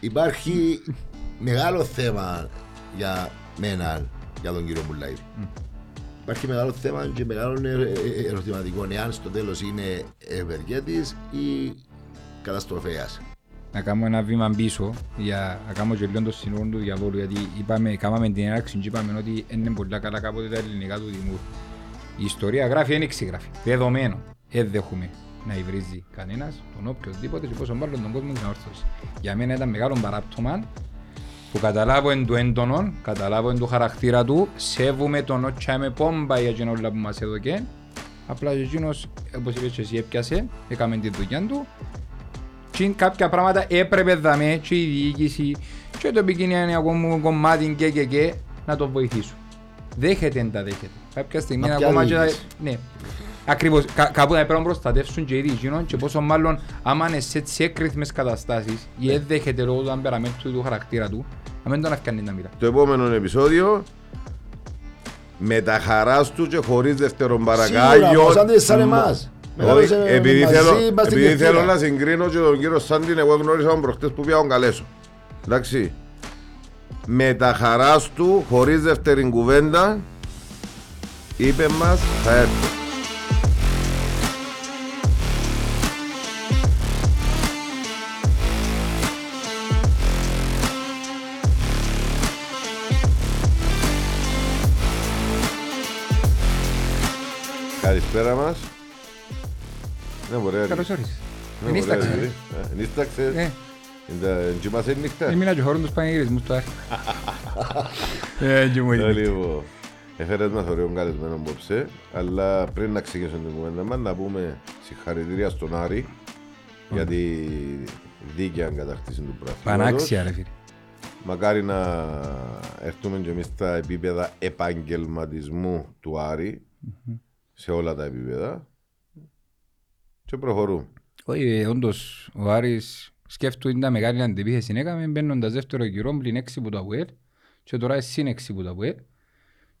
Υπάρχει μεγάλο θέμα για μένα, για τον κύριο Μπουλάη. Υπάρχει μεγάλο θέμα και μεγάλο ε- ε- ερωτηματικό εάν στο τέλος είναι ευεργέτης ή καταστροφέας. να κάνω ένα βήμα πίσω για να κάνω και λίγο το συνόρο του διαβόλου γιατί είπαμε, κάναμε την έναρξη και είπαμε ότι είναι πολύ καλά κάποτε τα ελληνικά του Δημούρ. Η ιστορία γράφει, δεν εξηγράφει. Δεδομένο. Δεν δέχομαι να υβρίζει κανένας, τον οποιοδήποτε και πόσο μάλλον τον κόσμο την όρθωση. Για μένα ήταν μεγάλο παράπτωμα που καταλάβω εν του έντονον, καταλάβω εν του χαρακτήρα του, σέβομαι τον ότσια είμαι πόμπα για εκείνο όλα που μας έδωκε. Απλά και εκείνος, όπως είπες και εσύ, έπιασε, έκαμε τη δουλειά του και κάποια πράγματα έπρεπε δαμέ και η διοίκηση και το επικοινωνιακό μου κομμάτι και και και να το βοηθήσω. Δέχεται εν τα δέχεται. Κάποια στιγμή Μα ποια ακόμα και... διοίκηση; Ναι. Ακριβώς. Κα, κάπου θα πρέπει να προστατεύσουν και οι region και πόσο μάλλον άμα είναι σε έτσι έκρηθμες καταστάσεις ή δεν δέχεται λόγω του αμπεραμέντου του χαρακτήρα του να μην τον αφκάνει να μιλά. Το επόμενο επεισόδιο με τα χαράς του και χωρίς δεύτερον Σίγουρα, παρακάγιο. πως αν σαν εμάς. Όχι, Μεγάλωσε επειδή μαζί, θέλω, είμαστε επειδή κεφτήρα. θέλω να συγκρίνω και τον κύριο Σάντιν, εγώ γνώρισα τον προχτές που πήγα τον καλέσω. Εντάξει. Με τα χαράς του, χωρίς δεύτερη κουβέντα, είπε μας θα έρθει. Καλησπέρα μας. Ναι, ωραία. Καλώς όρισες. Ναι, Είναι ωραία, ίσταξε. ρε. Ε, είναι ίσταξε. Ε, Είναι και μας είναι νύχτα. Έμεινα και χώρον τους πανηγυρισμούς του Άρχη. Ε, και μου Ε, είπε. Λοιπόν, έφερες μας ωραίο καλεσμένο απόψε, αλλά πριν να ξεκινήσουμε την κουβέντα μας, να πούμε συγχαρητήρια στον Άρη για τη δίκαια κατακτήση του πρωταθλήματος. Πανάξια ρε φίλε. Μακάρι να έρθουμε και εμείς στα επίπεδα επαγγελματισμού του Άρη, σε όλα τα επίπεδα, και προχωρούμε. Όχι, ε, όντως, ο Άρης σκέφτου είναι μεγάλη αντιπίθεση έκαμε μπαίνοντας δεύτερο γύρο πλην έξι που το ΑΒΕΛ και τώρα είναι συν έξι που το ΑΒΕΛ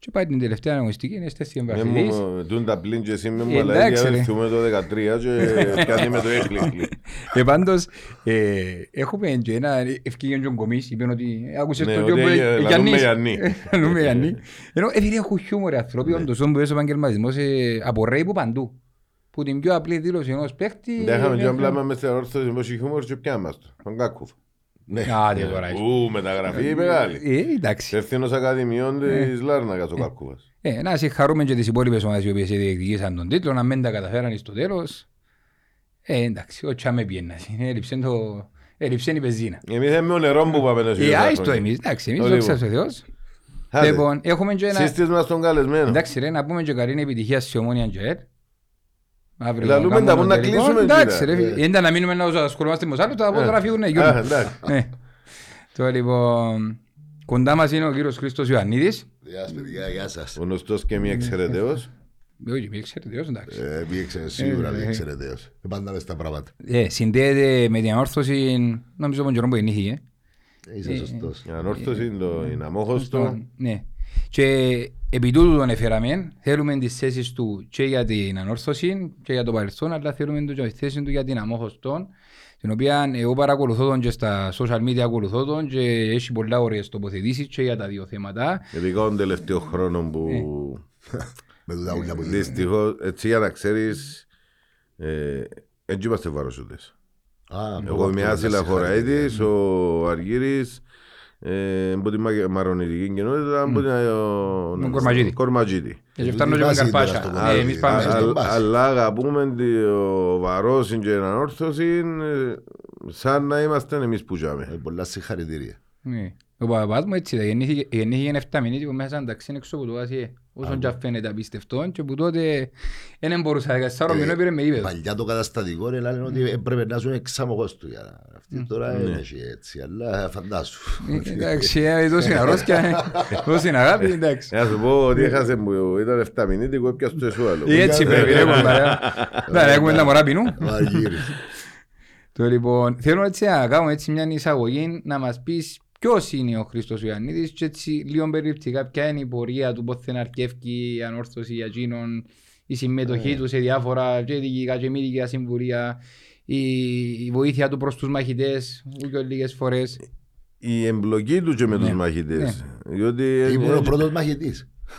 και πάει την τελευταία αγωνιστική είναι στη Με εμβαθυνής. μου, τούν τα πλήν και εσύ με μου, Ε, αλλά εντάξει, ρε. έρθουμε το 13 και πιάνει με το έκλεισκλι. Ε, πάντως, ε, έχουμε και ένα ευκήγιο και ο Γκομής, είπαν ότι ε, άκουσες Ναι, το ότι και ο- ε, ε, λαλούμε Γιάννης. Γιάννη. Ε, λαλούμε Γιάννη. Ενώ επειδή έχουν χιούμορ οι άνθρωποι, όντως, όντως, ο επαγγελματισμός ε, απορρέει που παντού. Που την πιο απλή δήλωση ενός παίχτη... Δεν είχαμε ε, και ε, απλά με στην όρθωση με χιούμορ και πιάμε μας το. Τον Κάκουφ. Ναι. Άντε τώρα. είσαι. Ου, μεταγραφή μεγάλη. Ε, εντάξει. Ευθύνος Ακαδημιών της Λάρνακας ο Κάκουφας. Ε, να συγχαρούμε και τις υπόλοιπες ομάδες οι οποίες διεκδικήσαν τον τίτλο, να μην τα καταφέραν στο τέλος. Ε, εντάξει, ο Τσάμε πιένας. Έλειψε το... Έλειψε η πεζίνα. Εμείς είμαι ο νερό που πάμε να Ε, σιωπήσουμε. άιστο εμείς, εντάξει, εμείς Όλοι δόξα μου. στο Θεός. Άντε, Λοιπόν, έχουμε και ένα... Σύστης μας τον καλεσμένο. Εντάξει ρε, να πούμε και καλή επιτυχία στη Ομόνια Τζοέλ. Αύριο Λαλούμε κάνουμε τα τον που να τελικό. κλείσουμε, Εντάξει κύριε. ρε, δεν ήταν να μείνουμε να ασχολούμαστε με άλλο, τα πόδρα φύγουν Α, γιούν. εντάξει. Ναι. Τώρα λοιπόν, κοντά μας είναι ο κύριος Χρήστος Ιωαννίδης. Γεια σας παιδιά, γεια σας. Ο γνωστός και μη εξαιρεταίος. Όχι, μη ξέρετε, Θεός, εντάξει. Ε, μη έξερε, σίγουρα Ε, μη ε. έξερε Θεός. Ε, Πάντα μες τα πράγματα. Ε, συνδέεται με την ανόρθωση, νομίζω από τον καιρό που γεννήθηκε. Ε, Είσαι σωστός. Η ανόρθωση είναι το είναι αμόχωστο. Ναι. Και επί τούτου τον έφεραμε, θέλουμε τις θέσεις του και για την ανόρθωση και για το παρελθόν, αλλά θέλουμε το και τη θέση του για την αμόχωστον, την οποία εγώ παρακολουθώ τον και στα social media ακολουθώ τον και έχει πολλά ωραίες τοποθετήσεις και για τα δύο θέματα. Ειδικά τον τελευταίο χρόνο που Με τούτα ούλια που δίνει. δυστυχώς, έτσι για να ξέρεις, ε, έτσι είμαστε βαροσούτες. Α, Εγώ είμαι άσυλα χωραίτης, ο Αργύρης, ε, από τη Μα- μαρονιτική κοινότητα, από την Τον Κορματζίδη. Κορματζίδη. Και φτάνω και με βάση καρπάσια. ήταν στο Ε, κομμάτι. Εμείς πάμε Α, στο- στον Αλλά- μπάση. Αλλά αγαπούμε το βαρός και την ανόρθωση ε, σαν να είμαστε εμείς που Ε, ζάμε. Πολλά συγχαρητήρια. Ναι. Ο παπάς μου έτσι ήταν, γεννήθηκε γεννήθηκε 7 μήνες μέσα εντάξει έξω από το βάση όσον και φαίνεται απίστευτο και που τότε δεν μπορούσα 14 μήνες πήρε με ύπεδο. Παλιά το καταστατικό είναι λένε ότι έπρεπε να ζουν εξάμοχος του. για να- Αυτή τώρα Ναι. είναι έτσι, έτσι, αλλά φαντάσου. Ε, Εντάξει, ε, τόση αρρώσκια, τόση αγάπη, εντάξει. Να σου πω ότι έχασε που ήταν 7 μηνύτικο, έπιασε το εσού άλλο. Ε, Έτσι πρέπει, ρε κομπάρε. Να έχουμε τα μωρά πεινού. Ο Αργύρης. Το λοιπόν, θέλω έτσι να κάνουμε έτσι μια εισαγωγή να μας πεις ποιος είναι ο Χρήστος Ιωαννίδης και έτσι λίγο περίπτυκα ποια είναι η πορεία του, πώς θα αρκεύει η ανόρθωση για εκείνον, η συμμετοχή του σε διάφορα και διοικητικά και μη διοικητικά συμβουλία, η, η βοήθεια του προς τους μαχητές, ούτε λίγες φορές. Η εμπλοκή του και με Ναι. τους μαχητές. Διότι Ήμουν ο ε, πρώτος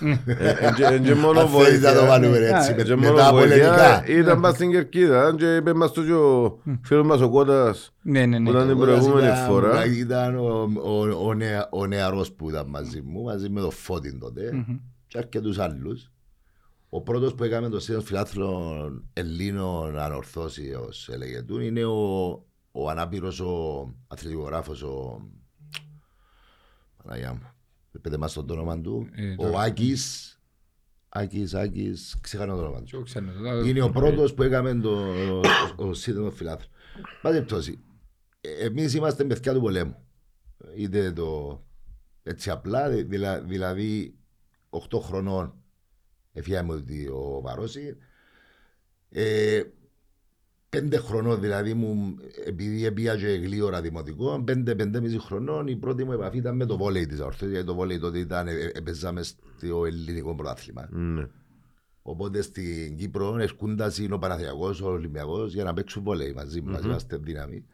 μαχητής. ε, ε, ε, και μόνο Αν θέλεις να το βοήθεια. βάλουμε έτσι, Α, με- Και με μόνο τα βοήθεια πολεμικά. ήταν πας στην Κερκίδα και είπε μας το και ο φίλος μας ο Κώτας Ναι, ναι, ναι. Που ήταν την Εγώ προηγούμενη ήταν- φορά. Ήταν ο, ο, ο, νεα, ο νεαρός που ήταν μαζί μου, μαζί με τον Φώτιν τότε Μμμ. και αρκετούς άλλους. Ο πρώτος που έκαμε το σύνος φιλάθλων Ελλήνων ανορθώσεως έλεγε του είναι ο, ο ανάπηρος ο αθλητικογράφος ο Παναγιά μου. Πετε μας τον όνομα του. Ε, ο τώρα. Άκης Άκης, Άκης, ξέχανα το όνομα του. Και εγώ ξέρω, το- Είναι ο πρώτος που έκαμε το, ο, ο σύνδεσμο φιλάθλων. Πάση περιπτώσει, εμείς είμαστε παιδιά του πολέμου. Είτε το έτσι απλά, δη- δηλα- δηλαδή 8 χρονών εφιάμε ότι ο Βαρόση. Ε, πέντε χρονών δηλαδή μου, επειδή έπια και γλύωρα δημοτικό, πέντε, πέντε χρονών η πρώτη μου επαφή ήταν με το βόλεϊ της Αορθής, γιατί το βόλεϊ τότε ήταν, ε, ε, παίζαμε στο ελληνικό πρωτάθλημα. Ναι. Οπότε στην Κύπρο έρχονταν είναι ο Παναθιακός, ο Ολυμπιακός για να παίξουν βόλεϊ μαζί μας, είμαστε δύναμη.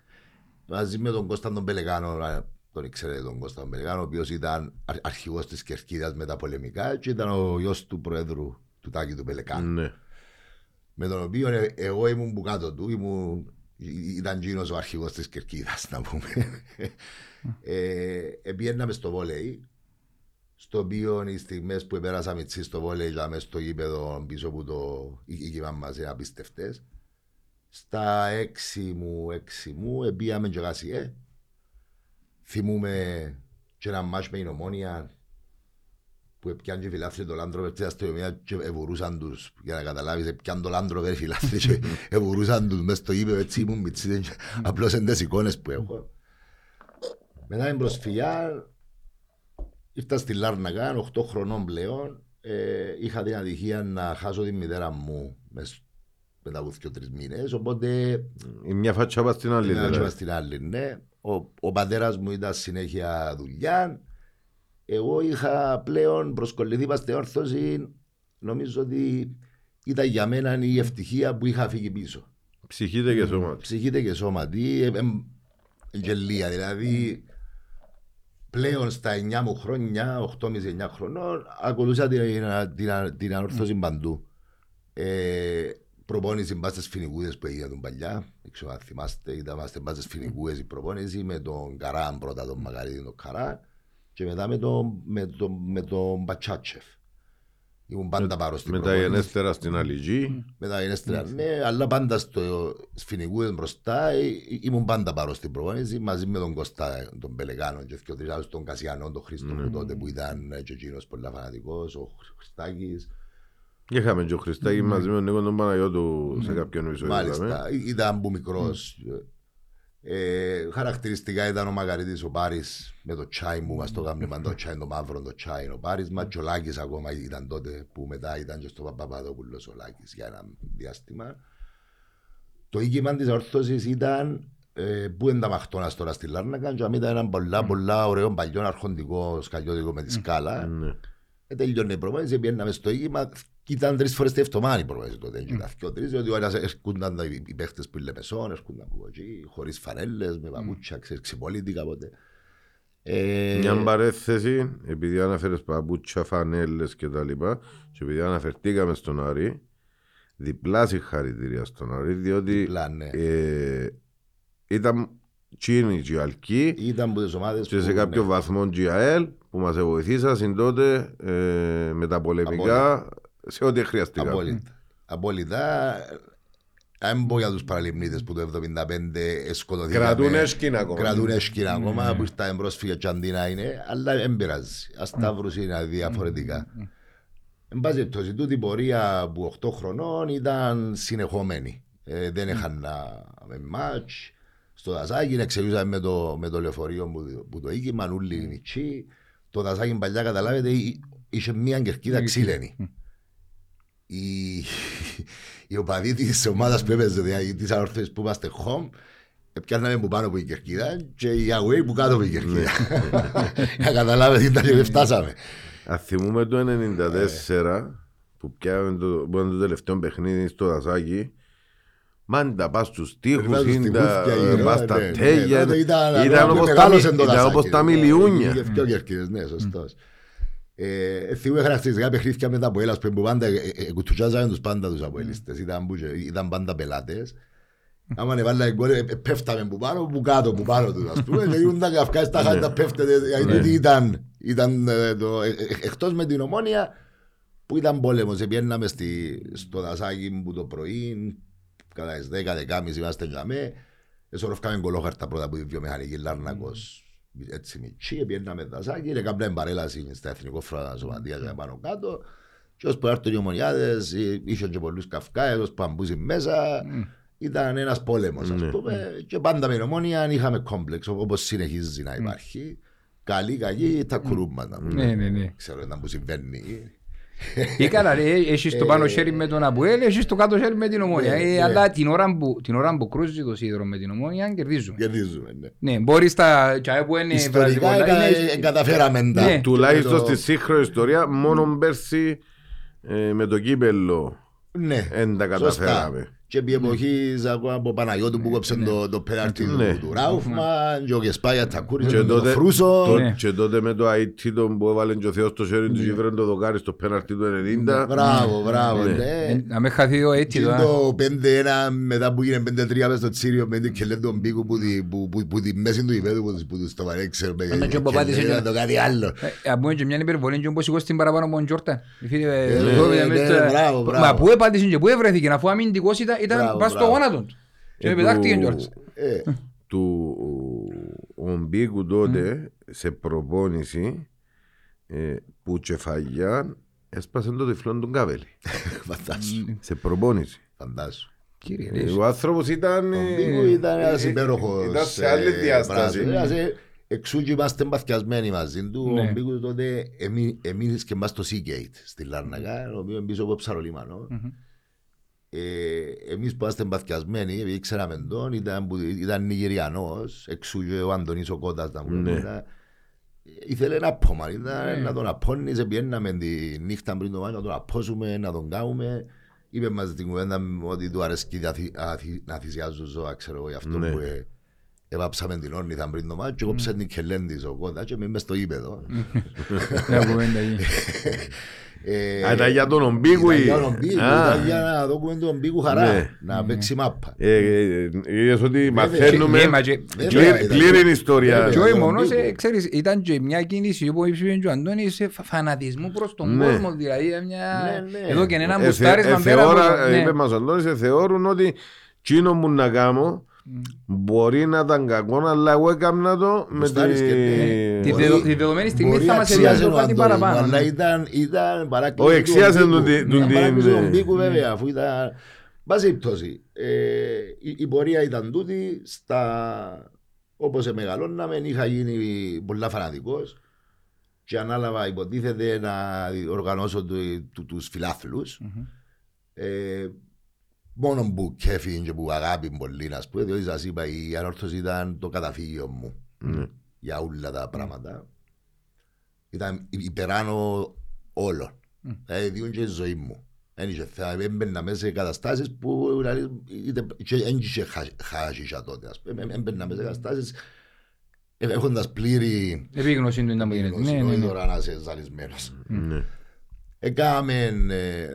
Μαζί με τον Κώσταν τον Πελεγάνο, α, τον ξέρετε τον Κώσταν τον Πελεγάνο, ο οποίος ήταν αρ- αρχηγός της Κερκίδας με τα πολεμικά και ήταν ο γιος του Προέδρου του Τάκη του Πελεκάνου. Ναι. Με τον οποίο ε, εγώ ήμουν που κάτω του, ήμουν, ή- ήταν γίνος ο αρχηγός της Κερκίδας να πούμε. ε, επιέναμε στο βόλεϊ, στο οποίο οι στιγμές που πέρασαμε έτσι στο βόλεϊ και μέσα στο γήπεδο πίσω που το οικείμα μας είναι απίστευτες. Στα έξι μου, έξι μου, επίαμε και γάσιε. Θυμούμε και ένα μάτς με η Ομόνια που έπιαν και οι φιλάθλοι το Λάντροβερ της αστυνομίας και εβουρούσαν τους, για να καταλάβεις, έπιαν το Λάντροβερ οι φιλάθλοι και εβουρούσαν τους μες στο γήπεδο, έτσι ήμουν μητσίδες και απλώς είναι τις εικόνες που έχω. Μετά την προσφυγιά, ήρθα στη Λάρνακα, 8 χρονών πλέον, ε, είχα την ατυχία να χάσω τη μητέρα μου μες μετά από δύο-τρεις μήνες, οπότε Η μια φάτσα πας στην άλλη. την δηλαδή. άρχισα στην άλλη, ναι. Ο, ο πατέρας μου ήταν συνέχεια δουλειά. Εγώ είχα πλέον προσκολληθεί πας στην όρθωση. Νομίζω ότι ήταν για μένα η ευτυχία που είχα φύγει πίσω. Ψυχείτε και σώμα. Ψυχείτε και σώματι, ε, ε, γελία δηλαδή. Πλέον στα 9 μου χρόνια, 8,5-9 χρονών, ακολούσα την, την, την ανόρθωση παντού. Ε, προπόνηση μπας στις φινικούδες που έγιναν παλιά. Δεν ξέρω αν θυμάστε, ήταν μπας στις φινικούδες η προπόνηση με τον Καράν πρώτα, τον Μακαρίδη τον Καρά και μετά με τον, με τον, με τον Μπατσάτσεφ. Ήμουν πάντα πάρω στην Με τα προπόνηση. γενέστερα στην Αλυγή. Με τα γενέστερα, ναι, αλλά πάντα στο σφινικούδες μπροστά ε, ήμουν πάντα πάρω στην προπόνηση μαζί με τον Κώστα, τον Πελεγάνο και και ο τριάδος τον Κασιανό, τον Χρήστο που τότε που ήταν ε, και εκείνος πολύ φανατικός, ο Χριστάκης. Είχαμε και ο Χριστάκη μαζί με τον Νίκο τον Παναγιώτου σε κάποιον επεισόδιο. είδαμε. Μάλιστα, ήταν που μικρός. Ε, χαρακτηριστικά ήταν ο Μαγαρίτης ο Πάρης με το τσάι μου, μας το κάνουμε πάντα το τσάι, το μαύρο το τσάι ο Πάρης, μα και ο Λάκης ακόμα ήταν τότε που μετά ήταν και στο Παπαπαδόπουλος ο Λάκης για ένα διάστημα. Το οίκημα της ορθώσης ήταν ε, που είναι τα μαχτώνας τώρα στη Λάρνακα και ήταν ένα πολλά πολλά ωραίο παλιό αρχοντικό σκαλιώτικο με τη σκάλα. Ναι. Ε, τελειώνει η προπόνηση, πιέναμε στο οίκημα. Ήταν τρεις φορές τη εβδομάδα η προπόνηση τότε. Mm. Ήταν δυο τρεις, διότι ο ένας έρχονταν οι οι παίχτες που είναι μεσόν, έρχονταν από εκεί, χωρίς φανέλες, με παπούτσια, ξέρεις, ξυπολίτη κάποτε. Ε, Μια παρέθεση, επειδή αναφέρες παπούτσια, φανέλες και τα λοιπά και επειδή αναφερθήκαμε στον Άρη, διπλά συγχαρητήρια στον Άρη, διότι διπλά, ναι. ε, ήταν τσίνη και αλκή Ήταν από τις ομάδες και σε που, κάποιο ναι, βαθμό GAL που μας βοηθήσαν τότε ε, με τα πολεμικά σε ό,τι χρειαστικά. Απόλυτα. Απόλυτα. Αν πω για τους παραλυμνίτες που το 1975 σκοτωθήκαμε. Κρατούν έσκυνα ακόμα. Κρατούν έσκυνα ακόμα που ήρθαν πρόσφυγες και αντί να είναι, αλλά δεν πειράζει. Ασταύρους είναι διαφορετικά. Εν πάση περιπτώσει, τούτη η πορεία που 8 χρονών ήταν συνεχόμενη. Ε, δεν είχαν να με μάτς. Στο δασάκι εξελούσαμε με το, με το λεωφορείο που, που το οίκημα, όλοι οι μητσοί. Το δασάκι παλιά καταλάβετε εί- είχε μια κερκίδα ξύλινη. Οι, οι οπαδοί της ομάδας που έπαιζε, δηλαδή της ανόρθωσης που είμαστε home, πιάνναμε που πάνω από η κερκίδα και οι away που κάτω από η κερκίδα. Να καταλάβετε ήταν και δεν φτάσαμε. Αν θυμούμε το 1994 που πιάμε το, που ήταν το τελευταίο παιχνίδι στο Δασάκι Μάντα, πας στους τοίχους, Περνάς στους είναι τα- τοίχους και γύρω, πας στα ναι, ναι. τέλεια. Τότε ήταν- Ήταν απλά όπως τα μεγάλωσε μι- το ήταν δασάκι, όπως τα ναι. μιλιούνια. Είχε πιο κερκίδες, ναι, σωστός. Ε, θυμούμαι χαρακτηριστικά παιχνίδια με τα Αποέλας που πάντα ε, ε, κουτσουτσάζανε τους πάντα τους Αποέλιστες. Ήταν, που και- ήταν πάντα πελάτες. Άμα ανεβάλλα γκολ, ε, ε, πέφταμε που πάνω, που κάτω, που πάνω τους, ας πούμε. Και ήμουν τα καυκάς στα χάρτα πέφτεται. Δηλαδή τι ήταν, ήταν ε, το, ε, ε, εκτός με την ομόνια που ήταν πόλεμος. Επιέναμε στη, στο δασάκι που το πρωί, κατά τις 10-10.30 είμαστε για με. Εσωροφκάμε κολόχαρτα πρώτα από τη βιομηχανική Λάρνακος. Έτσι μητσί, πιέναμε δασάκι, και κάναμε παρέλαση στα εθνικό φρότα σωματεία και πάνω κάτω. Και ως που έρθουν οι ομονιάδες, ε, είχαν και πολλούς καυκάες, ως παμπούσι μέσα. Ήταν ένας πόλεμος, ας Ναι. πούμε. Και πάντα με την ομόνια είχαμε κόμπλεξ, όπως συνεχίζει να υπάρχει. Καλή, κακή, τα κουρούμματα. Ναι, ναι, ναι. Ξέρω ήταν που συμβαίνει. Ή καλά ρε, έχεις το πάνω χέρι με τον Αποέλ, έχεις το κάτω χέρι με την Ομόνια. Ναι, Ε, ναι. Αλλά την ώρα που, την ώρα που κρούζει το σίδερο με την Ομόνια κερδίζουμε. Κερδίζουμε, ναι. Ναι, μπορείς τα τσάι που είναι Ιστορικά βραζιπολά, εκα- είναι- ε, καταφέραμε τα. Ναι. Τουλάχιστον το- στη σύγχρονη ιστορία, μόνο πέρσι ε, με το κύπελο Ναι, δεν τα σωστά. καταφέραμε. Και επί εποχής ακόμα από Παναγιώτου που κόψε το, το πέναρτι Ναι. του, του Ράουφμαν και ο Γεσπάγια τα κούρισε Και με τον τότε, Φρούσο. το- Ναι. και τότε με το IT τον που έβαλε και ο Θεός το χέρι του και έφερε το δοκάρι στο πέναρτι του 90. Μπράβο, μπράβο, Ναι. ναι. Ε, Να με χαθεί το έτσι Και τώρα. το 5-1 μετά που έγινε 5-3 μες στο Τσίριο με την κελέ τον Πίκου που τη- που- που- που τη μέση του υπέδου που τους- που τους το παρέξερ με Άμα και ο Παπάτης κελέ, είναι- να το κάτι άλλο. Ε, Αν πούμε και μια υπερβολή και όπως σηκώσει την παραπάνω από τον Τζόρταν. Οι φίλοι, ε, ναι, εδώ, ναι, ε, μες ναι, στο- μπράβο, μπράβο. Μα πού επάντησε και πού ευρέθηκε αφού αμυντικός ήταν ήταν Μπράβο, πας στο μπράβο. γόνατο τους. Και Ε, πετάχτηκε του- κιόλας. Ε, του ο Μπίκου τότε σε προπόνηση ε, που τσεφαγιά έσπασε το τυφλό του Κάβελη. Φαντάσου, σε προπόνηση. φαντάσου. Κύριε, Ε, ρε, Ο άνθρωπος ήταν... Ο ε, Μπίκου ήταν ένας ε, υπέροχος. Ήταν σε άλλη ε, διάσταση. μπράβο. Ένας, ε, Εξού και είμαστε μπαθιασμένοι μαζί του. Ναι. Ο Μπίκου τότε εμεί- εμείς και μας στο Seagate στη Λάρνακα, ο οποίος είναι πίσω από ψαρολίμανο. Ε, εμείς που είμαστε μπαθιασμένοι, επειδή ξέραμε τον, ήταν, που- ήταν Νιγηριανός, εξού και ο Αντωνής ο Κώτας να μου Ναι. ήταν, ήθελε να απόμα, ήταν να τον απώνεις, πιέναμε τη νύχτα πριν το μάτι, να τον απώσουμε, να τον κάνουμε. Είπε μας την κουβέντα ότι του αρέσκει να θυ- να θυ- να θυσιάζουν ζώα, ξέρω εγώ, γι' αυτό Ναι. που ε, έβαψαμε την όρνηθα πριν το μάτι και κόψε την κελέν της ο Κώτας και είμαι μες στο ύπεδο. μια κουβέντα εκεί. Ε, Α, ήταν για τον Ομπίγου ήταν ή- για τον Μπίκου, Α. ήταν για να δούμε τον Μπίκου χαρά, Ναι. να παίξει μάπα. Ε, ε, Είδες ότι μαθαίνουμε Ναι, μα και- Βέβαια, πλήρη- ήταν. πλήρη ιστορία. Βέβαια. Και όχι τον μόνος, Μπίκου. ε, ξέρεις, ήταν και μια κίνηση που είπε και ο Αντώνης σε φα- φανατισμού προς τον Ναι. κόσμο, δηλαδή ε, μια... Ναι, ναι. Εδώ και έναν Ε, θε- μπουστάρισμα ε, πέρα από θεώρα- το- ναι. Είπε μας ο Αντώνης, ε, θεωρούν ότι τσίνο μου να κάνω μπορεί να ήταν κακό, αλλά εγώ έκανα το με Μπουστάρεις και ναι. Τη Μπορεί- δεδο- τη δεδομένη στιγμή μπορεί θα μας αξίαζε έβγαζε ο κάτι Αντώνης, παραπάνω, Αλλά ναι. ήταν, ήταν παράκληση Όχι, εξίασε του τον Μπίκου. τη- τον Ήταν την- παράκληση του ναι. Μπίκου βέβαια, αφού ήταν... Βάση πτώση. Ε, η, η πορεία ήταν τούτη, στα... όπως μεγαλώναμε, είχα γίνει πολλά φανατικός και ανάλαβα υποτίθεται να οργανώσω του, του, τους φιλάθλους. Ε, μόνο που κέφι και που αγάπη πολύ να πούμε, διότι σας είπα η ανόρθωση ήταν το καταφύγιο μου Ναι. για όλα τα πράγματα. Ήταν υπεράνω όλων. Δηλαδή διούν και η ζωή μου. Δεν είχε θέμα, έμπαινα μέσα σε καταστάσεις που δηλαδή, είτε- και δεν είχε χα- χάσισα τότε. ας πούμε. Έμπαινα μέσα σε καταστάσεις ε, έχοντας πλήρη Επίγνωση του ήταν που γίνεται. γνώση, Ναι, ναι, όχι ναι. τώρα να είσαι ζαλισμένος. Ναι. Έκαμε ε,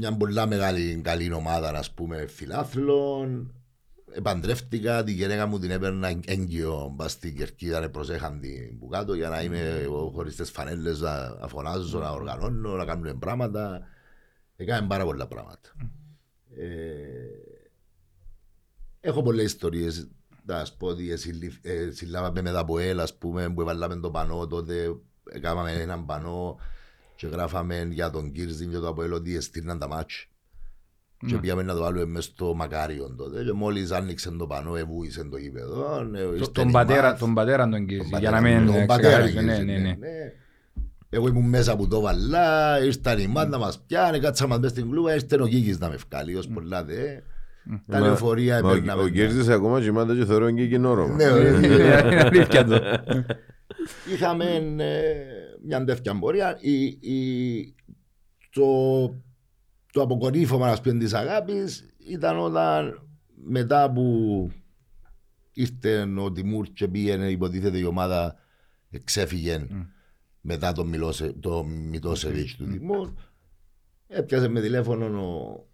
μια πολλά μεγάλη καλή ομάδα ας πούμε φιλάθλων. Επαντρεύτηκα, τη γυναίκα μου την έπαιρνα έγκυο μπας στην κερκίδα, να προσέχαν την που κάτω για να είμαι εγώ χωρίς τις φανέλες να να φωνάζω, να οργανώνω, να κάνουμε πράγματα. Έκαμε πάρα πολλά πράγματα. Ε, έχω πολλές ιστορίες να σου πω ότι συλληφ- ε, συλλάβαμε μετά από ελ, ας πούμε, που έβαλαμε το πανό τότε, έκαναμε έναν πανό και γράφαμε για τον Κίρζιν και το Αποέλ ότι εστήρναν τα μάτς. Και πήγαμε να το βάλουμε μες στο Μακάριον τότε και μόλις άνοιξε το πανό εβούησε το γήπεδο. ε, Το- ήρθε Τον η πατέρα, μάθ, τον πατέρα τον Κίζη, τον για να πατέρα- μην τον ε, πατέρα ξεκαθαρίσω. Ναι, Κίρζιν, ναι, ναι. Εγώ ήμουν μέσα που το βαλά, ήρθαν οι μάτς να μας πιάνε, κάτσαμε μες στην κλούβα, ήρθε ο Κίκης να με βγάλει, ως πολλά δε. Τα Μα- λεωφορεία μα ο- έπαιρναμε. Ο Κέρδης ακόμα κοιμάται και θεωρώ και κοινόρωμα. Ναι, ωραία. Είναι αλήθεια το. Είχαμε ε, μια τέτοια πορεία. Η, η, το, το αποκορύφωμα ας πούμε, της αγάπης ήταν όταν μετά που ήρθε ο Τιμούρ και πήγαινε υποτίθεται η ομάδα εξέφυγε μετά τον, Μιλόσε, το Μητόσεβιτς του Τιμούρ έπιασε με τηλέφωνο ο,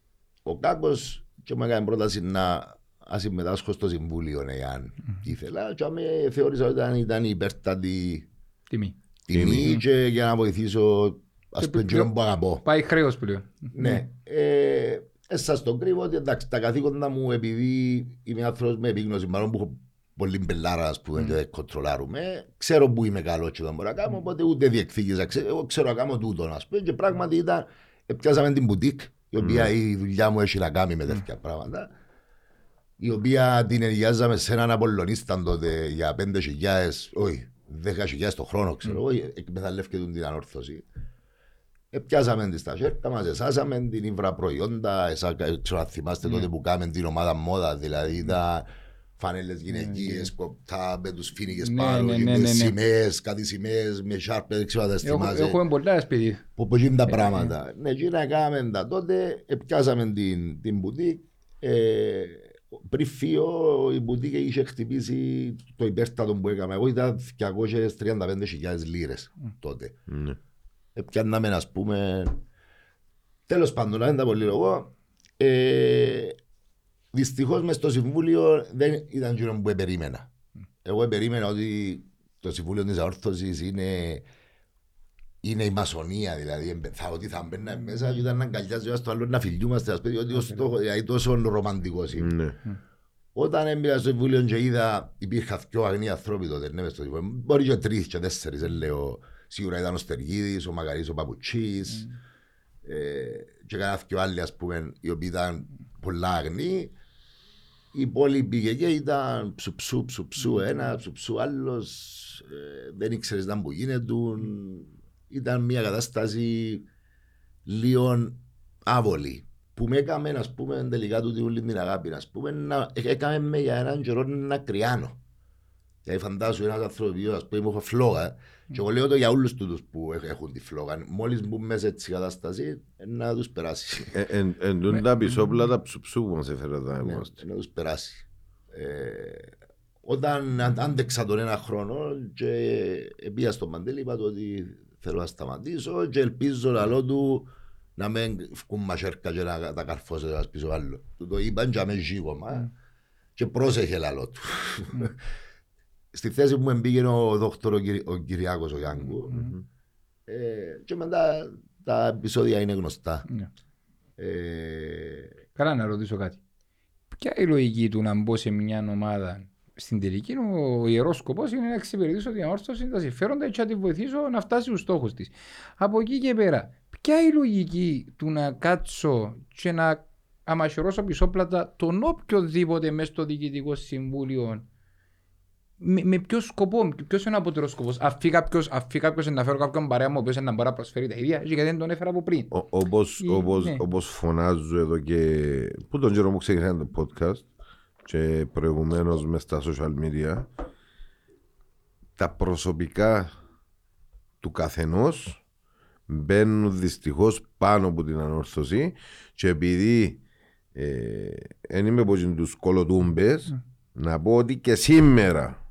ο Κάκος και μου έκανε πρόταση να ας συμμετάσχω στο Συμβούλιο εάν ήθελα και με θεώρησα ότι ήταν, ήταν υπέρτατη Τιμή. τιμή και για να βοηθήσω ας Και πούμε πλέον- εκείνον που αγαπώ. Πάει χρέος πλέον. Ναι. Ε, ε, σας το κρύβω ότι εντάξει, τα καθήκοντα μου επειδή είμαι άνθρωπος με επίγνωση μάλλον που έχω πολύ μπελάρα ας πούμε και δεν κοντρολάρουμε ξέρω που είμαι καλός και δεν μπορώ να κάνω οπότε ούτε διεκδίκησα ξέρω, εγώ ξέρω να κάνω τούτο ας πούμε και πράγματι ήταν ε, πιάσαμε την μπουτίκ η οποία η δουλειά μου έχει να κάνει με τέτοια πράγματα η οποία την ενεργιάζαμε σε έναν Απολλωνίσταν τότε για 5.000 όχι 10.000 το χρόνο ξέρω εγώ εκμεταλλεύκεται την ανόρθωση. Επιάσαμε τη στα σέρκα μας, εσάσαμε την ύβρα προϊόντα, εσά, ξέρω αν θυμάστε τότε που κάμε την ομάδα μόδα, δηλαδή τα φανέλες γυναικείες, κοπτά με τους φίνικες Ναι, πάνω, ναι, και ναι, με ναι, ναι. σημαίες, κάτι σημαίες, με σάρπες, δεν ξέρω αν τα Έχω- θυμάσαι. Έχουμε πολλά σπίτι. Που που γίνουν τα πράγματα. Ναι, εκεί να κάναμε τα τότε, επιάσαμε την, την μπουτίκ, ε, πριν φύγω η μπουτίκ είχε χτυπήσει το υπέρτατο που έκαμε. Εγώ ήταν 235.000 λίρες τότε Ναι. πιάνναμε να πούμε τέλος πάντων να δεν τα πολύ εγώ ε, δυστυχώς μες στο συμβούλιο δεν ήταν εκείνο που περίμενα εγώ περίμενα ότι το συμβούλιο της αόρθωσης είναι είναι η μασονία δηλαδή εμπε- θα, ότι θα μπαίνα μέσα και ήταν να αγκαλιάζει ο ένας το άλλο να φιλιούμαστε ας πούμε, ότι ο στόχος, δηλαδή τόσο ρομαντικός είναι Ναι. όταν έμπαινα στο Συμβούλιο και είδα υπήρχαν δυο αγνοί άνθρωποι τότε, ναι, μες στο Συμβούλιο. Μπορεί και τρεις και τέσσερις, δεν λέω. Σίγουρα ήταν ο Στεργίδης, ο Μακαρής, ο Παπουτσής ε, και κανένα δυο άλλοι, ας πούμε, οι οποίοι ήταν πολλά αγνοί. Οι υπόλοιποι και ήταν ψουψού, ψουψού ένα, ψουψού άλλος. Ε, δεν ήξερες να που γίνεται. Ήταν μια κατάσταση λίγο άβολη που με έκαμε, ας πούμε, τελικά τούτη όλη την αγάπη, ας πούμε, να, έκαμε με για έναν καιρό να κρυάνω. Δηλαδή φαντάσου ένας άνθρωπος, ας πούμε, έχω φλόγα και εγώ λέω το για όλους τούτους που έχ- έχουν τη φλόγα. Μόλις μπουν μέσα έτσι η κατάσταση, ε, να τους περάσει. Ε, Εν εν τούν τα πισόπλα τα ψουψού που μας έφερε τα Ναι, εγώ. να τους περάσει. Ε, όταν αν- άντεξα τον ένα χρόνο και πήγα στο Μαντέλη, είπα του ότι θέλω να σταματήσω και ελπίζω λαλό του να μην βγουν μασέρκα και να τα καρφώσω ένας πίσω άλλο. Του το είπαν και αμέσως ζήγωμα και πρόσεχε λαλό του. Στη θέση μου εμπήγαινε ο δόκτωρ ο, Κυρι- ο Κυριάκος ο Γιάνγκου ε, και μετά τα επεισόδια είναι γνωστά. Ναι. Ε, Καλά να ρωτήσω κάτι. Ποια είναι η λογική του να μπω σε μια ομάδα στην τελική; Ο ιερός σκοπός είναι να εξυπηρετήσω την αόρθωση, τα συμφέροντα και να τη βοηθήσω να φτάσει στους στόχους της. Από εκεί και πέρα, ποια είναι η λογική του να κάτσω και να αμαχαιρώσω πισόπλατα τον οποιοδήποτε μέσα στο διοικητικό συμβούλιο. Με, με ποιο σκοπό, ποιος είναι ο απότερος σκοπός. Αφή κάποιος να φέρω κάποιον παρέα μου, ο οποίος να μπορεί να προσφέρει τα ίδια, και γιατί δεν τον έφερα από πριν. Ο- Όπως, Ε, όπως, ναι. όπως φωνάζω εδώ και που τον καιρό μου ξεκινάει το podcast και προηγουμένως μες στα social media τα προσωπικά του καθενός μπαίνουν δυστυχώς πάνω από την ανόρθωση και επειδή δεν είμαι από τους κολοτούμπες να πω ότι και σήμερα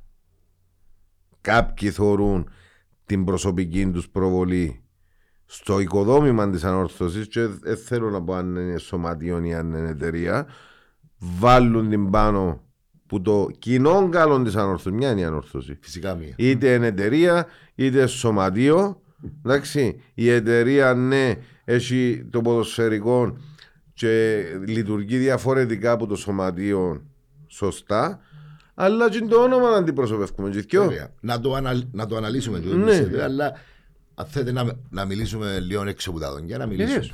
κάποιοι θεωρούν την προσωπική τους προβολή στο οικοδόμημα της ανόρθωσης και δεν θέλω να πω αν είναι σωματιόν ή αν είναι εταιρεία βάλουν την πάνω που το κοινό καλό της ανόρθωσης. Μια είναι η ανόρθωση; Φυσικά μία. είτε είναι εταιρεία είτε σωματείο εντάξει. Η εταιρεία ναι έχει το ποδοσφαιρικό και λειτουργεί διαφορετικά από το σωματείο σωστά αλλά και το όνομα να αντιπροσωπεύουμε και δυο. Βέβαια. Να το, αναλ, να το αναλύσουμε και Ναι. ναι. αλλά αν θέλετε να, να μιλήσουμε λίγο έξω από τα δόντια, να μιλήσουμε.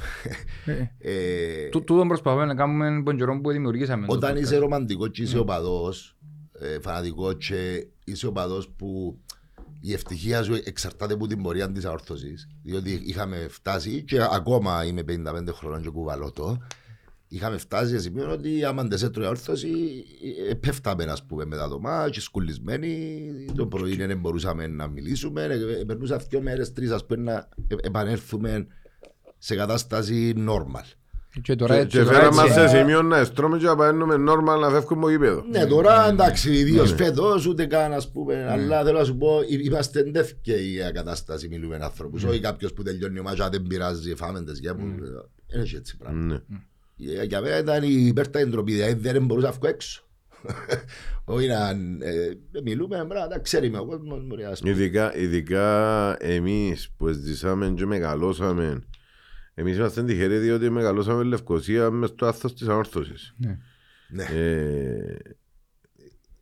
Βεβαίως. ε, Του- Τούτον προσπαθούμε να κάνουμε τον καιρό που δημιουργήσαμε. το όταν podcast. είσαι ρομαντικός και είσαι οπαδός, ε, φανατικός και είσαι οπαδός που η ευτυχία σου εξαρτάται από την πορεία της αόρθωσης διότι είχαμε φτάσει και ακόμα είμαι 55 χρονών και κουβαλώ το είχαμε φτάσει σε σημείο ότι άμα δεν σε έτρωε αόρθωση ε, πέφταμε ας πούμε μετά το μάτσι σκουλισμένοι το πρωί δεν μπορούσαμε να μιλήσουμε ε, περνούσα δύο μέρες τρεις ας πούμε να ε, επανέλθουμε σε κατάσταση normal Και τώρα Και, έτσι, και τώρα φέρα έτσι, μας σε ε, σημείο να εστρώμε και να παίρνουμε νόρμα να φεύγουμε από γήπεδο. Ναι, τώρα εντάξει, ιδίως φέτος ούτε καν ας πούμε. Αλλά θέλω να σου πω, εί- είμαστε εντεύκαιοι για κατάσταση. Μιλούμε με άνθρωπου. Όχι κάποιος που τελειώνει ο μάτσα, δεν πειράζει, φάμε τι γέμου. Δεν έχει έτσι πράγμα. Ναι. Ε, Για μένα ήταν η υπέρτατη ντροπή, δηλαδή δεν μπορούσα να βγω έξω. Όχι να ε, μιλούμε, μπράβο, τα ξέρει με ο κόσμος. μπορεί να σου πει. Ειδικά, ειδικά εμείς που ζήσαμε και μεγαλώσαμε εμείς είμαστε τυχεροί διότι μεγαλώσαμε Λευκοσία μες στο άθος της ανόρθωσης. ναι. Ναι. Ε,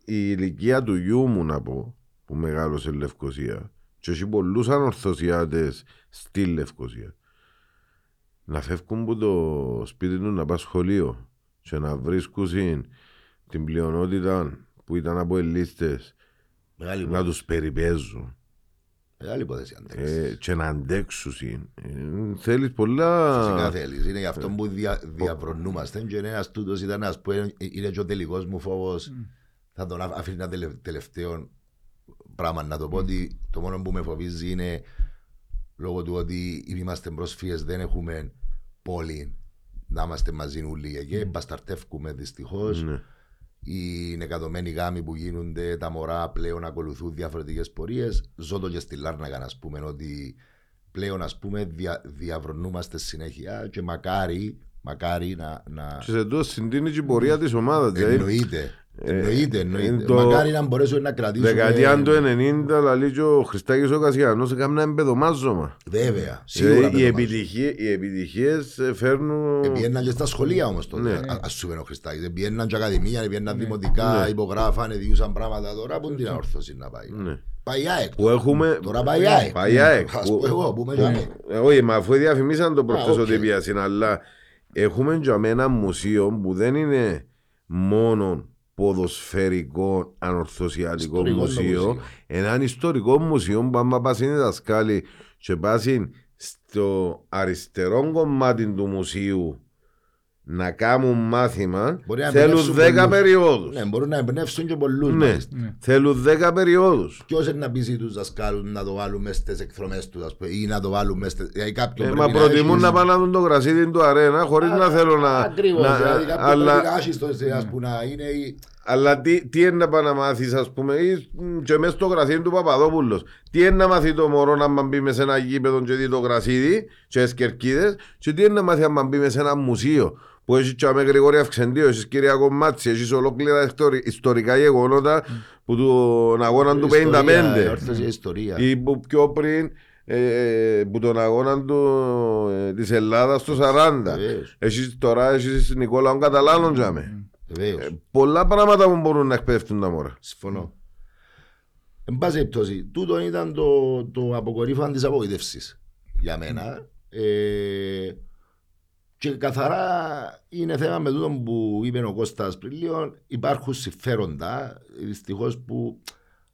η ηλικία του γιού μου να πω που μεγάλωσε Λευκοσία και έχει πολλούς ανορθωσιάτες στη Λευκοσία να φεύγουν από το σπίτι τους να πάνε σχολείο και να βρίσκουν την πλειονότητα που ήταν από ελίστες Μεγάλη να υπόθεση. τους περιπέζουν Μεγάλη υπόθεση, αντέξεις. ε, και να αντέξουν. Ε, θέλεις πολλά... Φυσικά θέλεις. Είναι γι' αυτό που δια, διαβρονούμαστε. Και ένας τούτος ήταν, ας πούμε, είναι και ο τελικός μου φόβος. Θα τον αφ- αφήνει ένα τελε- τελευταίο πράγμα να το πω ότι το μόνο που με φοβίζει είναι λόγω του ότι είμαστε πρόσφυγες δεν έχουμε πόλη να είμαστε μαζί όλοι και μπασταρτεύκουμε δυστυχώς Ναι. οι νεκατομένοι γάμοι που γίνονται, τα μωρά πλέον ακολουθούν διαφορετικές πορείες. Ζω το και στη Λάρνακα να πούμε ότι πλέον ας πούμε δια, διαβρονούμαστε συνέχεια και μακάρι, μακάρι να, να Και σε τούτο συντείνει και η πορεία της ομάδας. δηλαδή, εννοείται. Εννοείται, εννοείται. εν το- Μακάρι να μπορέσουμε να κρατήσουμε. Δεκαετία του 90 λαλεί και ο Χριστάκης ο Κασιανός έκαμε ένα εμπεδομάζωμα. Βέβαια, σίγουρα. Δηλαδή, οι, πετωμάζω. επιτυχίες, οι επιτυχίες ε, φέρνουν... Επιέναν και στα σχολεία όμως τότε, Ναι. α- ας σου πει ο Χριστάκης. Επιέναν και ακαδημία, επιέναν δημοτικά, υπογράφαν, διούσαν πράγματα τώρα που είναι την αόρθωση να πάει; Ναι. Πάει η ΑΕΚ. Που έχουμε... Τώρα πάει η ΑΕΚ. Πάει η ΑΕΚ, Ας που- πω εγώ που είμαι που- τζάμε. Ε, Όχι, μα αφού διαφημίσαν το προχτές οκ. ότι πιάσουν, αλλά έχουμε για μένα μουσείο που δεν είναι μόνο ποδοσφαιρικό ανορθωσιατικό Ιστορικό το μουσείο, μουσείο. έναν ιστορικό μουσείο που άμα πας είναι δασκάλοι και πας στο αριστερό κομμάτι του μουσείου να κάνουν μάθημα, Μπορεί να θέλουν εμπνεύσουν 10 πολλούς. περιόδους. Ναι, μπορούν να εμπνεύσουν και πολλούς Ναι, μάλιστα. θέλουν 10 περιόδους. Ποιος είναι να πείσει τους δασκάλους να το βάλουν μέσα στις εκδρομές τους ας πούμε, ή να το βάλουν μέσα στις... Δηλαδή κάποιον Ε, πρέπει μα προτιμούν έχεις- να πάνε να δουν το γρασίδι του αρένα χωρίς να θέλω να... Ακριβώς, να- δηλαδή κάποιον αλλά, πρέπει να έχεις το- ας πούμε, να είναι η- αλλά τι, τι είναι να πάει να μάθεις ας πούμε ή, μ, και μέσα στο γρασίδι του Παπαδόπουλος. Τι είναι να μάθει το μωρό να μ' μπει μες σε ένα γήπεδο και δει το γρασίδι και τις κερκίδες και τι είναι να μάθει να μπει μες σε ένα μουσείο που έχει τσάμε Γρηγόρη Αυξεντίο, έχεις κυρία Κομμάτση, έχεις ολόκληρα ιστορι- ιστορικά γεγονότα που τον αγώνα του ιστορία, 55 όρθωση ιστορία. ή που πιο πριν ε, που τον αγώνα του, ε, της Ελλάδας το 40 Βεβαίως. Έχεις τώρα έχεις Νικόλαο Καταλάνων τζάμε Βεβαίως. Πολλά πράγματα που μπορούν να εκπαιδευτούν τα μόρα Συμφωνώ. Εν πάση περιπτώσει, τούτο ήταν το, το αποκορύφωμα της απογοήτευσης για μένα. Ε, και καθαρά είναι θέμα με τούτο που είπε ο Κώστας πριν λίγο, υπάρχουν συμφέροντα, δυστυχώς που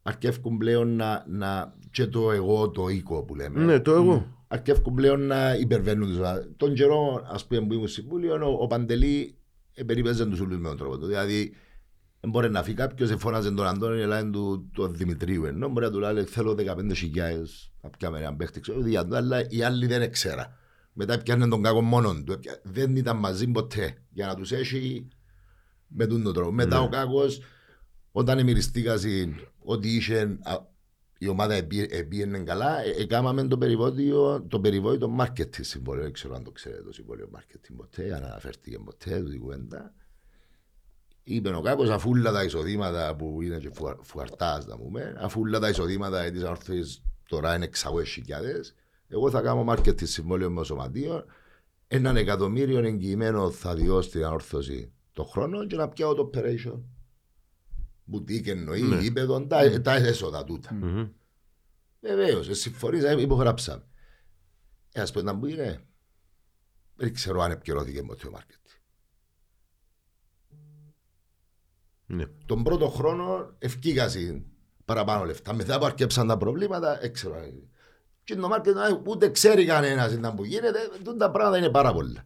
αρκεύκουν πλέον να, να και το εγώ, το οίκο που λέμε. Ναι το εγώ αρκεύκουν πλέον να υπερβαίνουν τους. Τον καιρό, ας πούμε, που ήμουν συμβούλιο, ο, ο Παντελή ε, περιπέζε τους ούλους με τον τρόπο του. Δηλαδή, δεν μπορεί να φύγει κάποιος, εφώναζε τον Αντώνη, ελάει του τον Δημητρίου. Ενώ μπορεί να του λέει, θέλω 15.000 να πιάμε έναν παίχτη, ξέρω, για το, αλλά οι άλλοι δεν ξέρα. Μετά πιάνε τον κακό μόνον του. Έπια- Δεν ήταν μαζί ποτέ για να τους έχει με τον τρόπο. Μετά ο κακός, όταν μυριστήκασαν ότι είχε α, η ομάδα επί- επίενε καλά, ε, έκαναμε το περιβόητο, το περιβόητο marketing συμβόλαιο. Δεν ξέρω αν το ξέρετε το συμβόλαιο marketing ποτέ, αν αναφέρθηκε ποτέ του η κουβέντα. Είπε ο Κάκος, αφού όλα τα εισοδήματα που είναι και φουα- φουαρτάς, να πούμε, αφού όλα τα εισοδήματα της όρθης τώρα είναι 600.000, εγώ θα κάνω marketing συμβόλαιο με το σωματείο, έναν εκατομμύριο εγγυημένο θα διώ στην ανόρθωση το χρόνο και να πιάω το operation. Μπουτίκ εννοεί, Ναι. γήπεδο, τα, τα έσοδα τούτα. Μμμ. Βεβαίως, συμφωνήσαμε, υπογράψαμε. Ε, ας πούμε να μου είναι, δεν ξέρω αν επικαιρώθηκε ποτέ ο μάρκετ. Ναι. Τον πρώτο χρόνο ευκήγασαν παραπάνω λεφτά. Μετά που αρκέψαν τα προβλήματα, δεν ξέρω. αν- Και το μάρκετ ούτε ξέρει κανένας ήταν που γίνεται, τούτα τα πράγματα είναι πάρα πολλά.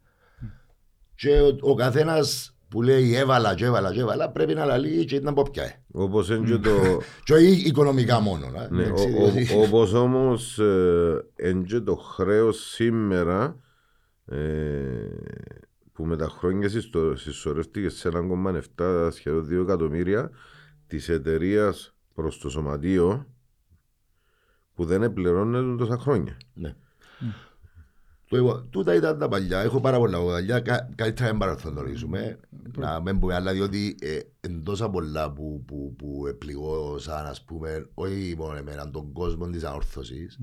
Και ο, ο καθένας που λέει έβαλα και έβαλα και έβαλα πρέπει να λαλεί και ήταν από ποια. Όπως είναι και το Και όχι οικονομικά μόνο. να. ναι, Εντάξει, ο- ο- διότι- Όπως όμως ε, είναι και το χρέος σήμερα ε, που που με τα χρόνια συσσω- συσσωρεύτηκες σε 1,7 σχεδόν 2 εκατομμύρια της εταιρείας προς το σωματείο που δεν επληρώνεται τόσα χρόνια. Ναι. Το είπα, τούτα ήταν τα παλιά. Έχω πάρα πολλά από τα παλιά. Κα- Καλύτερα να μην παραθοντορίζουμε. Να μην πούμε άλλα, διότι ε, εν τόσα πολλά που, που, που επληγώσαν, ας πούμε, όχι μόνο εμένα, τον κόσμο της αόρθωσης,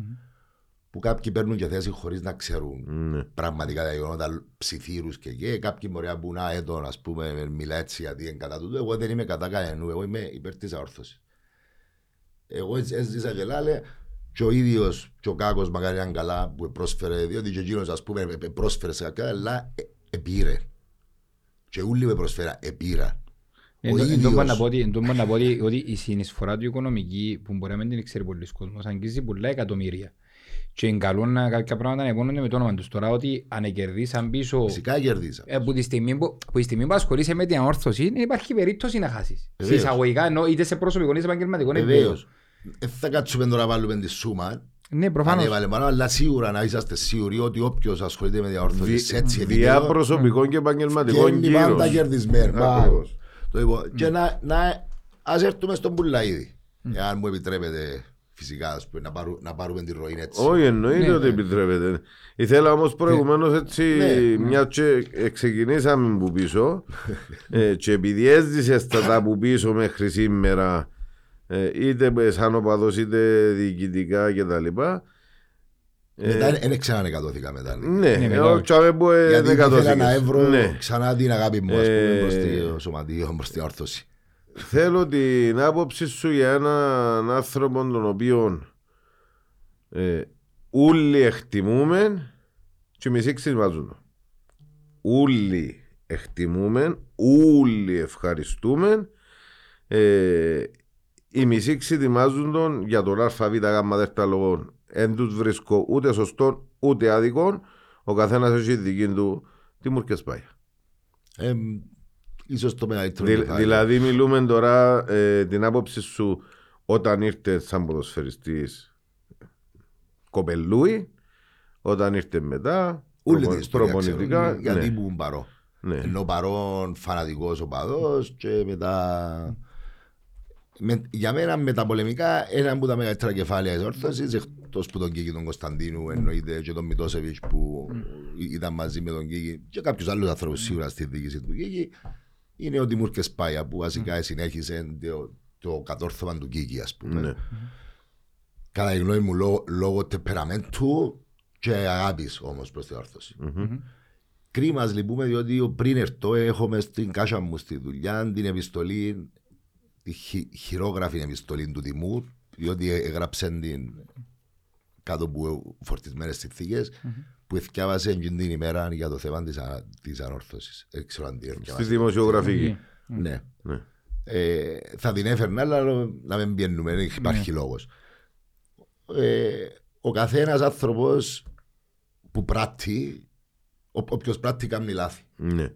που κάποιοι παίρνουν και θέση χωρίς να ξέρουν Ναι. πραγματικά τα γεγονότα ψιθύρους και και κάποιοι μπορεί να πούν «Α, έτον, ας πούμε, μιλά έτσι γιατί είναι κατά τούτο». Εγώ δεν είμαι κατά κανενού, εγώ είμαι υπέρ της αόρθωσης. Εγώ έτσι έζησα και λάλε και ο ίδιος και ο Κάκος μακάρι ήταν καλά που πρόσφερε, διότι και εκείνος ας πούμε ε, ε, πρόσφερε σε κάποια, αλλά ε, επήρε. Και όλοι με προσφέρα, επήρα. Ο Εν τω- εν τω ίδιος. μπορώ να πω ότι- εν τω μπορώ να πω ότι ότι η συνεισφορά του οικονομική που μπορεί να μην την ξέρει πολλοί κόσμος αγγίζει πολλά εκατομμύρια. Και είναι καλό να κάποια πράγματα να επώνονται με το όνομα τους. Τώρα ότι αν κερδίσαν πίσω Φυσικά κερδίσα. ε, που τη στιγμή που, που, τη στιγμή που ασχολείσαι με την αόρθωση δεν υπάρχει περίπτωση να χάσεις. Σε Βεβαίως. εισαγωγικά ενώ είτε σε προσωπικό είτε σε επαγγελματικό επίπεδο. Βεβαίως. Δεν θα κάτσουμε τώρα να βάλουμε τη σούμα. Ναι, προφανώς. Ανέβαλε πάνω, αλλά σίγουρα να είσαστε σίγουροι ότι όποιος ασχολείται με διαόρθωση σε έτσι Διά επίπεδο προσωπικών και επαγγελματικών βγαίνει πάντα κύρος. κερδισμένο. Ακριβώς. Το είπα. Και να, να, ας έρθουμε στον Πουλαίδη. Εάν μου επιτρέπετε φυσικά ας πούμε, να, πάρου, να πάρουμε τη ροή έτσι. Όχι, εννοείται Ναι, ότι ναι. επιτρέπεται. Ήθελα όμως προηγουμένως έτσι, Ναι. μια και ε, ξεκινήσαμε που πίσω ε, και επειδή έζησες τα τα που πίσω μέχρι σήμερα ε, είτε σαν οπαδός είτε διοικητικά κτλ. Μετά δεν ξανανεκατώθηκα μετά. ναι. Ναι, Ναι, ε, μετά. ο Τσάβε που ε, Γιατί δεν ήθελα να κατώθηκες. έβρω Ναι. ξανά την αγάπη μου ας πούμε, Ε, προς το σωματείο, προς την όρθωση. Θέλω την άποψη σου για έναν άνθρωπο τον οποίο ε, όλοι εκτιμούμε και μισοί ξεσβάζουν. Όλοι εκτιμούμε, όλοι ευχαριστούμε. Ε, οι μισοί ξετοιμάζουν τον για τον ΑΒ γάμμα δέρτα λόγων. Εν τους βρίσκω ούτε σωστό ούτε άδικο. Ο καθένας έχει δική του τι μου έρχεσαι πάει. Ε, ίσως το μεγαλύτερο Δη- κεφάλι. δηλαδή μιλούμε τώρα ε, την άποψη σου όταν ήρθε σαν ποδοσφαιριστής κοπελούι, όταν ήρθε μετά Όλη προπο- την ιστορία προπονητικά. ξέρουν, γιατί ναι, ήμουν παρό. ναι. Ενώ παρόν φανατικός οπαδός και μετά... Με, για μένα μεταπολεμικά ένα από τα μεγαλύτερα κεφάλαια της όρθωσης εκτός που τον Κίκη τον Κωνσταντίνου εννοείται και τον Μητώσεβιτς που ήταν μαζί με τον Κίκη και κάποιους άλλους ανθρώπους σίγουρα στη διοίκηση του Κίκη. Είναι ο Τιμούρκες Πάια που βασικά συνέχισε το, το κατόρθωμα του Κίκη ας πούμε. Ναι. κατά τη γνώμη μου λόγω, λόγω τεπεραμέντου και αγάπης όμως προς την όρθωση. Κρίμα λυπούμε διότι πριν ερθώ έχω μες στην κάσα μου στη δουλειά την επιστολή, τη χει, χειρόγραφη επιστολή του Τιμούρ διότι έγραψε την κάτω από φορτισμένες συνθήκες που εθιάβασε εκείνη την ημέρα για το θέμα της, α- της ανόρθωσης. Δεν ξέρω αν την Στη εθιάβασε. δημοσιογραφική. Ναι. Ναι. Ε, θα την έφερνα, αλλά να μην πιένουμε, δεν υπάρχει λόγος. Ε, ο καθένας άνθρωπος που πράττει, ο, όποιος πράττει κάνει λάθη. Ναι.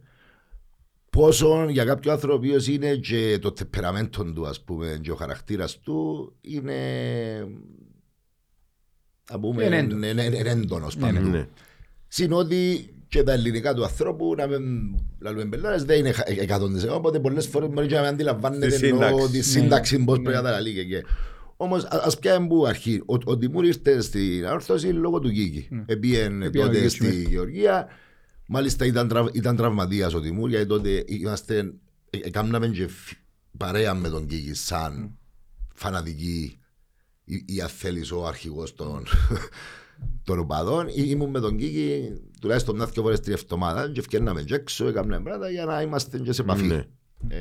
Πόσο για κάποιο άνθρωπο ο οποίος είναι και το τεπεραμέντο του, ας πούμε, και ο χαρακτήρας του είναι, να πούμε, Είναι έντονος. είναι- είναι- είναι έντονος Ναι, ναι. παντού. Ναι. Συν ότι και τα ελληνικά του ανθρώπου να μην λαλούμε μπελάρες δεν είναι 100% οπότε πολλές φορές μπορεί και να μην αντιλαμβάνεται Τη εννοώ σύνταξη. τη Ναι. σύνταξη πώς Ναι. πρέπει να τα λέει και και. Όμως α- ας πιάμε που αρχή. Ο, ο Τιμούρ ήρθε στην αόρθωση λόγω του Κίκη. Επίεν Επίεν ο τότε Κίκης, στη ναι. Γεωργία. Μάλιστα ήταν, τραυ, ήταν τραυματίας ο Τιμούρ γιατί τότε είμαστε, ε, έκαναμε και φ- παρέα με τον Κίκη σαν φανατική ή, ή αν θέλεις ο αρχηγός των, των οπαδών ή ήμουν με τον Κίκη τουλάχιστον μια δυο φορές την εβδομάδα και ευκαιρνάμε και έξω, έκαναμε πράγματα για να είμαστε και σε επαφή. Ναι. Ε,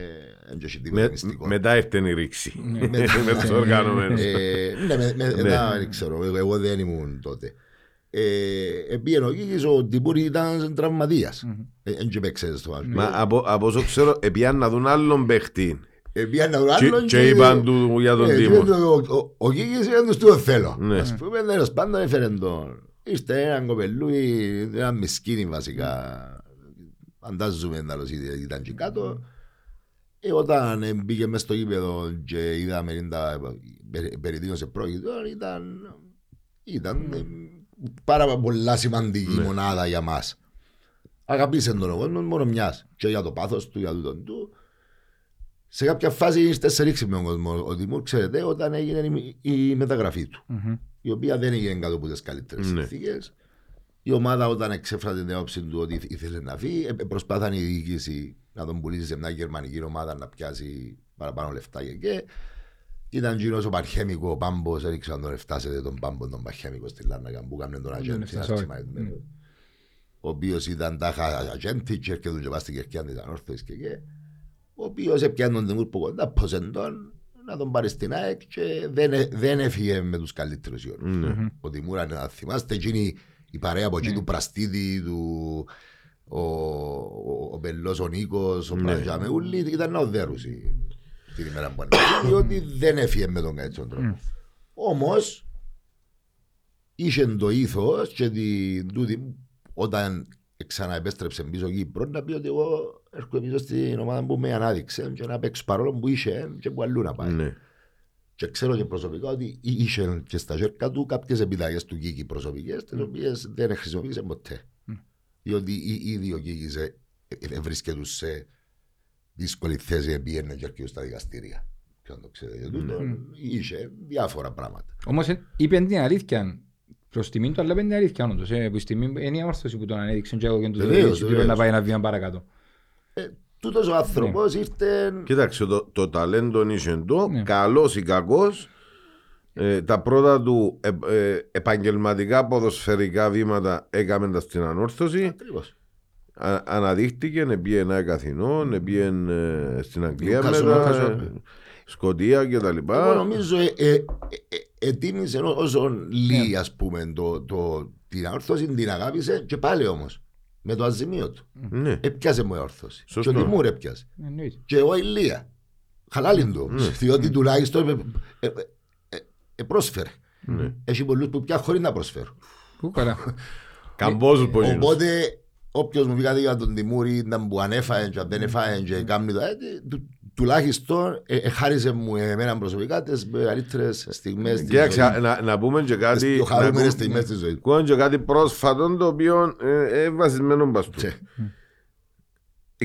εν και έχει τίποτα Με, μυστικό. μετά ήρθε η ρήξη. Με- Με τους οργανωμένους. Ε, ναι, με, με, Ναι. μετά δεν ξέρω, εγώ, εγώ δεν ήμουν τότε. Ε, επίεν ο Κίκης, ο Τιμπούρη ήταν τραυματίας. Ε, Εν και παίξες στο άλλο. Μα από, από όσο ξέρω, επιάν να δουν άλλον παίχτη. Επίεν ο Και, άλλον και είπαν του για τον Ε, Τίμο. και ο- ο- Ο Κίκης ήταν τους του θέλω. Ναι. Ας πούμε, τέλος πάντων έφερε τον. Ήρθε έναν κοπελούι, ένα μισκίνι βασικά. Φαντάζομαι να ήταν και κάτω. Ε, όταν ε, μπήκε μες στο γήπεδο και είδαμε τα περί- περί τίνος επρόκειτο, ήταν, ήταν ε, πάρα πολλά σημαντική Ναι. μονάδα για μας. Αγαπήσε τον ο κόσμος μόνο μιας. Και για το πάθος του, για τούτον του. Σε κάποια φάση είστε σε ρίξη με τον κόσμο. Ο Δημούρ, ξέρετε, όταν έγινε η, η μεταγραφή του. Μμμ. Η οποία δεν έγινε κάτω από τις καλύτερες Ναι. συνθήκες. Η ομάδα όταν εξέφρασε την άποψη του ότι ήθελε να φύγει, ε, προσπάθανε η διοίκηση να τον πουλήσει σε μια γερμανική ομάδα να πιάσει παραπάνω λεφτά και και. Ήταν γύρω ο Παρχέμικο, ο Πάμπος, δεν ξέρω αν τον εφτάσετε τον Πάμπο, τον Παρχέμικο στη Λάρνακα που έκανε τον Ατζέντη. έφτασε, όχι. Ο οποίος ήταν τάχα Ατζέντη και έρχεται και πάει στην Κερκιά της Ανόρθωσης και και. Ο οποίος έπιανε τον Δημούρ που κοντά, ποσεντών, να τον πάρει στην ΑΕΚ και δεν, ε- δεν έφυγε με τους καλύτερους όρους. Ναι. Ο Δημούρα, να θυμάστε, εκείνη η παρέα από εκεί Ναι. του Πραστίδη, του, ο, ο, ο Πελός, ο Νίκος, ο Ναι. Πραζιάμε, όλοι ήταν να οδέρουσει την ημέρα που ανέβηκε, διότι δεν έφυγε με τον καλύτερο τρόπο. Όμως, είχε το ήθος και την τούτη, όταν ξαναεπέστρεψε πίσω Κύπρο, να πει ότι εγώ έρχομαι πίσω στην ομάδα που με ανάδειξε και να παίξω παρόλο που είχε και που αλλού να πάει. Ναι. Και ξέρω και προσωπικά ότι είχε και στα χέρια του κάποιες επιταγές του Κίκη προσωπικές, τις οποίες δεν χρησιμοποίησε ποτέ. Διότι ή- ήδη ο Κίκης βρίσκεται σε δύσκολη θέση επειδή είναι και αρκεί στα δικαστήρια. Ποιο να το ξέρετε. Για τούτο είχε διάφορα πράγματα. Όμως ε, είπε την αλήθεια προς τιμήν του, αλλά είπε την αλήθεια όντως. Ε, που στη στιγμή είναι η όρθωση που τον ανέδειξε και εγώ και τους Βεβαίως, δίνει εισιτήριο βεβαίως. να πάει ένα βήμα παρακάτω. Ε, τούτος ο άνθρωπος ήρθε. Κοίταξε, το, το ταλέντο είσαι το, Ναι. καλός ή κακός. Ε, τα πρώτα του ε, ε, επαγγελματικά ποδοσφαιρικά βήματα έκαμε τα στην ανόρθωση. Ακριβώς. Α, αναδείχτηκε, επίε ένα καθηνό, επίε ε, στην Αγγλία Νιούκασλ, μετά, Νιούκασλ. ε, Σκοτία κτλ. Εγώ νομίζω ε, ε, ε, ε, ετίμησε όσον λύει ας πούμε το, το, την αόρθωση, την αγάπησε και πάλι όμως με το αζημίο του. Ναι. Έπιασε μου η όρθωση. Σωστό. Και ο Τιμούρ έπιασε. Εννοείται. Και εγώ η Λία. Χαλάλιν του όμως, διότι τουλάχιστον ε, ε, ε, ε, ε, πρόσφερε. Έχει πολλούς που πια χωρίς να προσφέρουν. Πού καλά. Καμπόζους πως είναι. Οπότε όποιος μου πει κάτι για τον Τιμούρ ήταν που ανέφαε και αν δεν έφαε και κάνει το ε, του- τουλάχιστον ε, ε, χάρισε μου εμένα προσωπικά τις μεγαλύτερες στιγμές της Κοίταξε, ζωής. να, να πούμε και κάτι. Τις πιο να χαρούμενες πούμε- στιγμές της ζωής. Ακούω και κάτι πρόσφατο το οποίο ε, ε, βασισμένο μπαστού. Τσε.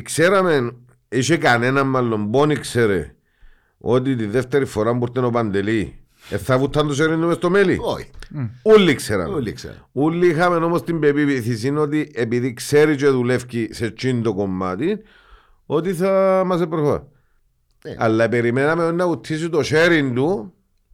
Ξέραμε, είχε κανένα μάλλον πόνοι ξέρε ότι τη δεύτερη φορά που ήρθε ο Παντελή ε, θα βουτάν το σερίνο μες στο μέλι; Όχι. Όλοι ξέραμε. Όλοι ξέρω. Όλοι είχαμε όμως την πεποίθηση ότι επειδή ξέρει και δουλεύει σε εκείνο το κομμάτι ότι θα μας επροχωρά. Ναι. Αλλά περιμέναμε να βουτήσει το sharing του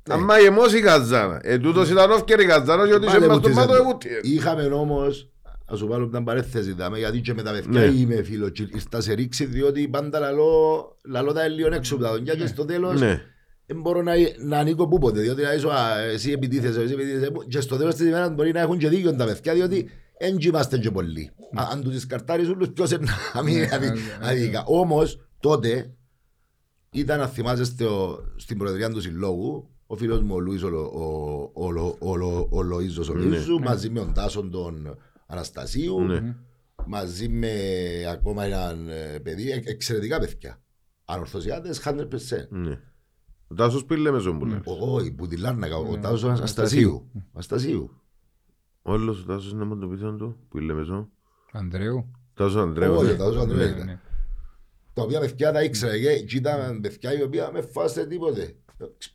άμα γεμώσει η καζάνα. Ε, τούτος ήταν όφκερη η καζάνα και ότι είχε Πάλι μας το βουτήσαν μάτο το. εβούτησε. Είχαμε όμως, ας σου βάλω μια παρέθεση δάμε, γιατί και με τα παιδιά Ναι. είμαι φίλος και ήρθα σε ρήξη διότι πάντα λαλώ, λαλώ τα λίγο έξω από τα δονιά και στο τέλος Ναι. Δεν μπορώ να, να ανήκω πού ποτέ, διότι να είσαι «Α, εσύ επιτίθεσαι, εσύ επιτίθεσαι. Μου», και στο τέλος της ημέρας μπορεί να έχουν και δίκιο τα παιδιά, διότι δεν είμαστε και πολλοί. Α- Αν τους δισκαρτάρεις όλους ποιος είναι να μην αδι- αδίκα. Όμως τότε ήταν να θυμάσαι ο- στην προεδρία του συλλόγου ο φίλος μου ο Λουίς ο, Λο- ο, ο, Λο- ο, Λο- ο Λοΐζος ο Λουίζου μαζί με τον Τάσον τον Αναστασίου Ναι. μαζί με ακόμα έναν ε, παιδί ε, εξαιρετικά παιδιά. Ανορθωσιάτες 100% Ναι. Ο Τάσος πήλε με ζόμπουλα. όχι που τη Λάρνακα ο Τάσος Αναστασίου. Αναστασίου Αναστασίου Όλος ο Τάσος είναι με το πίθον του που είναι με ζώ. Ανδρέου. Τάσος Ανδρέου. όχι ναι. ο Τάσος Ναι, Ανδρέου ήταν ναι. τα οποία παιδιά τα ήξερα και και ήταν παιδιά οι οποίοι με φάστε τίποτε.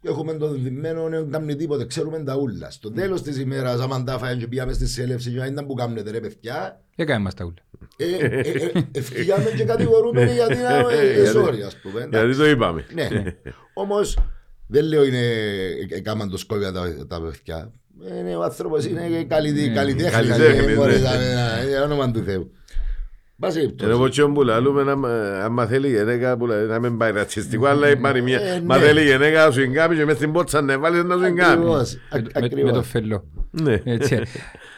Έχουμε τον δημένο, δεν κάνουμε τίποτε, ξέρουμε τα ούλα. Στο τέλος της ημέρας, άμα τα φάγαμε και πήγαμε στη σέλευση και αν ήταν που κάνετε ρε παιδιά, Έκανε μας τα ούλα. ε, ε, ε, ευκήγαμε και κατηγορούμενοι για την εσόρια, ας πούμε. Γιατί εντάξει. το είπαμε. Ναι, όμως δεν λέω είναι έκαναν το σκόπια τα, τα παιδιά. Είναι, ο άνθρωπος είναι καλλιτέ- καλλιτέχνης, καλλιτέχνης, δεν μπορεί ναι. να- να- είναι όνομα του Θεού. Πάση Είναι περιπτώσει. από τσιόν που λαλούμε να- άμα θέλει η γυναίκα που λέει, να μην πάει ρατσιστικό αλλά υπάρχει Ε, μια. Μας ναι. θέλει η γυναίκα να σου εγκάμει και μες στην πότσα να βάλεις να σου εγκάμει. Ακριβώς, Με- ακ- με- Με το ακριβώς. φελό. Ναι. Έτσι.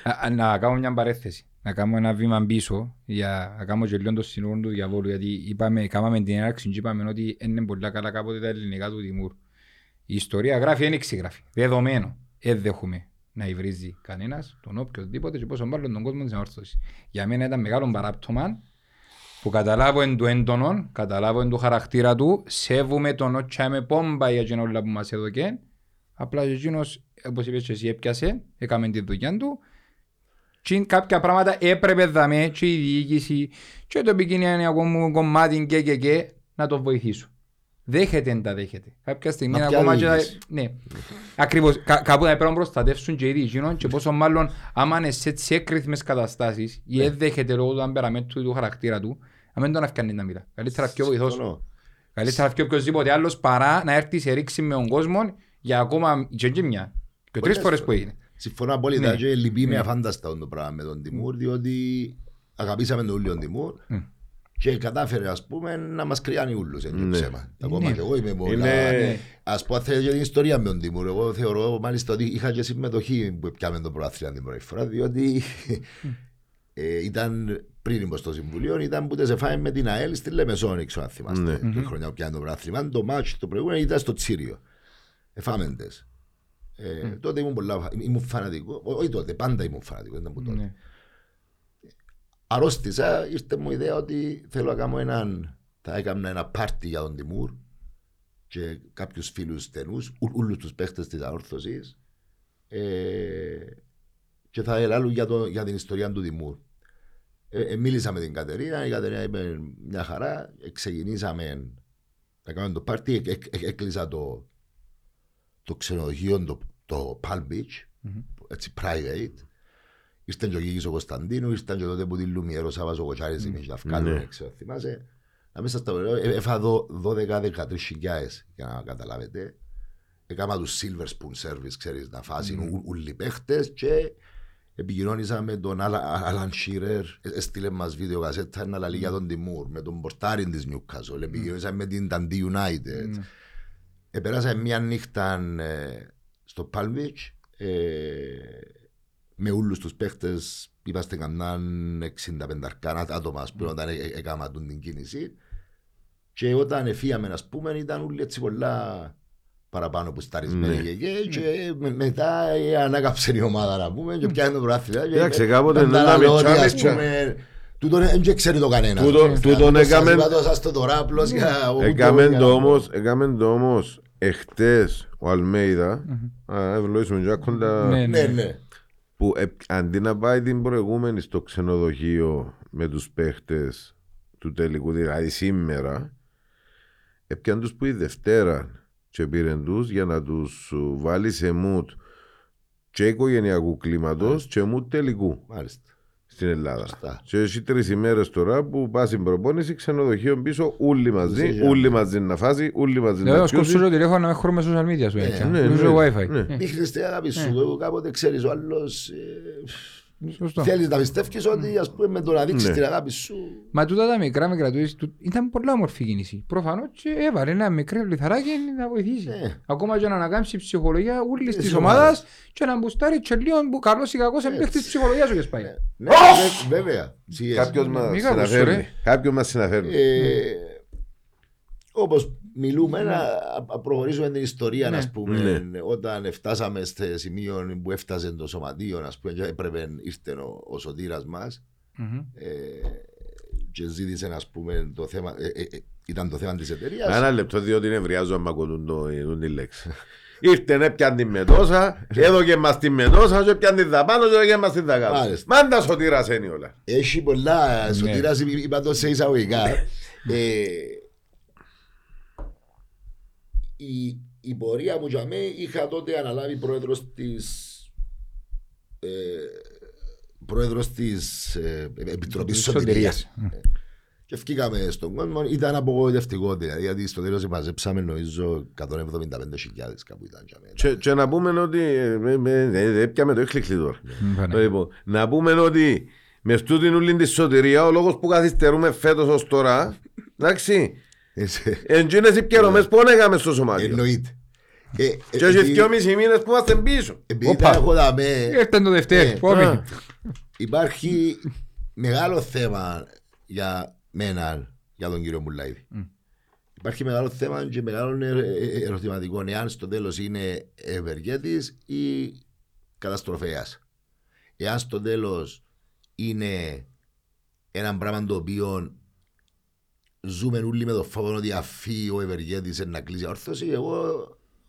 Α, α, Να κάνω μια παρέθεση. Να κάνω ένα βήμα πίσω για να κάνω και λίγο το συνόρο του διαβόλου γιατί είπαμε, κάναμε την έναρξη και είπαμε ότι είναι πολλά καλά κάποτε τα ελληνικά του Τιμούρ. Η ιστορία γράφει, δεν εξηγράφει. Δεδομένο. Δεν δέχομαι να υβρίζει κανένας, τον οποιοδήποτε και πόσο μάλλον τον κόσμο της ανόρθωσης. Για μένα ήταν μεγάλο παράπτωμα που καταλάβω εν του έντονον, καταλάβω εν του χαρακτήρα του, σέβομαι τον ότσα με πόμπα για εκείνο όλα που μας έδωκε. Απλά και εκείνος, όπως είπες και εσύ, έπιασε, έκαμε τη δουλειά του Και είναι κάποια πράγματα έπρεπε δαμέ και η διοίκηση και το επικοινωνιακό μου κομμάτι και και και να το βοηθήσω. Δέχεται να τα δέχεται. Κάποια στιγμή Μα ποια ακόμα και... διοίκηση; Ναι. Ακριβώς. Κα, κάπου θα πρέπει να προστατεύσουν και οι διοικήνων και πόσο μάλλον άμα είναι σε έτσι έκρηθμες καταστάσεις ή δεν δέχεται λόγω του αμπεραμέτου του χαρακτήρα του, να μην τον αυκάνει να μιλά. Καλύτερα πιο βοηθός. Συμφωνώ. Καλύτερα πιο οποιοσδήποτε άλλος παρά να έρθει σε ρήξη με τον κόσμο για ακόμα και και μια. Και τρεις Πολλές φορές που έγινε. Συμφωνώ απόλυτα Ναι. και λυπεί με αφάνταστα το πράγμα με τον Τιμούρ διότι αγαπήσαμε τον Ούλιο Τιμούρ και κατάφερε ας πούμε να μας κρυάνει ούλους έτσι Ναι. ψέμα. Ακόμα Ναι. και εγώ είμαι πολλά. Είναι- Ας πω θέλει για την ιστορία με τον Τιμούρ. Εγώ θεωρώ μάλιστα ότι είχα και συμμετοχή που πιάμε τον προάθλια την πρώτη φορά διότι ε, ήταν πριν ήμουν στο Συμβουλίο, ήταν που σε φάει με την ΑΕΛ στη Λεμεσόνη, ξέρω αν θυμάστε. Ναι. Τη χρονιά που πιάνε το πρωτάθλημα. Το μάτσο το προηγούμενο ήταν στο Τσίριο. Εφάμεντες. Ε, τότε ήμουν πολλά, ήμουν φανατικό. Ό- Όχι τότε, πάντα ήμουν φανατικό. Ήταν που τότε. Ναι. Αρρώστησα, ήρθε μου η ιδέα ότι θέλω να κάνω έναν. Θα έκανα ένα πάρτι για τον Τιμούρ και κάποιους φίλους στενούς, όλους τους παίχτες της αόρθωση. Ε, και θα ελάλουν για, το, για την ιστορία του Τιμούρ. Ε, ε, μίλησα με την Κατερίνα, η Κατερίνα είπε μια χαρά. Ε, ξεκινήσαμε να κάνουμε το πάρτι, ε, ε, ε, έκλεισα το, το ξενοδοχείο, το, το Palm Beach, έτσι private. Ήρθαν και ο Γίγης ο Κωνσταντίνου, ήρθαν και τότε που τη Λουμιέρο Σάββας ο Κοτσάρης εμείς να βγάλουν, Ναι. δεν ξέρω, θυμάσαι. Να μέσα στα ωραία, ε, έφα δω 12-13 χιλιάες για να καταλάβετε. Έκανα τους Silver Spoon Service, ξέρεις, να φάσουν όλοι οι παίχτες και επικοινώνησα με τον Άλαν Σίρερ, έστειλε μας βίντεο κασέτα να λαλεί για τον Τιμούρ, με τον πορτάριν της Newcastle, επικοινώνησα με την Dundee United. Επέρασα μια νύχτα ε, στο Palm Beach ε, με όλους τους παίχτες είμαστε κανέναν 65 αρκάνα άτομα ας πούμε, όταν ε- ε- έκανα τούν την κίνηση και όταν εφύαμε ας πούμε ήταν όλοι έτσι πολλά παραπάνω που σταρισμένοι Ναι. και, και, και με- μετά ε, ανάκαψε η ομάδα να πούμε και πιάνε το πρωτάθλημα και Κοίταξε, με- κάποτε με τα να με λαλότια, ας τσάλιτσα. πούμε, Τούτον δεν και ξέρει το κανένας. Τούτο- τούτον έκαμε- Σας το τώρα απλώς για... Έκαμε για- το όμως, έκαμε το όμως εχτες ο Αλμέιδα, α, ευλογήσουμε και κοντά, Ναι, Ναι, ναι. Που ε, αντί να πάει την προηγούμενη στο ξενοδοχείο με τους παίχτες του τελικού, δηλαδή σήμερα, έπιαν τους που η Δευτέρα και πήραν τους για να τους ε, βάλει σε μουτ και οικογενειακού κλίματος και μουτ τελικού Μάλιστα. Στην Ελλάδα. Σωστά. Και έχει τρεις ημέρες τώρα που πας στην προπόνηση, ξενοδοχείο πίσω, όλοι μαζί, Ζήγια. όλοι μαζί να φάσει, όλοι μαζί Λέω, να σκόψω πιούσει. το τηλέφωνο να με χωρούμε social media σου. έτσι. ναι, Νομίζω ναι, wifi. ναι. Ε, Δείχνεις την αγάπη σου. Εγώ Κάποτε ξέρεις ο άλλος... ε, Σωστό. Θέλεις να πιστεύεις ότι ας πούμε με το να δείξεις Ναι. την αγάπη σου... Μα τούτα τα μικρά με κρατούσεις, του- ήταν πολλά όμορφη κίνηση. Προφανώς και έβαλε ένα μικρό λιθαράκι να βοηθήσει. Ναι. Ακόμα και να ανακάμψει η ψυχολογία όλης Της της ομάδας. ομάδας και να μπουστάρει και λίγο που καλός ή κακός εμπαίχτης της ψυχολογίας σου και σπάει. Ναι, βε- βέβαια. Σιγές. Κάποιος μας Μη κάπως, συναφέρει. ρε. Κάποιο μα συναφέρει. Ε, όπως μιλούμε να α- προχωρήσουμε την ιστορία Ναι. ας πούμε Ναι. όταν φτάσαμε στο σημείο που έφτασε το σωματείο ας πούμε και έπρεπε ήρθε ο, ο σωτήρας μας Μμμ. ε, και ζήτησε ας πούμε το θέμα ε, ε, ε, ήταν το θέμα της εταιρείας Ένα λεπτό, διότι νευριάζω άμα ακούν το- τον τη λέξη. Ήρθε να πιάνει την μετόσα, έδωκε μας την μετόσα και πιάνει την δαπάνω και έδωκε μας την δακάτω. Μάλιστα. Μάντα σωτήρας είναι όλα. Έχει πολλά σωτήρας, είπα- είπα το σε εισαγωγικά. Ε, η, η πορεία μου για μέ είχα τότε αναλάβει πρόεδρος της ε, πρόεδρος της ε, Επιτροπής Σωτηρίας. Και βγήκαμε στον κόσμο, ήταν απογοητευτικό δηλαδή, γιατί στο τέλος μαζέψαμε νομίζω 175.000 κάπου ήταν για μένα. Και, και να πούμε ότι. ε, ε, ε, ε, Έπιαμε το έκλειξη τώρα. Μ, πάνε. Λοιπόν, να πούμε ότι με στούτην ούλην τη σωτηρία ο λόγος που καθυστερούμε φέτος ως τώρα εντάξει Έτσι, εντζίνες οι πιερωμές που έκαμε στο σωμάτιο Εννοείται. Ε, ε, και έχει επειδή- δυόμισι μήνες που είμαστε πίσω Επειδή Οπα. τα έχω δαμέ, Ήρθε το Δευτέρι. Ε, Πόμι. α. Υπάρχει μεγάλο θέμα για μένα, για τον κύριο Μουλάιδη. Υπάρχει μεγάλο θέμα και μεγάλο ε- ε- ερωτηματικό εάν στο τέλος είναι ευεργέτης ή καταστροφέας. Εάν στο τέλος είναι ένα πράγμα το οποίο ζούμε όλοι με το φόβο ότι αφή ο ευεργέτης να κλείσει όρθωση, εγώ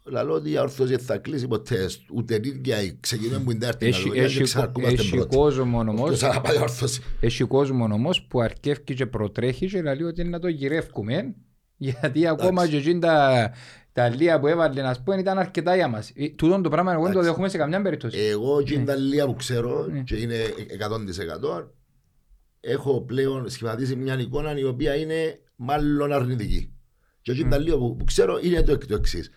λαλό ότι η όρθωση δεν θα κλείσει ποτέ. Ούτε ίδια ξεκινούμε που είναι τέρτη Έχει- κατηγορία και έχει- ξαναρκούμαστε έχει πρώτοι. κόσμο όμως. Ποιος θα πάει όρθωση. Έχει κόσμο όμως που αρκεύει και προτρέχει και λέει ότι είναι να το γυρεύκουμε γιατί ακόμα και εκείνη τα, τα λία που έβαλε να πούμε ήταν αρκετά για μας. Ε, Τούτον το πράγμα εγώ δεν το Εντάξει. δέχομαι σε καμιά περίπτωση. Εγώ και τα λίγα που ξέρω Ναι. και είναι 100% έχω πλέον σχηματίσει μια εικόνα η οποία είναι μάλλον αρνητική. Και όχι τα λίγα που, που ξέρω είναι το, το εξής.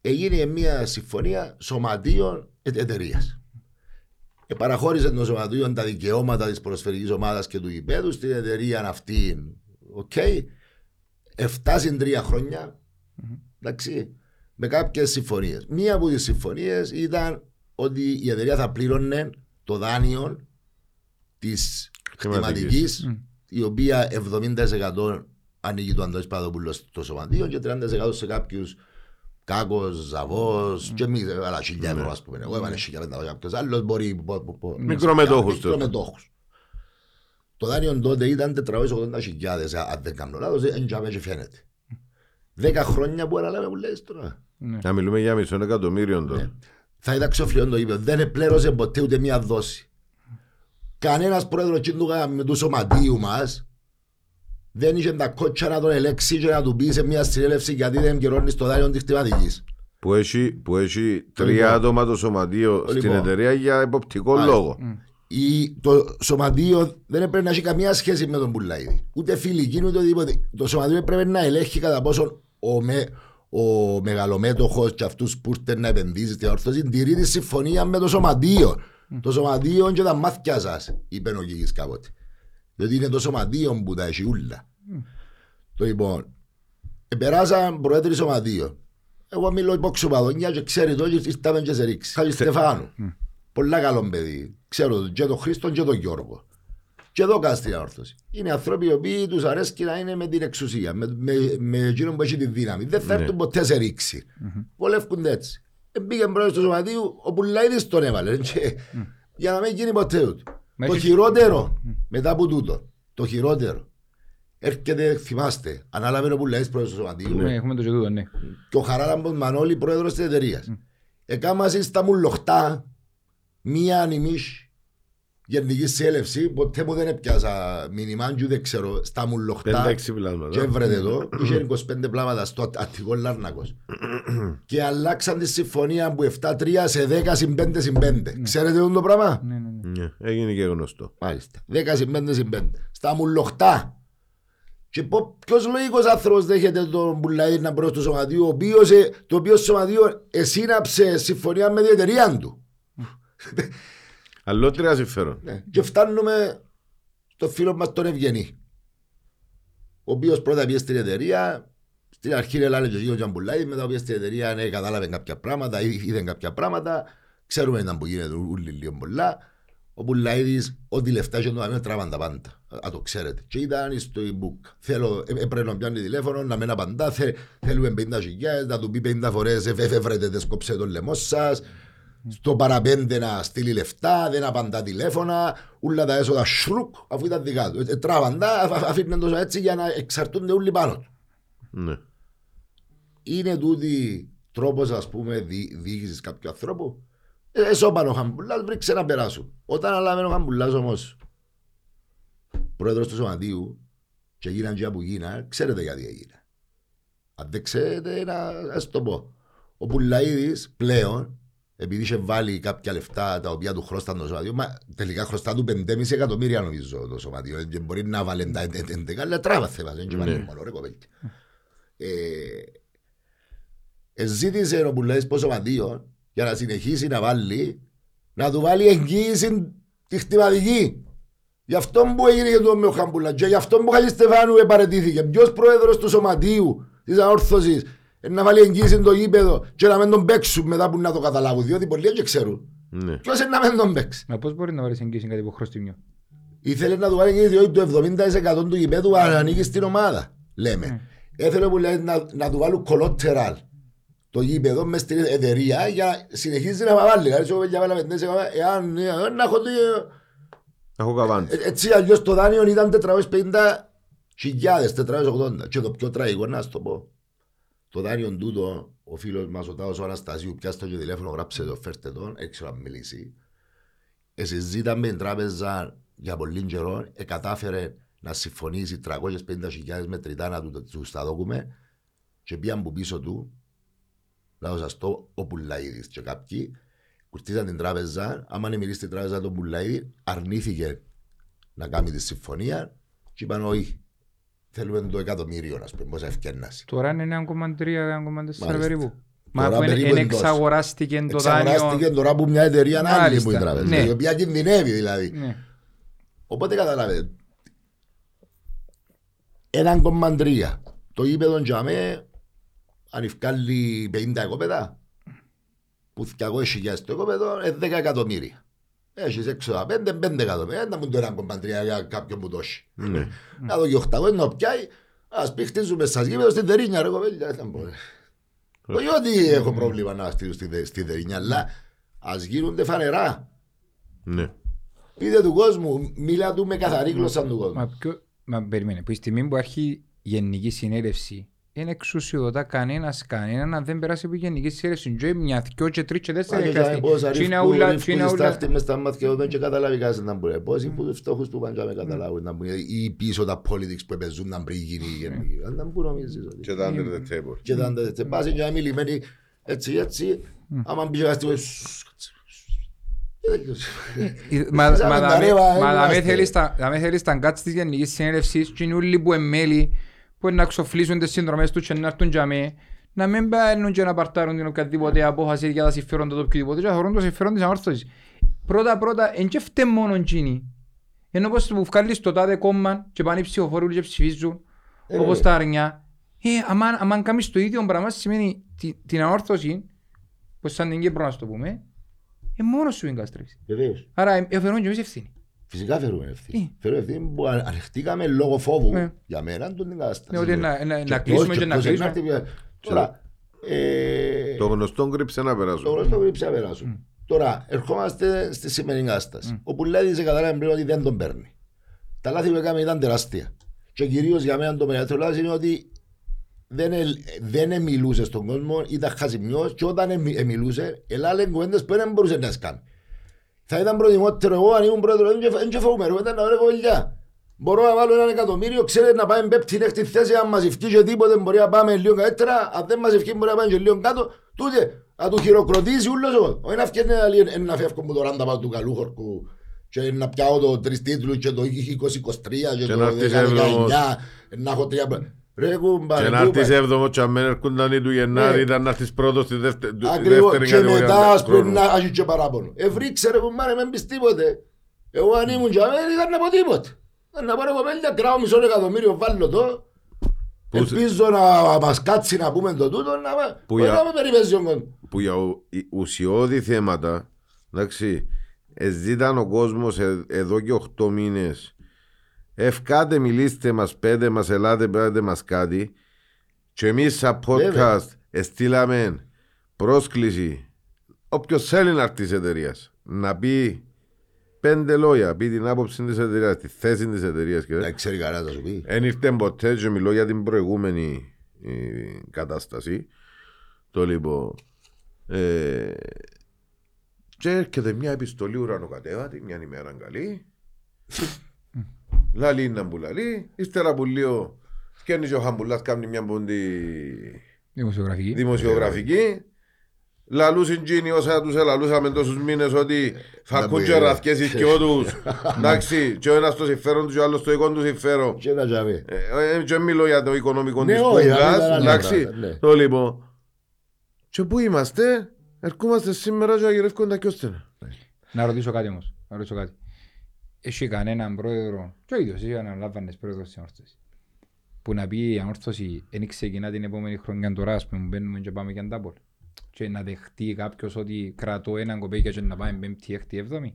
Έγινε μια συμφωνία σωματείων εταιρείας. Ε, παραχώρησε το σωματείο τα δικαιώματα της ποδοσφαιρικής ομάδας και του γηπέδου στην εταιρεία αυτή. Οκ. Εφτά συν τρία χρόνια. Εντάξει. Με κάποιες συμφωνίες. Μία από τις συμφωνίες ήταν ότι η εταιρεία θα πλήρωνε το δάνειο της χρηματικής, η οποία 70% ανοίγει το Αντώνης Παδοπούλος στο σωματείο και 30% σε κάποιους Κάκος, Ζαβός και εμείς αλλά χιλιά ευρώ ας πούμε. Εγώ έβαλε χιλιά πέντα κάποιος άλλος μπορεί... πο- πο- πο- Μικρομετόχους Μικρομετόχους. Το δάνειο τότε ήταν 480 χιλιάδες αν δεν κάνω λάθος, δεν τζάμε και φαίνεται. Δέκα χρόνια που αναλάβε που λες τώρα. Ναι. Να μιλούμε για μισό εκατομμύριο τώρα. Θα είδα ξοφλιόν το είπε. Δεν επλέρωσε ποτέ ούτε μία δόση. Κανένας πρόεδρος εκείνου με του σωματείου μας δεν είχε τα κότσια να τον ελέξει και να του πει σε μια συνέλευση γιατί δεν καιρώνει το δάνειο της κτηματικής. Που έχει, που έχει τρία Λοιπόν. άτομα το σωματείο στην Λοιπόν. εταιρεία για υποπτικό Μάλιστα. λόγο. Η, το σωματείο δεν έπρεπε να έχει καμία σχέση με τον Πουλαίδη. Ούτε φιλική ούτε οτιδήποτε. Το σωματείο έπρεπε να ελέγχει κατά πόσο ο, με, ο μεγαλομέτωχος και αυτούς που ήρθε να επενδύσει στην όρθωση τηρεί τη συμφωνία με το σωματείο. Το σωματείο και τα μάθηκια σας, είπε ο Κίκης κάποτε. Διότι είναι το σωματείο που τα έχει ούλα. Το λοιπόν, περάσαν προέδροι σωματείο. Εγώ μιλώ υπόξω παδονιά και ξέρει το και ήρθαμε και σε ρίξει. Χάλη Στεφάνου. Πολλά καλό παιδί. Ξέρω τον και τον Χρήστον και τον Γιώργο. Και εδώ κάνει την όρθωση. Είναι άνθρωποι οι οποίοι τους αρέσει να είναι με την εξουσία, με, με, με εκείνον που έχει τη δύναμη. Δεν θα Ναι. έρθουν ποτέ σε ρήξη. Βολεύκονται έτσι. Ε, Μπήκε πρόεδρο του σωματείου, ο Πουλαίδης τον έβαλε. Και, για να μην γίνει ποτέ ούτε. Μα Το έχεις- χειρότερο μετά από τούτο, το χειρότερο, έρχεται, θυμάστε, ανάλαβε ο Πουλαίδης πρόεδρος του σωματείου Ναι, έχουμε το και τούτο, ναι. και ο Χαράλαμπος Μανώλη πρόεδρος της εταιρείας. Εκάμασαν στα μουλοχτά μία ανημίς γενική σύλλευση, ποτέ μου δεν έπιασα μήνυμα, και δεν ξέρω, στα μουλοχτά Πέντε-έξι και πλάσματα. έβρετε εδώ, είχε 25 πλάματα στο Αττικό Λάρνακος. και αλλάξαν τη συμφωνία από 7-3 σε 10 συν 5 συν 5. Ξέρετε αυτό το πράγμα; Ναι, ναι, ναι. Ναι, Έγινε και γνωστό. Μάλιστα. 10 συν 5 συν 5. Στα μουλοχτά. Και πο- ποιος λογικός άνθρωπος δέχεται τον Πουλαίδη να μπρος του σωματείου, ο οποίος, ε, το οποίος σωματείο εσύναψε συμφωνία με την εταιρεία του; Αλλότρια συμφέρον. Ναι. Και φτάνουμε στο φίλο μας τον Ευγενή. Ο οποίος πρώτα πήγε στην εταιρεία, στην αρχή έλαβε και ο Γιώργος Τζαμπουλάη, μετά πήγε στην εταιρεία, ναι, κατάλαβε κάποια πράγματα, είδε είδε κάποια πράγματα, ξέρουμε ήταν που γίνεται ούλοι λίγο πολλά. Ο Πουλαίδης, ό,τι λεφτά είχε να τράβαν τα πάντα. Α, το ξέρετε. Και ήταν στο e-book. Θέλω, ε, έπρεπε να πιάνει τηλέφωνο, να μην απαντά. Θε, θέλουμε 50 χιλιάδες, να του πει 50 φορές, εφεύρετε, δεν σκόψε το λαιμό σας. Στο παραπέντε να στείλει λεφτά, δεν απαντά τηλέφωνα, όλα τα έσοδα σρουκ, αφού ήταν δικά του. Ε, τράβαν τα, αφ- αφ- αφήναν τόσο έτσι για να εξαρτούνται όλοι πάνω του. Ναι. Είναι τούτη τρόπος ας πούμε δι, διοίκησης κάποιου ανθρώπου. Ε, Εσώπαν ο Χαμπουλάς, βρήξε να περάσουν. Όταν αλάβαινε ο Χαμπουλάς όμως πρόεδρος του σωματείου και γίναν και που γίναν, ξέρετε γιατί έγινε. Αν δεν ξέρετε, να ας το πω. Ο Πουλαίδης πλέον, επειδή είχε βάλει κάποια λεφτά τα οποία του χρώσταν το σωματείο, μα τελικά χρωστά του 5,5 εκατομμύρια νομίζω το σωματείο. Και μπορεί να βάλει τα 11, αλλά τράβαθε μας, δεν και βάλει Ναι. μόνο ρε κοπέλια. Ε, ε, ζήτησε ο Πουλαίδης πόσο σωματείο για να συνεχίσει να βάλει, να του βάλει εγγύηση τη χτυματική. Γι' αυτό που έγινε και το με ο Χαμπουλά και γι' αυτό που ο Χαλή Στεφάνου επαρετήθηκε. Ποιος πρόεδρος του σωματείου της αόρθωσης ε, να βάλει εγγύηση το γήπεδο και να μην τον παίξουν μετά που να το καταλάβουν διότι πολλοί δεν ξέρουν. Ναι. Ποιος είναι να μην τον παίξει; Μα πώς μπορεί να βάλεις εγγύηση κάτι που χρωστήμιο. Ήθελε να του βάλει εγγύηση διότι το 70% του γήπεδου ανήκει στην ομάδα. Λέμε. Έθελε που λέει να, να του βάλουν κολότεραλ το γήπεδο μες στην εταιρεία για να συνεχίζει να βάλει. Δηλαδή, εγώ για βάλαμε τέσσερα, εάν εάν να έχω δει- Έχω καβάντι. Ε, Έτσι αλλιώς το δάνειο ήταν 450 χιλιάδες, 480. Και το πιο τραγικό να σου το πω. Το δάνειο τούτο, ο φίλος μας ο Τάος ο Αναστασίου πιάστε το τηλέφωνο, γράψε το, φέρτε τον, έξω να μιλήσει. Εσυζήτα με την τράπεζα για πολύ καιρό, ε, κατάφερε να συμφωνήσει 350.000 μετρητά να του, τους τα δόκουμε και πήγαν που πίσω του, λάω σας το, ο Πουλαίδης και κάποιοι, κουρτίζαν την τράπεζα, άμα είναι μιλήσει στην τράπεζα τον Πουλαίδη, αρνήθηκε να κάνει τη συμφωνία και είπαν όχι, θέλουμε το εκατομμύριο, να πούμε, πώς ευκαιρνάσει. Τώρα είναι 1,3-1,4 Μάλιστα. περίπου. Μα Τώρα αφού είναι- περίπου είναι είναι τόσο. εξαγοράστηκε το δάνειο. Εξαγοράστηκε τώρα από μια εταιρεία άλλη Μάλιστα, που είναι τράπεζα, ναι. η οποία κινδυνεύει δηλαδή. Ναι. Οπότε καταλάβετε. 1,3. Το γήπεδο τζαμέ, αν ευκάλλει 50 εκόπεδα, που 200.000 το εκόπεδο, είναι 10 εκατομμύρια. Έχεις έξω τα 5, 5 εκατομμύρια, δεν μου το 1,3 για κάποιον που το έχει. Ναι. Να δω και 800 να πιάει, ας πει χτίζουμε σας γήπεδο στην Τερίνια ρε κοπέλια. δεν μπορεί. Όχι ότι έχω πρόβλημα να στείλω στη, Τε- στη Τερίνια, αλλά ας γίνονται φανερά. Ναι. Πείτε του κόσμου, μίλα του με καθαρή γλώσσα του κόσμου. Μα, ποιο, μα περίμενε, που η στιγμή που αρχίσει η γενική συνέλευση, είναι εξουσιοδοτά κανένα κανέναν αν δεν περάσει από η γενική συνέλευση. Τζοι μια, δυο και τρει και τέσσερα Μα και εκαστή. σαν πόσα Τι είναι ρίφκου- ούλα, ρίφκου τι είναι στη ούλα. στάχτη μες στα μάτια δεν και καταλάβει κάτι να μπορεί. Πόσοι που φτωχούς που πάνε και να με καταλάβουν να μπουν ή πίσω τα politics που παίζουν να πριν γίνει η γενική. Αν δεν που νομίζεις ότι. Και τα under the table. Και τα άντε πάση και να μιλημένοι έτσι έτσι άμα μπει κάτι Ε, ΜαΊζαμε μα τα δαμε- ρεύα, μα δαμε είμαστε. θέλεις τα- δαμε θέλεις τα γκάτς της γενικής συνέλευσης και είναι όλοι που είναι μέλη που είναι να ξοφλήσουν τις συνδρομές τους και να έρθουν για μέ να μην παίρνουν και να παρτάρουν την οποιαδήποτε απόφαση για τα συμφέροντα του οποιοδήποτε και να θεωρούν το συμφέρον της ανόρθωσης. Πρώτα πρώτα, εν και φταίει μόνο εκείνοι. Ενώ πως που βγάλεις το τάδε κόμμα και πάνε οι ψηφοφόροι όλοι και ψηφίζουν Ε, όπως ναι. τα αρνιά. Ε, άμα, άμα κάνεις το ίδιο πράγμα σημαίνει τη- την ανόρθωση, πως σαν την Κύπρο να το πούμε, ε, μόνος σου εγκαστρέφεις. Βεβαίως. Άρα ε, ε, φέρουν και εμείς ευθύνη. Φυσικά φέρουμε ευθύνη. Ε. Φέρουμε ευθύνη που αν- ανεχτήκαμε λόγω φόβου Ναι. για μένα τον την κατάσταση. Ναι, ότι να- να- Και να ποιος- κλείσουμε και να ποιος κλείσουμε. ενάρτη πια- Τώρα, ε, Το γνωστό κρύψε να το περάσουν. γνωστό πρέπει να περάσουν. Τώρα, ερχόμαστε στη σημερινή κατάσταση. Ο Πουλάδης καταλάβει πριν ότι δεν τον παίρνει. Τα λάθη που έκαμε ήταν τεράστια. Και κυρίως για μένα το μεγαλύτερο λάθος είναι ότι δεν, ελ- δεν εμιλούσε στον κόσμο, ήταν χασιμιός και όταν εμι- εμιλούσε, ελάλε κουβέντες που δεν μπορούσε να σκάνει. Θα ήταν προτιμότερο εγώ αν ήμουν πρόεδρος, δεν και φοβούμαι, ρε, ήταν να βρω κολλιά. Μπορώ να βάλω ένα εκατομμύριο, ξέρετε να πάμε πέπτη έκτη θέση, αν μας ευκεί και τίποτε μπορεί να πάμε λίγο καλύτερα, αν δεν μας ευκεί μπορεί να πάμε και λίγο κάτω, τούτε να του χειροκροτήσει ούλος ο. Όχι να φτιάχνει να λέει, «Ε, να φεύγω μου το ράντα πάνω του καλού χορκού και να πιάω το τρεις τίτλους και το 2023 και Και το να έρθεις 2019, να έχω τρία... πρα- Ρε κουμπάρε, Και να πού έρθεις πάει. έβδομο και αν έρχονταν ή του Γενάρη Ναι. ήταν να έρθεις πρώτος στη δεύτε- του- Ακριβώς. δεύτερη Και κατηγορίας μετά ας πούμε χρόνου. να έχει και παράπονο. Ευρίξε ρε κουμπάρε, μην πεις τίποτε. Εγώ αν ήμουν για μένα ήταν να πω τίποτε. Ήταν Να πάρω κοπέλια, κράω μισό εκατομμύριο, βάλω το. Πού σε- Ελπίζω να μας κάτσει να πούμε το τούτο, να μα- Που όχι για- να με περιπέζεις ο κόσμος. που για ου- οι ουσιώδη θέματα, εντάξει, εζήταν ο κόσμος ε- εδώ και 8 μήνες. Ευκάτε, μιλήστε μας, πέτε μας, ελάτε, πέτε μας κάτι. Και εμείς σαν Βέβαια. podcast εστήλαμε πρόσκληση. Όποιος θέλει να έρθει της εταιρείας να πει πέντε λόγια, πει την άποψη της εταιρείας, τη θέση της εταιρείας. Και... Να ξέρει καλά θα σου πει. Εν ήρθε ποτέ και μιλώ για την προηγούμενη ε, κατάσταση. Το λοιπόν. Ε, και έρχεται μια επιστολή ουρανοκατέβατη, μια ημέρα καλή. Λαλή να που λαλεί. Ύστερα που λίγο φτιάχνει και ο Χαμπουλάς κάνει μια πόντη Δημοσιογραφική. δημοσιογραφική. Λαλούσιν τζίνοι όσα τους ελαλούσαμε τόσους μήνες ότι θα Να ακούν πει, και ε. ραθκές οι δυο τους. Εντάξει, και ο ένας το συμφέρον του και ο άλλος το δικό του συμφέρον. Και να τζαβεί. Ε, ε, και μιλώ για το οικονομικό Ναι, της όχι, Πούγκας, αλλά ήταν άλλα εντάξει. πράγματα, ναι. Το λοιπόν. Και πού είμαστε, ερχόμαστε σήμερα και αγυρεύκονται τα κιόστενα. Να ρωτήσω κάτι όμως. Να ρωτήσω κάτι. Έχει κανέναν πρόεδρο, και ο ίδιος, εσύ αναλάβανες πρόεδρος της ανόρθωσης, που να πει η ανόρθωση δεν ξεκινά την επόμενη χρονιά τώρα, ας πούμε, μπαίνουμε και πάμε για αντάπολ. Και να δεχτεί κάποιος ότι κρατώ έναν κοπέκια και να πάμε πέμπτη, έκτη, έβδομη.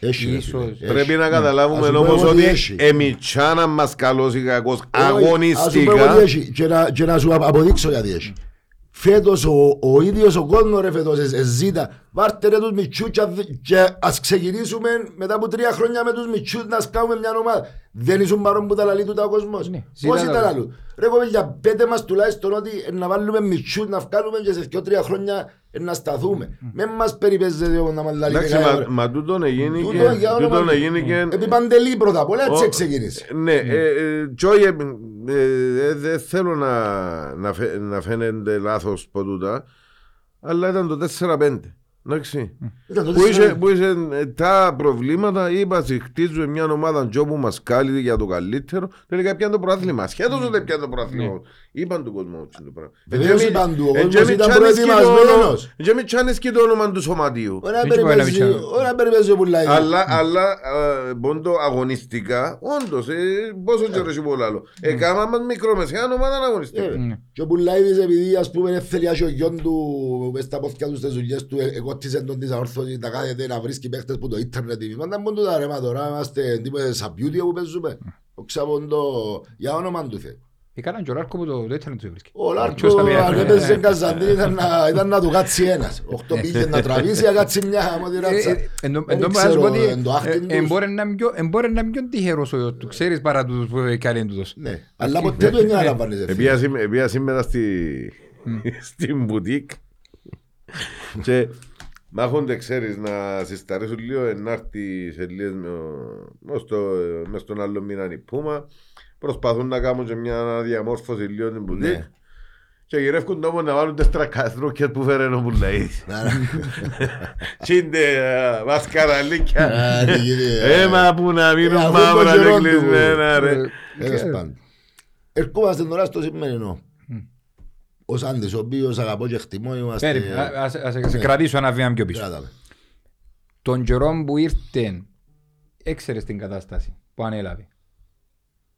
Έχει, ρε, Ίσως. φίλε, έχει. Πρέπει να Ας καταλάβουμε σου πω όμως εγώ τι ότι έχει. εμιτσάνα μας καλός ή κακός Όχι, ας σου πω εγώ τι αγωνιστικά. έχει. Και να- Και να σου αποδείξω γιατί έχει. Φέτος ο, ο ίδιος ο κόσμος ρε φέτος ε, ε, ζήτα. Βάρτε ρε τους μητσούς και, αδ- και ας ξεκινήσουμε μετά από τρία χρόνια με τους μητσούς να σκάβουμε μια ομάδα. Δεν ήσουν παρόν που τα λαλεί τούτα ο κόσμος. Ναι, Πώς ζήτα ήταν τα- αλλού; Ρε κοπέλια, πέτε μας τουλάχιστον ότι ε, να βάλουμε μητσούς να βγάλουμε και σε δυο τρία χρόνια ε, να σταθούμε. Μην μας περιπέζετε να μας λαλεί Εντάξει, δεκαετία μα, ώρα. μα τούτον έγινε Τούτο, και... για όνομα Τούτον του- έγινε και... Επί Παντελή πρώτα απ' όλα έτσι Ο- ξεκίνησε. Ναι, ε, ε, και όχι, ε, ε, ε, δεν θέλω να, να, φαι- να φαίνεται λάθος από τούτα, αλλά ήταν το 4-5. Εντάξει. Ήταν το Που είχε, τέσσερα- που είχε ε, τα προβλήματα, είπα, «Σι, χτίζουμε μια ομάδα τζο που μας κάλει για το καλύτερο. Τελικά πιάνε το πρόθλημα; Σχέτως ότι πιάνε το πρόθλημα; Είπαν του κόσμου έτσι το πράγμα. Βεβαίως Ε, είπαν του, ο ε, κόσμος και μη ήταν τσάνεις και το προετοιμασμένος. όνομα- Και μην τσάνεις και το όνομα του σωματείου. Ωραία Δεν μπορεί να περιπέζει, μην ξέρω. ωραία περιπέζει ο Πουλάιδης. Αλλά, αλλά ε, πόντο αγωνιστικά, όντως, ε, πόσο καιρό έχει πολλά άλλο. Έκανα μας μικρομεσαία ομάδα αγωνιστικά. Ε, Ναι. Και ο Πουλάιδης επειδή ας πούμε δεν θέλει άσχει ο γιον του μες στα πόθηκια του στις δουλειές του ε, εγώτησε τον της αόρθωσης να κάθεται να βρίσκει παίχτες που το ίντερνετ είναι. Μα δεν μπορούν τούτα ρε μα τώρα είμαστε τίποτε σαν beauty που παίζουμε. Ο ξαποντό για όνομα του Θεού. Έκαναν και ο Λάρκο που το το ήθελε να το βρίσκει. Ο Ποιος Λάρκο θα πει, αν ε, έπαιζε ε, Καζαντίνη ήταν να- ήταν να του κάτσει ένας. Οχτώ πήγε να τραβήσει, να κάτσει μια χαμότη ε, ράτσα. ε, εν τω- Δεν εν τω μπορώ να σου πω ξέρω, ότι, εν το άχτιν ε, ε, τους. μπορεί να είναι πιο- ε, μπορεί να είναι πιο τυχερός ο γιος του, ξέρεις, παρά τους που έκανε τούτος. Ναι, αλλά ποτέ του δεν αναλαμβάνεις ευθύνη. Επία σήμε- επία σήμερα στη, στην μπουτίκ και μάχονται ξέρεις να συσταρίσουν λίγο ε, να έρθει σε λίγες με- μες στο- μες στον άλλο μήνα η Πούμα προσπαθούν να κάνουν και μια διαμόρφωση λίγο στην μπουτίκ Ναι. και γυρεύκουν το όμως να βάλουν τις τρακαστρούκες που φέρνουν ο Πουλαίδης. Να- να- Τσίντε ε, μασκαραλίκια. Α, τι γίνεται, ε. Έμα που να Ε, μείνουν αφού μαύρα το καιρό και του. κλεισμένα ρε. Τέλος πάντων. Ερχόμαστε τώρα στο σημερινό. Ο Σάντης, ο οποίος αγαπώ και εκτιμώ, είμαστε... Περίμενε, α- ας- ας- ας Ναι. κρατήσω ένα βήμα πιο πίσω. Κράταμε. Τον καιρό που ήρθε, έξερες την κατάσταση που ανέλαβε.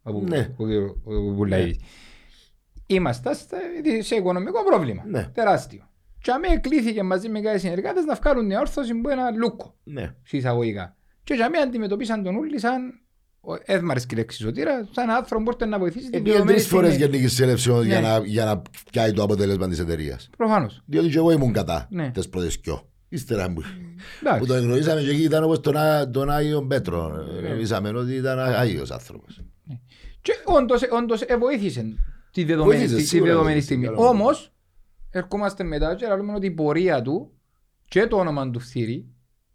Ο, Ναι. ο, ο, ο Βουλαίδης. Είμαστε στα- σε οικονομικό πρόβλημα. Ναι. Τεράστιο. Και αμέ κλείθηκε μαζί με κάποιοι συνεργάτες να βγάλουν μια όρθωση που ένα λούκο. Ναι. Συσσαγωγικά. Και για μένα αντιμετωπίσαν τον Ούλη σαν δεν μ' αρέσει και η λέξη σωτήρα, σαν άνθρωπο που μπορεί να βοηθήσει την Επειδή δεδομένη τρεις φορές στιγμή. γεννήκης συνέλευση για Ναι. να- για να πιάει το αποτέλεσμα της εταιρείας. Προφανώς. Διότι και εγώ ήμουν κατά Ναι. τις πρώτες δυο. Ύστερα που, που Εντάξει. τον γνωρίσαμε και εκεί ήταν όπως τον, Ά- τον Άγιο Πέτρο. Γνωρίσαμε ότι ήταν Άγιος άνθρωπος. Και όντως, όντως ε, βοήθησε τη δεδομένη, Βοήθησε, στη- τη σίγουρα δεδομένη βοήθησε, στιγμή. καλά. Όμως, ερχόμαστε μετά και λέμε ότι η πορεία του και το όνομα του φθήρι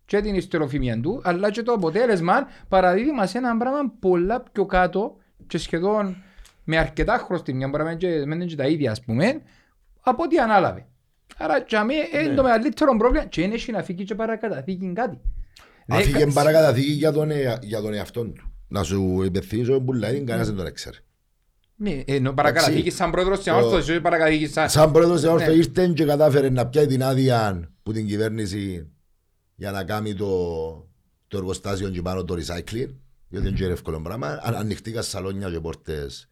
και την ιστεροφημία του, αλλά και το αποτέλεσμα παραδίδει μας ένα πράγμα πολλά πιο κάτω και σχεδόν με αρκετά χρωστήμια, μπορεί να μην και- μην είναι και τα ίδια ας πούμε, από ό,τι ανάλαβε. Άρα για μέ Ναι. είναι το μεγαλύτερο πρόβλημα και είναι να φύγει και παρακαταθήκη κάτι. Δεν Αφήγε κα- παρακαταθήκη για τον, ε- για τον εαυτό του. Να σου υπευθύνεις ο Μπουλαίδη, κανένας δεν τον έξερε. Ναι, ενώ παρακαταθήκη σαν πρόεδρος της Το- ανόρθωσης, όχι παρακαταθήκη σαν... Σαν πρόεδρος όρθο Ναι. ήρθε και κατάφερε να πιάει την άδεια που την κυβέρνηση για να κάνει το, το εργοστάσιο και πάνω το recycling. Διότι δεν είναι εύκολο πράγμα. Αν, ανοιχτήκα σαλόνια και πόρτες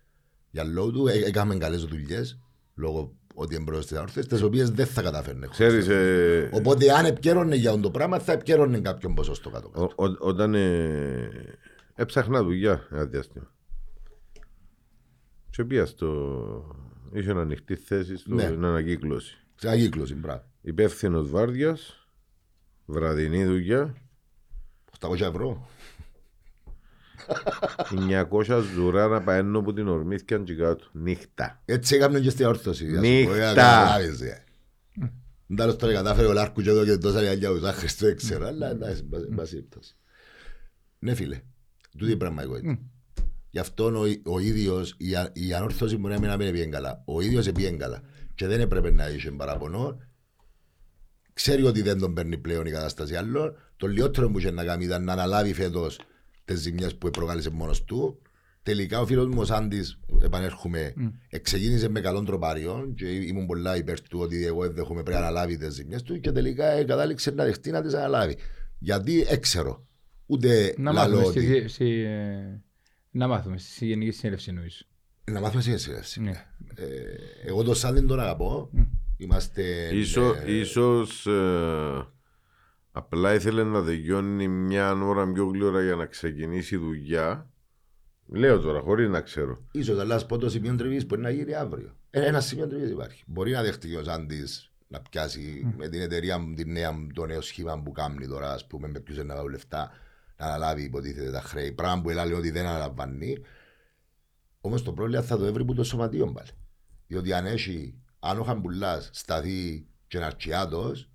για λόγω του. Ε, έκαμε καλές δουλειές λόγω ότι είναι πρόεδρος της όρθος, τις οποίες δεν θα καταφέρνε. Ξέρεις, ε, Οπότε αν επικαιρώνε για αυτό το πράγμα θα επικαιρώνε κάποιον ποσοστό κάτω. κάτω. ο- ο- όταν ε, έψαχνα δουλειά ένα διάστημα. Και πήγα στο... Είχε ανοιχτή θέση στην Ναι. ανακύκλωση. Σε αγύκλωση, μπράβο. Υπεύθυνος βάρδιας, βραδινή δουλειά, 800 ευρώ. 900 ζουρά να παίρνω που την ορμήθηκαν και κάτω. Νύχτα. Έτσι έκαμε και στην όρθωση. ας Νύχτα. πούμε, να καταλάβεις, ε. Τέλος τώρα κατάφερε ο Λάρκου και εδώ και τόσα λιάγια ουζά Χριστό δεν ξέρω, αλλά εντάξει, εν πάση περιπτώσει. Ναι φίλε, τούτη η πραγματικότητα. Γι' αυτό ο, ο ίδιος, η, α- η ανόρθωση μπορεί να μην μην πήγαινε καλά. Ο ίδιος πήγαινε καλά και δεν έπρεπε να είχε παραπονό. Ξέρει ότι δεν τον παίρνει πλέον η κατάσταση άλλων. Το λιότερο που είχε να κάνει ήταν να αναλάβει φέτος τις ζημιές που προκάλεσε μόνος του. Τελικά ο φίλος μου ο Σάντης, επανέρχομαι, εξεκίνησε με καλόν τροπάριο και ήμουν πολλά υπέρ του ότι εγώ δεν έχουμε πρέπει να αναλάβει τις ζημιές του και τελικά ε, κατάληξε να δεχτεί να τις αναλάβει. Γιατί έξερο. Ούτε Να λαλό μάθουμε, ότι... στη, στη, ε, να μάθουμε στη Γενική Συνέλευση εννοείς. Να μάθουμε συνέσυνευση. Ναι. Ε, εγώ τον Σάντιν τον αγαπώ. Είμαστε... Ίσο, ε, ίσως ε, απλά ήθελε να τελειώνει μια ώρα πιο γλύωρα για να ξεκινήσει η δουλειά. Λέω τώρα, χωρίς να ξέρω. Ίσως, αλλά ας πω το σημείο τριβής που είναι να γίνει αύριο. Ε, Ένα σημείο τρίγεται υπάρχει. Μπορεί να δεχτεί ο Σάντης να πιάσει με την εταιρεία μου, την νέα μου, το νέο σχήμα που κάνει τώρα, ας πούμε, με ποιους να βάλουν λεφτά, να αναλάβει υποτίθεται τα χρέη. Πράγμα που λέει ότι δεν αναλαμβάνει. Όμως το πρόβλημα θα το έβρει που το σωματείο πάλι. Διότι αν έχει, αν ο Χαμπουλάς σταθεί και να αρκιάτος,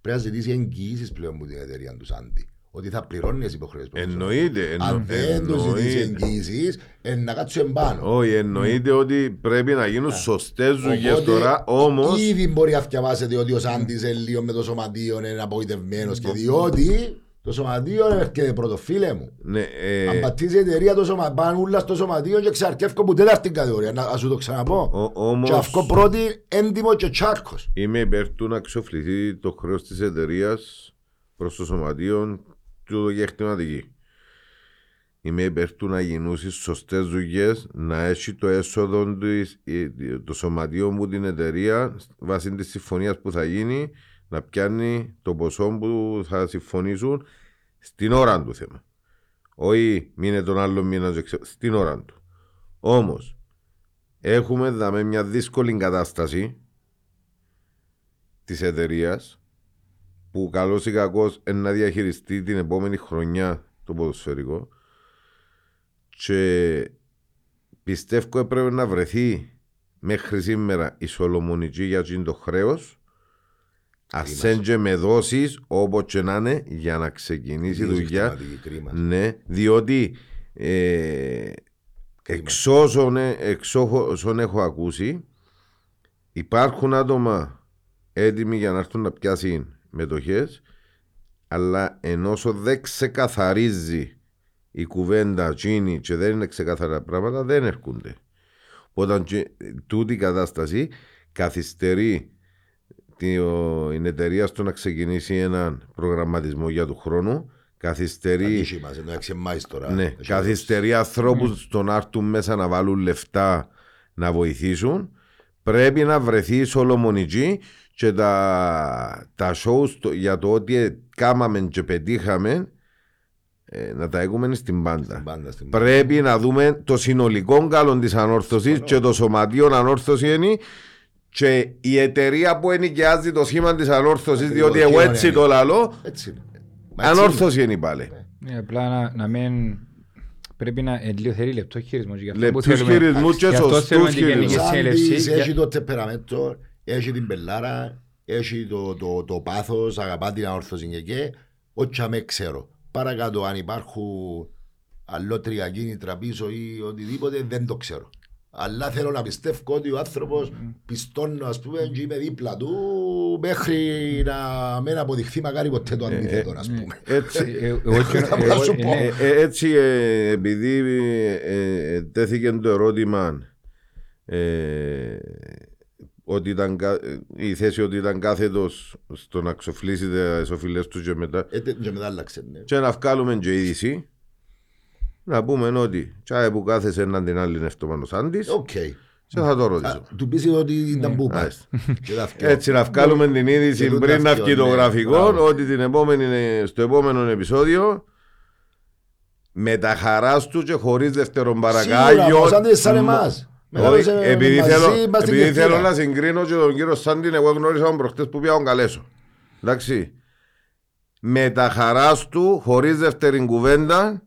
πρέπει να ζητήσει εγγυήσεις πλέον από την εταιρεία του Σάντι. Ότι θα πληρώνει τις υποχρεώσεις που έχουν. Εννοείται. εννο- Αν δεν του ζητήσει εννοείται. εγγυήσεις, ε, να κάτσουν εμπάνω. Όχι, εννοείται ότι πρέπει να γίνουν σωστές δουλειές Οπότε, τώρα, όμω. Ήδη μπορεί να διαβάσετε ότι ο Σάντι λίγο με το σωματείο είναι απογοητευμένος και διότι το σωματείο έρχεται πρώτο φίλε μου. Ναι, ε, Αν πατήσει η εταιρεία το σωμα, πάνε όλα στο σωματείο και ξαρκεύκω που τέταρτη κατηγορία. Να να σου το ξαναπώ. ο- όμως- Και αυτό πρώτη έντιμο και τσάρκος. Είμαι υπέρ του να ξοφληθεί το χρέος της εταιρείας προς το σωματείο του γεχτηματική. Είμαι υπέρ του να γίνουν σωστές δουλειές, να έχει το έσοδο της, ε, το σωματείο μου την εταιρεία βάσει της συμφωνίας που θα γίνει να πιάνει το ποσό που θα συμφωνήσουν στην ώρα του θέμα. Όχι μήνε τον άλλο μήνα, και ξε- στην ώρα του. Όμως, έχουμε δαμε μια δύσκολη κατάσταση της εταιρείας που καλός ή κακός να διαχειριστεί την επόμενη χρονιά το ποδοσφαιρικό και πιστεύω έπρεπε να βρεθεί μέχρι σήμερα η Σολομονική για εκείνο το χρέος. Ασέντζε με δόσεις όπως και να είναι για να ξεκινήσει η Ιδίως δουλειά. εκτιματική κρίμα. Ναι, διότι ε, εξ όσων, ε, εξ όσων έχω ακούσει υπάρχουν άτομα έτοιμοι για να έρθουν να πιάσουν μετοχές αλλά ενώ δεν ξεκαθαρίζει η κουβέντα τσίνη και δεν είναι ξεκάθαρα πράγματα δεν έρχονται. Όταν και- τούτη η κατάσταση καθυστερεί την εταιρεία στο να ξεκινήσει έναν προγραμματισμό για του χρόνου καθυστερεί Ατύχημα, ενώ εξεμμάεις τώρα. ναι, Έχει καθυστερεί ανθρώπους στο να έρθουν μέσα να βάλουν λεφτά να βοηθήσουν. Πρέπει να βρεθεί η Σολομονική και τα, τα shows το- για το ότι κάμαμε και πετύχαμε ε, να τα έχουμε στην πάντα. Στην πάντα, στην πάντα. Πρέπει να δούμε το συνολικό καλό της ανόρθωσης και το σωματείο ανόρθωση είναι και η εταιρεία που ενοικιάζει το σχήμα της ανόρθωσης, Ακριβώς, διότι εγώ κοινωνία έτσι είναι. το λαλώ, Έτσι είναι. Μα έτσι ανόρθωση είναι πάλι. Ναι, απλά να, να μην... Πρέπει να ε, λίγο θέλει λεπτός χειρισμός. Γι' αυτό που Λεπτούς θέλουμε- χειρισμούς και γι' αυτό σωστούς θέλουμε την χειρισμούς. γενική Ο συνέλευση. Σάντης για- έχει το τεπεραμέντο, έχει την πελάρα, έχει το, το, το πάθος, αγαπά την αόρθωση και και, ό,τι με ξέρω. Παρακάτω αν υπάρχουν αλλότρια κίνητρα πίσω ή οτιδήποτε δεν το ξέρω. Αλλά θέλω να πιστεύω ότι ο άνθρωπος πιστώνω ας πούμε και είμαι δίπλα του μέχρι να μην αποδειχθεί μακάρι ποτέ το αντίθετο ας πούμε. Έτσι, Ε, εγώ και- Θα εγώ- σου ε, πω. ναι, Ε, ε, έτσι ε, επειδή ε, ε, τέθηκε το ερώτημα ε, ότι ήταν, κα- ε, η θέση ότι ήταν κάθετος στο να ξοφλήσει τις οφειλές του και μετά Ε, τε- και μετά άλλαξε. ναι. και να βγάλουμε και είδηση να πούμε ότι τσάι που κάθεσε έναν την άλλη νευτομάνος Άντης Οκ. και θα το Α, ρωτήσω. Του πεις ότι ήταν που πάει. Μάλιστα. Και τα θκυο. Έτσι να βγάλουμε την Και είδηση τούτα πριν να θκυο, βγει το ναι. γραφικό Μπράβο. ότι την επόμενη, στο επόμενο επεισόδιο με τα χαράς τους και χωρίς δεύτερον Σίγουρα, παρακάγιο πως αν δεν σαν εμάς. Όχι, Μεγάλωσε επειδή, μαζί, θέλω, είμαστε επειδή και θέλω φίλα. να συγκρίνω και τον κύριο Σάντιν εγώ γνώρισα τον προχτές που πήγα τον καλέσω εντάξει με τα χαράς του χωρίς δεύτερη κουβέντα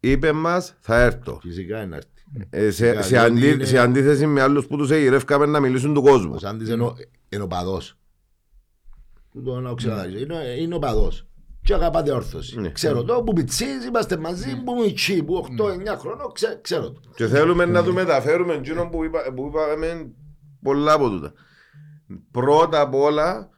είπε μας θα έρθω Φυσικά είναι έρθει. ε, σε, Φυσικά, σε, διότι αντί, είναι- σε αντίθεση με άλλους που τους εγειρεύκαμε να μιλήσουν του κόσμου Ο Σάντης είναι ο- είναι ο παδός. Του το να ξεκαθαρίσω. Είναι, είναι ο παδός. Και αγαπάτε όρθωση. Ναι. Ξέρω το που πιτσείς, είμαστε μαζί, που μητσί, που 8-9 χρονών, ξέ- ξέρω το. Και θέλουμε να του μεταφέρουμε εκείνο που, είπα, που είπαμε πολλά από τούτα. Πρώτα απ' όλα,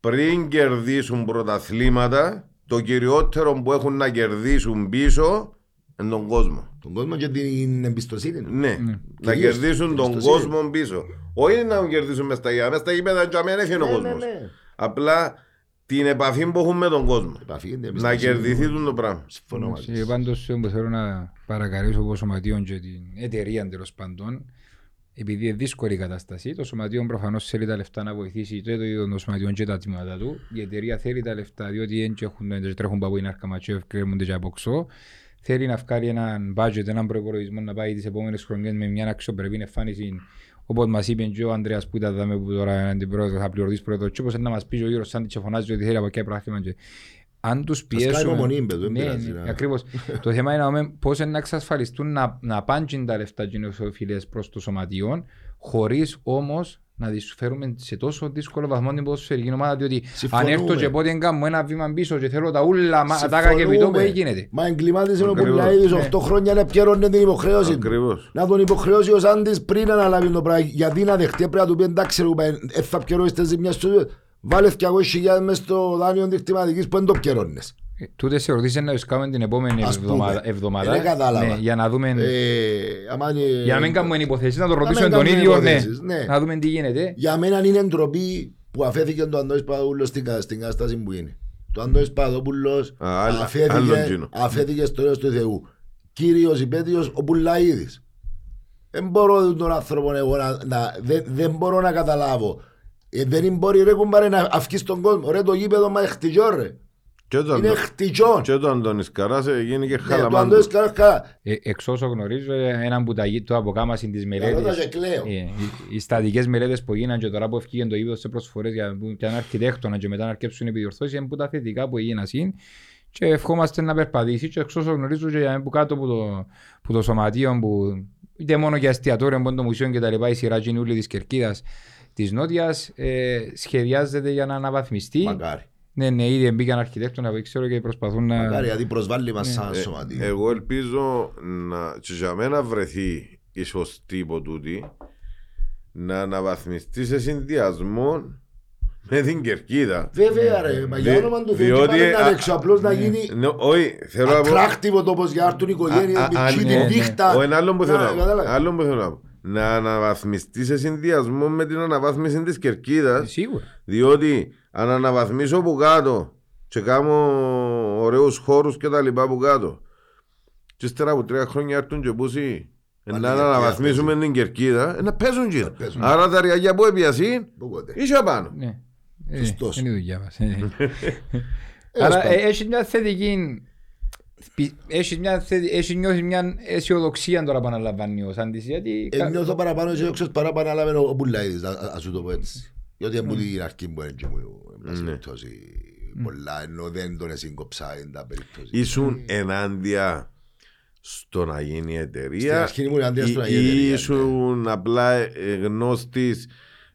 πριν κερδίσουν πρωταθλήματα, το κυριότερο που έχουν να κερδίσουν πίσω είναι τον κόσμο. Τον κόσμο και την εμπιστοσύνη. Ναι, να Κυρίως κερδίσουν τον εμπιστοσύνη. κόσμο πίσω. Όχι να τον κερδίσουν μες στα γήπεδα. Μες στα γήπεδα για μένα έφυγε ο Ναι, ναι, κόσμος. ναι. Απλά την επαφή που έχουν με τον κόσμο. Επαφή, την Να εμπιστοσύνη. κερδιθεί τον το πράγμα. Συμφωνώ μαζί Και σου. πάντως που θέλω να παρακαλέσω από το σωματείο και την εταιρεία τέλος πάντων επειδή είναι δύσκολη η κατάσταση, το σωματείο προφανώς θέλει τα λεφτά να βοηθήσει και το ίδιο το σωματείο και τα τμήματα του. Η εταιρεία θέλει τα λεφτά διότι δεν έχουν, δεν τρέχουν παπού είναι άρκαμα και κρέμονται και απόξω. Θέλει να βγάλει έναν budget, έναν προπολογισμό να πάει τις επόμενες χρονιές με μια αξιοπρεπή εμφάνιση όπως μας είπε και ο Ανδρέας που ήταν δάμε που τώρα είναι αντιπρόεδρος, θα πληρωθείς πρόεδρος και όπως είναι να μας πει ο Γιώργος Σάντης και φωνάζει ότι θέλει από εκεί πράγμα και αν τους κάνει πιέσουμε... υπομονή, παιδί, δεν ναι, πειράζει, ναι, ναι. ακριβώς. το θέμα είναι να δούμε πώς είναι να εξασφαλιστούν να, να πάνε τα λεφτά και οι νοσοφιλές προς το σωματιόν χωρίς όμως να τις φέρουμε σε τόσο δύσκολο βαθμό την ποδοσφαιρική ομάδα διότι αν Συμφωνούμε. έρθω και πότε κάνω ένα βήμα πίσω και θέλω τα ούλα μα- ατάκα και βιτό που Συμφωνούμε. γίνεται. Μα εγκλημάτισε είναι ο Ακριβώς. Πουλαίδης, Ναι. 8 χρόνια να πιέρωνε την υποχρέωση. του. Ακριβώς. Να τον υποχρεώσει ο Σάντης πριν αναλάβει το πράγμα. Γιατί να δεχτεί πρέπει να του πει εντάξει ρε κουπά, ε, θα πιερώσεις τις ζημιές σου. Βάλε 200.000 μες στο δάνειο δικτυματικής που δεν το πιερώνεις. Ε, Τούτες ερωτήσεις είναι να τις κάνουμε την επόμενη Ας πούμε. εβδομάδα, εβδομάδα Δεν κατάλαβα. ναι, για να δούμε Ε, άμα είναι- για να μην κάνουμε υποθέσεις να το Να ρωτήσουμε μην τον κάνουμε ίδιο ναι, υποθέσεις, ναι. να δούμε τι γίνεται Για μένα είναι ντροπή που αφέθηκε το Αντώνης Παδόπουλος στην, κα- στην κατάσταση που είναι. Το Αντώνης Παδόπουλος Α, άλλο- άλλο αφέθηκε, εκείνο. αφέθηκε στο έργο του Θεού. Κύριος υπέτειος ο Πουλαίδης. Δεν μπορώ τον άνθρωπο εγώ να, να- δεν, δεν μπορώ να καταλάβω. Ε, δεν μπορεί ρε κουμπάρε να αυκείς στον κόσμο. Ρε το γήπεδο μα χτυκιό ρε. Και το Είναι Αντω- χτυκιό. και το Αντώνης Καράς ε, γίνει και Ναι, το χαλαμάντος. Αντώνης καλά καλά. Ε, εξ όσο γνωρίζω ε, έναν που τα γι- το αποκάμασαν τις Λαλώτα μελέτες και κλαίω. ε, οι, οι στατικές μελέτες που έγιναν και τώρα που ευκήγαν το γήπεδο σε προσφορές για που ήταν αρχιτέκτονα και μετά να αρκέψουν επιδιορθώσεις είναι που τα θετικά που έγιναν συν και ευχόμαστε να περπατήσει και εξ όσο γνωρίζω και για που κάτω από το, που το σωματείο που είτε μόνο για εστιατόριο που είναι το μουσείο και τα λοιπά η σειρά Τζινούλη της Κερκίδας της Νότιας ε, σχεδιάζεται για να αναβαθμιστεί. Μακάρι. Ναι, ναι, ήδη μπήκαν αρχιτέκτονα που ξέρω και προσπαθούν να... Μακάρι γιατί προσβάλλει Ναι. μας σαν Ε, σωματείο. Εγώ ελπίζω να, και για μένα βρεθεί η σωστή υποτούτη να αναβαθμιστεί σε συνδυασμό με την κερκίδα. Βέβαια ρε, μα για Δι- όνομα του Θεού και διότι, πάμε να α- δέξω απλώς να γίνει Ναι, όχι, θέλω να πω. ατράκτιβο τόπος για να έρθουν οι οικογένειες Α, α, με α, τσί, ναι, την ναι. νύχτα. Ο ένα άλλο που Να, θέλω να πω. κατάλαβες. Άλλο που θέλω να πω. Να αναβαθμιστεί σε συνδυασμό με την αναβάθμιση της κερκίδας. Σίγουρα. Διότι αν αναβαθμίσω από κάτω και κάνω ωραίους χώρους και τα λοιπά από κάτω και ύστερα από τρία χρόνια έρθουν και πούσοι Πάλι να η κερκίδα αναβαθμίσουμε την κερκίδα ε, να παίζουν και παίζουν. Άρα τα ριαγιά που έπιασαν Οπότε. είσαι απάνω. Ναι. Ε, Σωστός. Είναι η δουλειά μας. ε. Ε, Άρα ας ε, πάμε. έχεις μια θετική... πι- Έχεις, μια, θε- έχεις νιώσει μια αισιοδοξία τώρα που αναλαμβάνει ο Σάντης γιατί... Ε, νιώθω παραπάνω αισιόδοξος παρά παραλάβει ο Πουλαίδης, να- ας σου το πω έτσι. Γιατί από την αρχή μου είναι και μου, εν πάση Ναι. περιπτώσει, πολλά, ενώ δεν τον εσύγκοψα εν τα περιπτώσει. Ήσουν ενάντια στο να γίνει εταιρεία Στην αρχή ήμουν ενάντια στο να γίνει ή εταιρεία, ναι. ήσουν απλά ε, γνώστης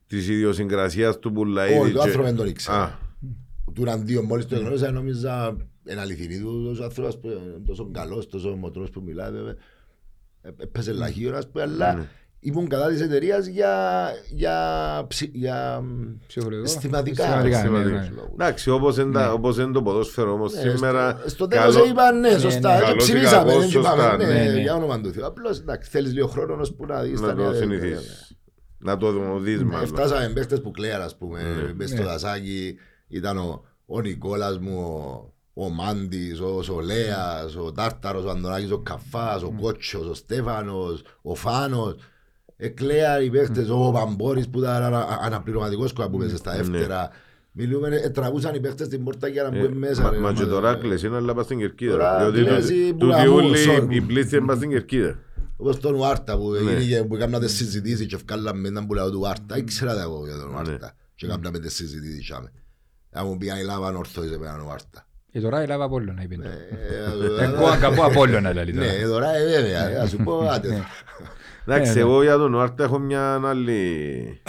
της ιδιοσυγκρασίας του Πουλαίδη Όχι, το και- άνθρωπο δεν τον ήξερα. Α, Του Ραντίο μόλις το γνώρισα νόμιζα είναι αληθινή του ο άνθρωπος που είναι τόσο καλός, τόσο μοτρός που μιλάει βέβαια. Ε, Έπαιζε λαχείο ας πούμε, αλλά ήμουν κατά της εταιρείας για, για, ψη- για Ψυχολογικό. αισθηματικά. Αισθηματικά, ναι, Σημαντικό. ναι. λόγους. Εντάξει, όπως είναι, τα- όπως είναι το ποδόσφαιρο όμως Ναι, σήμερα στο- Στο τέλος καλό- είπαν ναι, σωστά. ναι. Και Καλός ή ψηφίσαμε, κακός, δεν είπαμε, σωστά, ναι, ναι, ναι. για όνομα του Θεού. Απλώς εντάξει, θέλεις λίγο χρόνο ώσπου να δεις τα να νέα το δεδομένα. συνηθίσεις. Να το δεις Ναι, μάλλον. Φτάσαμε παίχτες που κλαίαν ας πούμε, μες στο Ναι. δασάκι ήταν ο, ο Νικόλας μου, ο, ο Μάντης, ο Σολέας, ο Τάρταρος, ο Αντωνάκης, ο Καφάς, ο Κότσος, ο Στέφανος, ο Φάνος. Εκλέαν οι παίχτες, ο Παμπόρης που ήταν ανα- αναπληρωματικός κολλά που μέσα στα δεύτερα. Μιλούμε, ε, τραβούσαν οι παίχτες την πόρτα για να Ε, μπουν μέσα. μα- ρε, Μα και μα- τώρα κλαισίν αλλά πας στην κερκίδα. Τώρα Διότι κλαίσει του- που του να διούλη μου, sorry. η πλήστη είναι πας στην κερκίδα. Όπως τον Ουάρτα που Ναι. έγινε που έκαναν τις συζητήσεις και ευκάλαμε έναν που λέω του Ουάρτα. Ήξερα τα εγώ για τον Ναι. Ουάρτα. Και έκαναμε τις συζητήσεις. τσάμε. Να μου πήγαν η λάβαν ορθώς επέναν Ουάρτα. Και τώρα η Λάβα Απόλλωνα είπε. Ε, Εγώ αν καπώ Απόλλωνα λέει τώρα. Ναι, τώρα ε, βέβαια, ε, να σου πω άντε. Εντάξει, ναι. εγώ για τον Ουάρτα έχω μια άλλη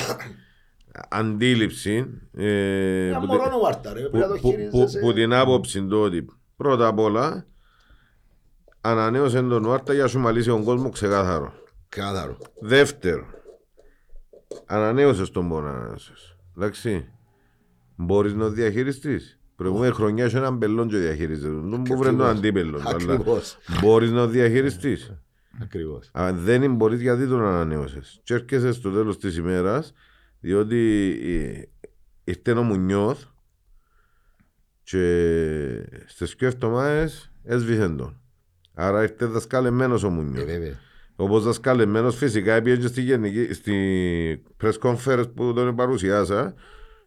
αντίληψη. ε, Ένα που μωρό τη- ο Ουάρτα ρε, πρέπει που- να το που- που- χειρίζεσαι. Που την άποψη του ότι πρώτα απ' όλα ανανέωσε τον Ουάρτα για να σου μαλίσει τον κόσμο ξεκάθαρο. Κάθαρο. Δεύτερο, ανανέωσε τον πόνο ανανέωσες. Εντάξει, μπορείς να διαχειριστείς. Προηγούμενη χρονιά είχε έναν πελόν και διαχειρίζεται. Δεν που βρει τον Ακριβώς. αντίπελον. αλλά Ακριβώς. Μπορείς να διαχειριστείς. Ακριβώς. Αν δεν μπορείς γιατί τον ανανέωσες. Και έρχεσαι στο τέλος της ημέρας διότι ε, ήρθε ο Μουνιώθ και στις δύο εβδομάδες έσβησε τον. Άρα ήρθε δασκαλεμένος ο Ε, Μουνιώθ. βέβαια. Όπως δασκαλεμένος φυσικά έπιε και στη, γενική, στη press conference που τον παρουσιάσα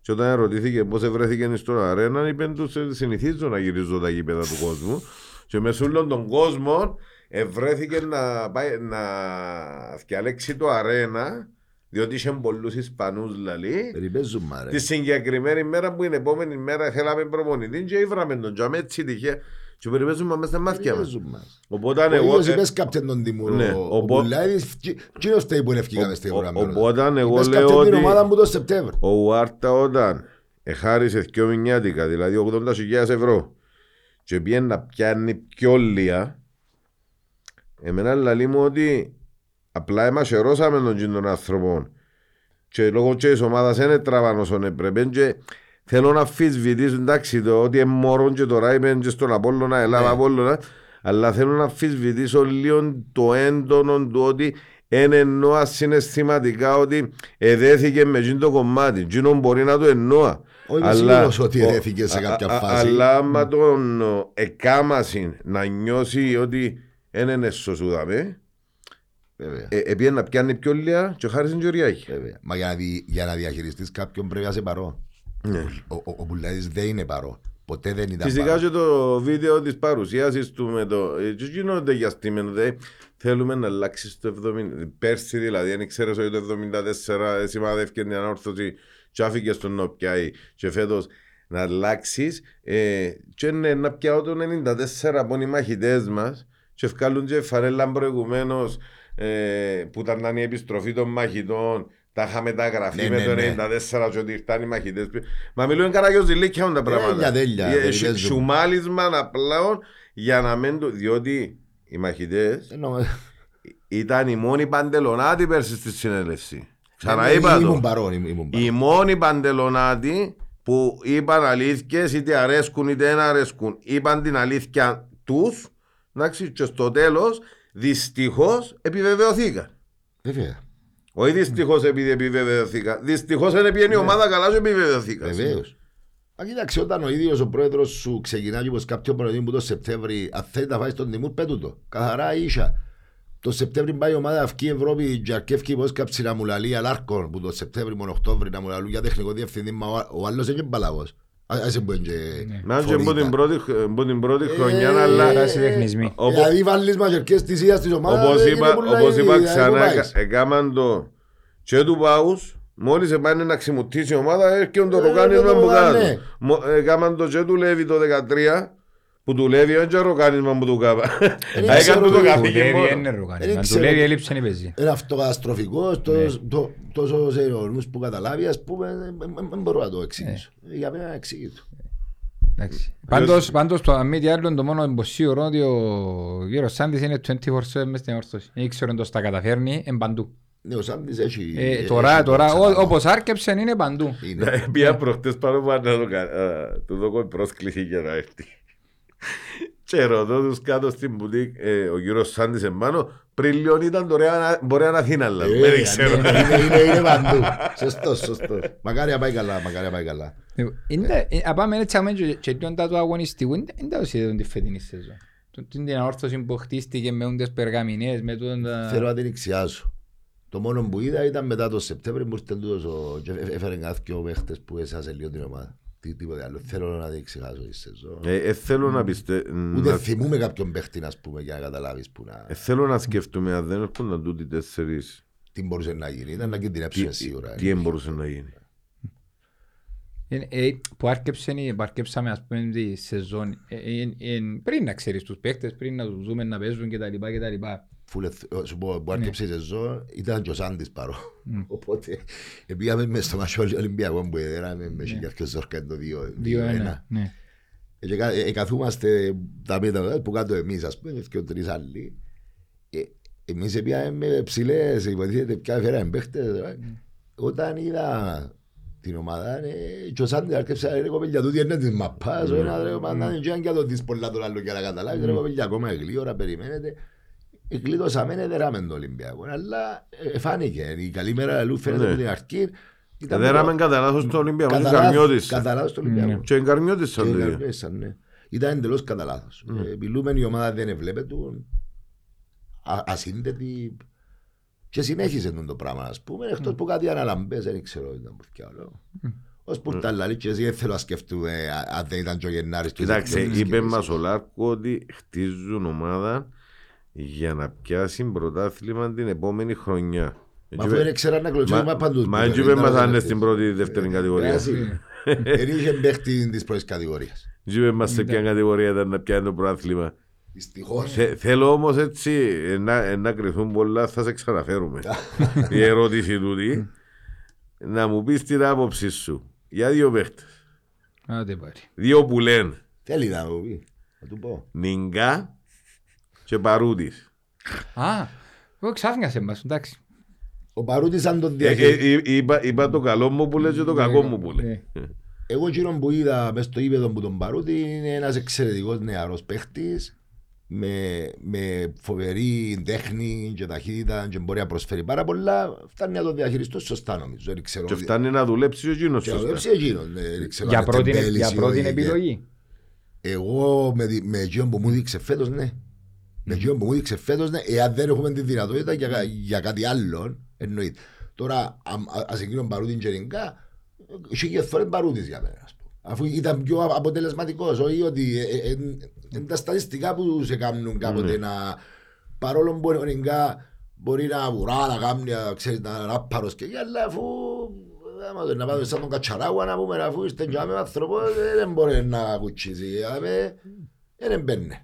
και όταν ερωτήθηκε πώς βρέθηκε στον αρένα είπε τους «Ε, συνηθίζω να γυρίζω τα γήπεδα του κόσμου και με σούλον τον κόσμο ευρέθηκε να, πάει, να διαλέξει το αρένα διότι είχε πολλούς Ισπανούς λαλή. Περιπέζουν μα ρε. Τη συγκεκριμένη μέρα που είναι επόμενη μέρα θέλαμε προπονητή και ήβραμε τον τζαμέ έτσι τυχαία και περιπέζουμε μέσα στα μάτια μας. Περιπέζουν μας. Οπότε Ο εγώ... ίδιος ε, είπες κάπτεν τον Τιμούρο, ναι, ο οπό- Πουλάιδης, κύριος φταίει που ευκήκαμε στην ο- ώρα μέρος. Οπότε εγώ Είπες λέω κάπτεν την ότι ομάδα μου το Σεπτέμβριο. ο Ουάρτα όταν εχάρισε δυο μηνιάτικα, δηλαδή 80.000 ευρώ και πήγαινε να πιάνει πιο λία, εμένα λαλεί μου ότι απλά εμασερώσαμε τον τζιν των άνθρωπων και λόγω και της ομάδας δεν τραβάν όσον έπρεπε και θέλω να αφισβητήσω εντάξει το ότι είναι μωρόν και τώρα είπαν και στον Απόλλωνα, Ελλάδα Ναι. Απόλλωνα αλλά θέλω να αφισβητήσω λίγο το έντονο του ότι εν εννοώ συναισθηματικά ότι εδέθηκε με εκείνο το κομμάτι. Εκείνο μπορεί να το εννοώ. Όχι, είμαι σίγουρος ότι εδέθηκε σε κάποια α- α- φάση. Αλλά άμα τον ο, εκάμασιν να νιώσει ότι δεν είναι σωσούδαμε, Βέβαια. ε, επήγαινε να πιάνει πιο λίγα και χάρισαν και οριάχη. Βέβαια. Μα για να, δι- για να διαχειριστείς κάποιον πρέπει να είσαι παρό. Ναι. Ο, ο, ο Πουλάιδης δεν είναι παρό. Ποτέ δεν ήταν Φυσικά παρό. και το βίντεο της παρουσίασης του με το... ε, Και γίνονται για στήμενο, δε, θέλουμε να αλλάξει το 70... Πέρσι δηλαδή, αν ξέρεις ότι το 74 σημαδεύκε την ανόρθωση και άφηκες στον να πιάει και φέτος να αλλάξεις ε, και ναι, να πιάω το 94 από οι μαχητές μας και βγάλουν και φαρέλα προηγουμένως ε, που ήταν η επιστροφή των μαχητών τα είχαμε τα γραφή Ναι, με ναι, το ναι. 94 και ότι ήρθαν οι μαχητές. Μα μιλούν καραγιόζηλίκια τα πράγματα. Τέλεια, τέλεια, Ε, δεν σου- παίζουν. Σουμάλισμα απλά για να μην το... Διότι οι μαχητές Εννοώ, ήταν οι μόνοι παντελονάτοι πέρσι στη συνέλευση. ε, Ξαναείπα Ήμουν το. παρόν, ήμουν ήμουν παρόν. Οι μόνοι παντελονάτοι που είπαν αλήθειες είτε αρέσκουν είτε δεν αρέσκουν είπαν την αλήθεια τους εντάξει, και στο τέλος δυστυχώς επιβεβαιωθήκαν. Βέβαια. Όχι δυστυχώς επειδή επιβεβαιωθήκαν. Δυστυχώς δεν πήγαινε η ομάδα καλά και επιβεβαιωθήκαν. Βεβαίως. Μα κοίταξε, όταν ο ίδιος ο πρόεδρος σου ξεκινάει όπως κάποιο προνοδί που το Σεπτέμβρη, αν θέλει να φάει στον Τιμούρ, πέτου το. Καθαρά ίσα. Το Σεπτέμβρη πάει η ομάδα αυκή Ευρώπη και αρκεύκει πως κάψει να μου λαλεί αλάρκον που το Σεπτέμβρη μόνο Οκτώβρη να μου λαλούν για τεχνικό διευθυντή μα ο- ο άλλος είναι μπαλαβός. Άσε που είναι και Να και από φορήτα. την πρώτη, από την πρώτη Ε, χρονιά, ε, αλλά Περάσει τεχνισμοί. Όπως- Δηλαδή βάλεις μαγερκές της ίας της ομάδας όπως δεν είπα, είναι πολλά όπως η- είπα η- ξανά, η- εκα- έκαναν το και του Πάους, μόλις επάνε να ξημουτήσει η ομάδα, έρχεται το Ε, ροκάνισμα το που ροκάνι, κάτω. ναι. Μο- Έκαναν το και του Λέβη το 13, που του Λέβη είναι και ροκάνισμα που του κάπα. Δεν Έκανε ξέρω του το τι- Του καφήκε Λέβη μόνο. είναι Δεν ροκάνισμα. Του ξέρω. Λέβη έλειψε η παίζει. Είναι αυτοκαταστροφικός, τόσο- το- τόσο σε ορμούς που καταλάβει, ας πούμε, δεν μπορώ να το εξηγήσω. Για μένα εξηγήσω. Εντάξει. Πάντως, πάντως το αν μη τι άλλο το μόνο εμποσίωρο ότι ο Γύρος Σάντης είναι 24 μες στην όρθωση. Δεν ξέρω αν το στα καταφέρνει, είναι παντού. Ναι, ο Σάντης έχει... Ε, έχει Τώρα, τώρα, δόξα ό- να δω. όπως άρκεψε είναι παντού. Είναι. Πήγα προχτές πάνω που να το κα- α, του δώκω πρόσκληση για να έρθει. Και ρωτώ τους κάτω στην μπουτίκ, ε, ο κύριος Σάντης εμπάνω, πριν λίγο ήταν τώρα να- μπορεί να είναι Αθήνα, αλλά Ε, δεν ξέρω. ναι, είναι- είναι- είναι παντού. Σωστός, σωστός. Μακάρι να πάει καλά, μακάρι να πάει καλά. Είναι- ε, αν πάμε έτσι αμέσως και- και λίγο τα του αγωνιστικού, δεν δεν τα είδαμε τη φετινή σεζόν. Το- Την την αόρθωση που χτίστηκε με ούντες περγαμηνές, με τούτα τα- Θέλω να την εξιάσω. Το μόνο που είδα ήταν μετά το Σεπτέμβριο που ήρθε τούτος ο... και έφε- έφερε κάποιο παίχτες που έσασε λίγο την ομάδα. Τι- Τίποτε άλλο. Θέλω να την εξιάσω τη σεζόν. Ε, ε, θέλω να πιστε... Ούτε να- θυμούμε κάποιον παίχτη, ας πούμε, για να καταλάβεις που να... ε, θέλω να σκεφτούμε αν δεν έρχονταν τούτοι τέσσερις τι μπορούσε να γίνει. Ήταν να τι, κινδυνεύσουν σίγουρα. τι μπορούσε να γίνει. Ε, ε, που άρκεψε, που άρκεψαμε ας πούμε τη σεζόν ε, ε, ε, πριν να ξέρεις τους παίκτες, πριν να τους δούμε να παίζουν και τα λοιπά και τα λοιπά. Φούλε, ε, σου πω, που άρκεψε η σεζόν ήταν και ο Σάντης παρό. Οπότε ε, πήγαμε μες στο μασό Ολυμπιακό που έδεραμε με χιλιάδες ζόρκα είναι το 2-1. 2-1. Ναι. Ε, και κα- ε, καθούμαστε τα πίτα που κάτω εμείς ας πούμε και ο τρεις άλλοι. Ε, Εμείς πήγαμε με ψηλές, υποτίθεται πια φέραμε παίχτες. ε. Όταν είδα την ομάδα ε, και ο Σάντης άρκεψε ρε κοπέλια τούτη είναι της μαπάς, ο ένας ρε κοπέλια και αν και το δεις πολλά τον άλλο για να καταλάβεις ρε κοπέλια ακόμα γλύωρα περιμένετε. Εκλείδωσαμε, δεν δεράμε το Ολυμπιακό, αλλά ε, φάνηκε. Η καλή μέρα αλλού φαίνεται Ναι. από την αρχή. Ήταν Δέραμε το- κατά λάθος το Ολυμπιακό, είναι κατά λάθος- Καρμιώτης. κατά λάθος το Ολυμπιακό. Και είναι Καρμιώτης σαν Και το ίδιο. καρδιέσαν, ναι. Ήταν εντελώς κατά λάθος. Ε, Μιλούμε η ομάδα δεν εβλέπεται α- ασύνδετη και συνέχισε τον το πράγμα ας πούμε εκτός που κάτι αναλαμπές δεν ξέρω ήταν που φτιάχνω. Ως που τα λαλή και εσύ δεν θέλω να σκεφτούμε α- αν δεν ήταν και ο Γενάρης του Κοιτάξτε, Ιδιωτικού είπε σκεφτείς. μας ο Λάρκο ότι χτίζουν ομάδα για να πιάσει πρωτάθλημα την επόμενη χρονιά. Μα αφού δεν ήξερα να κλωτσίσει, μα παντού. Μα έτσι είπε μας αν είναι στην πρώτη ή δεύτερη κατηγορία. Δεν είχε παίχτη της πρώτης κατηγορίας. Έτσι είπε μας σε ποια κατηγορία ήταν να πιάνει το πρόθλημα. Δυστυχώς. Θε- Θέλω όμως έτσι ε, να, ε, να κρυθούν πολλά, θα σε ξαναφέρουμε. Η ερώτηση τούτη, να μου πεις την άποψη σου για δύο παίχτες. Άντε πάρει. Δύο που λένε Θέλει να μου πει. Να του πω. Νιγκά και Παρούτης. Α, εγώ ξάφνικα σε εμάς, εντάξει. Ο Παρούτης αν τον Ε, διαχειριστεί. ε, ε, είπα, είπα το καλό μου που λέει και το κακό μου που λέει. Ναι. Εγώ εκείνον που είδα μες στο ύπεδο που τον Παρούτη είναι ένας εξαιρετικός νεαρός παίχτης με, με φοβερή τέχνη και ταχύτητα και μπορεί να προσφέρει πάρα πολλά. Φτάνει να το διαχειριστώ σωστά νομίζω. Δεν ξέρω. Και φτάνει να δουλέψει ο εκείνος Και να σωστά. δουλέψει εκείνον. ε, Δεν ξέρω Για αν πρώτη, τεμπέλης για ή πρώτη όχι. επιλογή. Εγώ με, δι- με εκείνον που μου δείξε φέτος ναι. Με εκείνον που μου δείξε φέτος ναι. Εάν δεν έχουμε τη δυνατότητα για, κα- για κάτι άλλο εννοείται. Τώρα αμ- α- ας εκείνον Παρούτη γενικά είχε φορές Παρούτης για μένα. ας πούμε. Αφού ήταν πιο α- αποτελεσματικός. Όχι ότι ε, ε, ε, είναι τα στατιστικά που σε κάνουν κάποτε να παρόλο που γενικά μπορεί να βουρά, να κάνει, να ξέρεις, να είναι άπαρος και αλλά αφού άμα το να πάμε σαν τον Κατσαράγουα να πούμε αφού είστε και με άνθρωπος δεν μπορεί να κουτσίσει δηλαδή, δεν μπαίνει.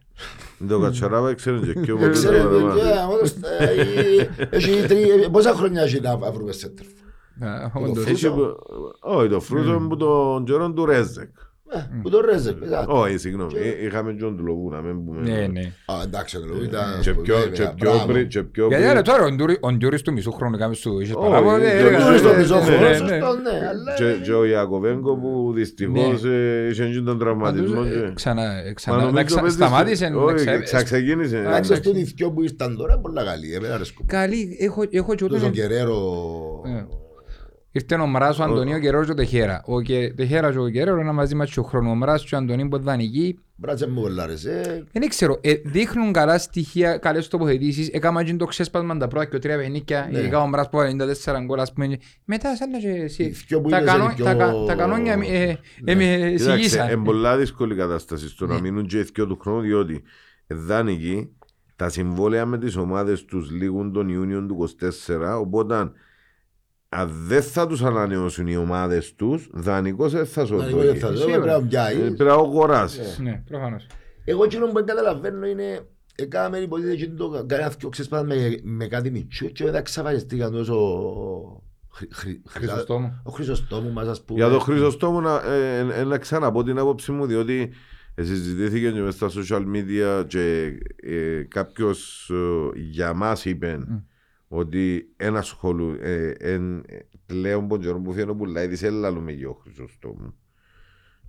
Το κατσαράβα ξέρουν και ποιο Δεν ποτέ ξέρω, το παραμά. παιδιά, όμως, ε, έχει τρι- πόσα χρόνια έχει να βρούμε σέντερ. Α, Το όντως. φρύ- Έχει που- Όχι, το φρούτο που τον καιρό του Ρέζεκ. Ε, Που το ρέζε, παιδιά. Όχι, συγγνώμη, ε, είχαμε και τον του Λοβού, να μην πούμε. Ναι, ναι. Α, εντάξει, το ήταν Και πιο- σπουδαίο, και βέβαια, πιο μπράβο. πριν- και πιο Γιατί πριν- ρε, τώρα ο Ντούρι- ο Ντούρις του μισού χρόνου κάμε σου είχες Όχι, παράπονο, και ε, ο ε, Τούριστο ε, Ντούρις μισό ε, χρόνο, ναι, ναι. σωστό, ναι, αλλά Και- Και ο Ιακωβέγκο που δυστυχώς ε, είχε και τον τραυματισμό. Πάντως, ε, και- ξανά- ε, Μα ξανά- νομίζω να ξα- παίζει- σταμάτησε να Όχι, ξα- ξαξεκίνησε. εντάξει, στο δυο που ήρθαν τώρα, πολλά καλή, εμένα αρέσκουν. Καλή, έχω, έχω και Τούτο ούτως Γκερέρο, Ε. Ήρθε ο Μράς, ο Αντωνίου Κεραίος και ο Τεχέρα. Ο Κε- Τεχέρας και ο Κεραίος είναι μαζί μας και ο χρόνος. Ο Μράς και ο Αντωνίου που δανεικοί. μπράτσε μου πολλά ρε, σε. Δεν ξέρω, ε, δείχνουν καλά στοιχεία, καλές τοποθετήσεις. Έκανα και το ξέσπασμα τα πρώτα και τρία παιχνίκια. Ναι. Ειδικά ο Μράς που 94 γκολ, ας πούμε. Μετά σαν να και εσύ. Οι δυο που Τα είδες κανό- είναι πιο- τα κα- Τα κανόνια ε, ε, με Κοιτάξτε, συγγύσαν. είναι πολλά δύσκολη κατάσταση στο να μείνουν και οι δυο του χρόνου, διότι δάνεικοι τα συμβόλαια με τις ομάδες τους λήγουν τον Ιούνιο του 24, οπότε αν δεν θα τους ανανεώσουν οι ομάδες τους, δανεικός δεν θα σου Να εγώ δεν θα δώσει. δω, Σίγουρα. πρέπει να πιάσεις. Πρέπει να αγοράσεις. Ναι, προφανώς. Εγώ εκείνο που δεν καταλαβαίνω είναι Έκαμε υποτίθεται και το κανένα δυο ξέσπασμα με, με κάτι μητσού και μετά ξαφανιστήκαν τόσο χρυ- χρυ- Χρυσοστόμου. Ο Χρυσοστόμου μας ας πούμε. Για τον Χρυσοστόμου να, ε, ε, ε, να ξαναπώ την άποψη μου διότι συζητήθηκε και μέσα στα social media και ε, κάποιος ε, για μας είπε ότι ένα σχολού ε, εν, ε, πλέον που καιρό που φαίνω που λέει της έλαλουμε για ο Χρυσοστόμου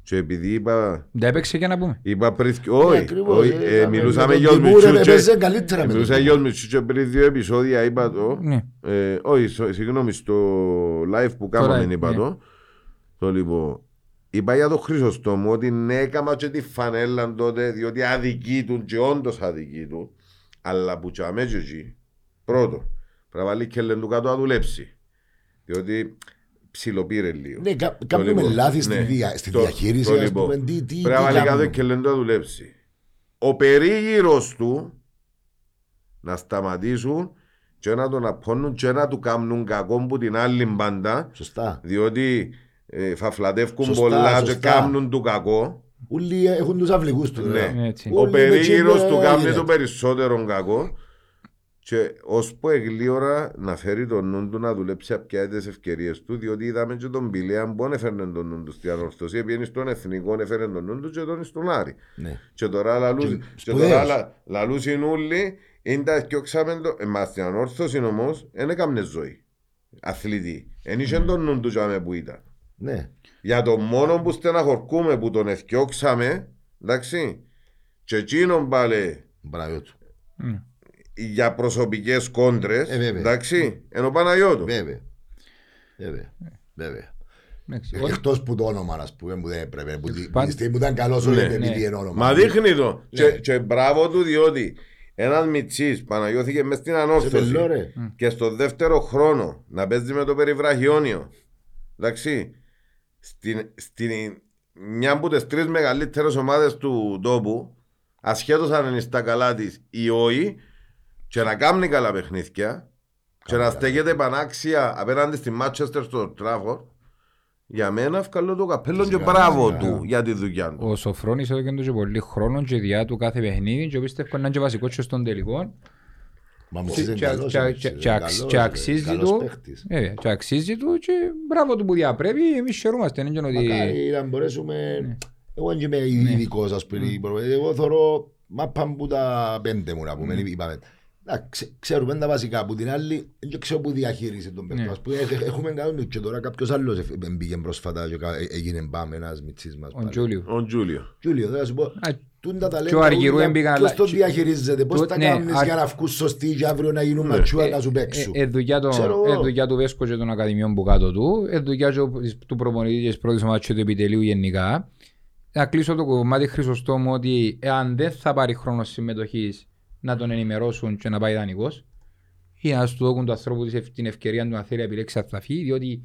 και επειδή είπα Δεν έπαιξε και να πούμε. Είπα πριν, Ναι, όχι, ακριβώς, όχι, ε, ε, με μιλούσαμε τον για τους Τιμούρ Μιτσού έπαιζε και- καλύτερα με τον μιλούσα Τιμούρ. για τους Μιτσού και πριν δύο επεισόδια είπα το Ναι. ε, όχι, σο- συγγνώμη, στο live που live, κάναμε είπα ναι. το. Το λοιπόν. Είπα για τον Χρυσοστόμο ότι ναι, έκαμα και τη φανέλα τότε, διότι αδική του και όντως αδική του. Αλλά που τσάμε και εκεί, πρώτο, πρέπει να βάλει και λένε του κάτω να δουλέψει. Διότι ψιλοπήρε λίγο. Ναι, κα- Το κάνουμε λοιπόν, λάθη στη ναι. δια- στη Το- διαχείριση, το ας λοιπόν. πούμε, τι- τι- τι Πρέπει να βάλει κάτω κάνουμε. και λένε του να δουλέψει. Ο περίγυρος του να σταματήσουν και να τον απώνουν και να του κάνουν κακό που την άλλη μπάντα Σωστά. διότι ε, φαφλατεύκουν Σωστά, πολλά και σωστά. κάνουν του κακό. Όλοι έχουν τους αυλικούς τους. Ναι. βέβαια. Έτσι. Ο Όλοι περίγυρος με του τσίμπε κάνει γίνεται. το περισσότερο κακό και ώσπου εγλίωρα να φέρει τον νου του να δουλέψει απ' πια τις ευκαιρίες του διότι είδαμε και τον Πηλέα που έφερνε τον νου του στην ανορθωσία πήγαινε στον εθνικό έφερε τον νου του και τον στον Άρη. Ναι. Και τώρα λαλούς, Και και σπουδαίος. τώρα λα- λαλούσιν όλοι, είναι τα πιο ξάμεντο, εμάς στην ανόρθωση όμως, δεν έκαμνες ζωή. Αθλητή. Εν είχε τον νου του τζάμε που ήταν. Ναι. Για το μόνο που στεναχωρκούμε που τον εθιώξαμε, εντάξει, και εκείνον πάλι Μπράβο του. Ναι. Για προσωπικές κόντρες, Ε, βέβαια. εντάξει, ενώ ο Παναγιώτου. Βέβαια. Βέβαια. Βέβαια. Εντάξει. Ε, Εκτός που το όνομα, ας πούμε, που δεν έπρεπε. Που τη- Πάντ- τη στιγμή που ήταν καλός όλοι Ναι. επειδή Ναι. είναι όνομα. Μα δείχνει το. Ναι. Και, και μπράβο του διότι ένας μητσής Παναγιώθηκε μες στην Σε ανόρθωση. το λέω, ρε. και στο δεύτερο χρόνο να παίζει με το περιβραχιόνιο. Εντάξει. Στην, στην, μια από τις τρεις μεγαλύτερες ομάδες του τόπου, ασχέτως αν είναι στα καλά της ή όχι, και να κάνει καλά παιχνίδια, Και να στέκεται πανάξια απέναντι στη Μάτσεστερ στο Τράφορ, για μένα βγάλω το καπέλο και Φυσικά, μπράβο φυσικά. του για τη δουλειά του. Ο Σοφρόνης έδωκε του και πολύ χρόνο και διά του κάθε παιχνίδι και πιστεύω να είναι και βασικό και στον τελικό. Μα μου Και- είναι και- καλός, και- είναι και- καλός, και αξ- και είναι αξίζει καλός του. παίχτης. Ε, και αξίζει του και μπράβο του που διαπρέπει, εμείς χαιρούμαστε. είναι και ότι- Μακάρι να μπορέσουμε... Εγώ δεν είμαι ειδικός, ας πούμε. Εγώ θεωρώ μάπαν που τα πέντε μου να πούμε. είπαμε. Να, ξε- Ξέρουμε τα βασικά. Από την άλλη, δεν ξέρω που διαχείρισε τον παίκτο. Ναι. Ας πούμε, ε, Έχουμε κάνει και τώρα κάποιος άλλος ε, ε, μπήκε πρόσφατα και κα- ε, έγινε πάμε ένας μητσής μας. Ο πάλι. Τζούλιο. Ο Τζούλιο. Τζούλιο, θα σου πω. Α, Τούν τα και ο Αργυρού ταλέντα, έμπηκαν, ποιος αλλά- το και- διαχειρίζεται, πώς το- τα ναι, κάνεις α- για να βγουν σωστοί και αύριο να γίνουν ματσούα να σου παίξουν. Ε, ε, δουλειά το- Ξέρω εγώ. ε, δουλειά του Βέσκο και των Ακαδημιών που κάτω του, ε, δουλειά και ο- του προπονητή και της πρώτης ομάδας και του επιτελείου γενικά. Να κλείσω το κομμάτι Χρυσοστόμου ότι εάν δεν θα πάρει χρόνος συμμετοχής να τον ενημερώσουν και να πάει δανεικός ή να του δώσουν του ανθρώπου της ευ- την ευκαιρία του να θέλει να επιλέξει ατθαφή διότι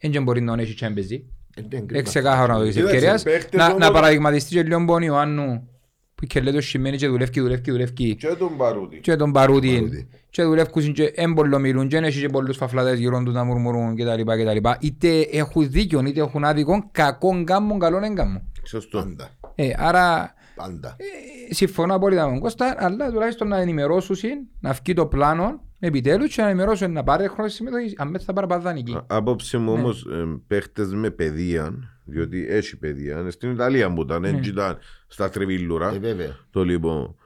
δεν μπορεί να έχει τσέμπεζι. Ε, ναι, κρίμα. Είναι ξεκάθαρο να το έχεις Κοίταξε, ευκαιρίας. παίχτες Να, όμως- να παραδειγματιστεί και λίγο πόνοι ο Άννου που και λέει το σημαίνει και δουλεύει, δουλεύει, δουλεύει Και τον Παρούτη. και τον Παρούτη Παρούτη. και δουλεύουν και έμπολο μιλούν και έχει και πολλούς φαφλάτες γύρω τους να μουρμουρούν κτλ. κτλ. Είτε έχουν δίκιο είτε έχουν άδικο, κακόν κάμουν, καλόν έγκαμουν. Σωστό. Πάντα. Ε, άρα Πάντα. ε, συμφωνώ απόλυτα με τον Κώστα, αλλά τουλάχιστον να ενημερώσουν, να βγει το πλάνο επιτέλους και να ενημερώσουν να πάρει χρόνο συμμετοχής, αν δεν θα πάρει παδανική. Α- Άποψη μου όμως παίχτες με παιδεία, διότι έχει παιδεία, στην Ιταλία που ήταν, έτσι ήταν στα Ε, Τρεβίλουρα. βέβαια. Το λοιπόν.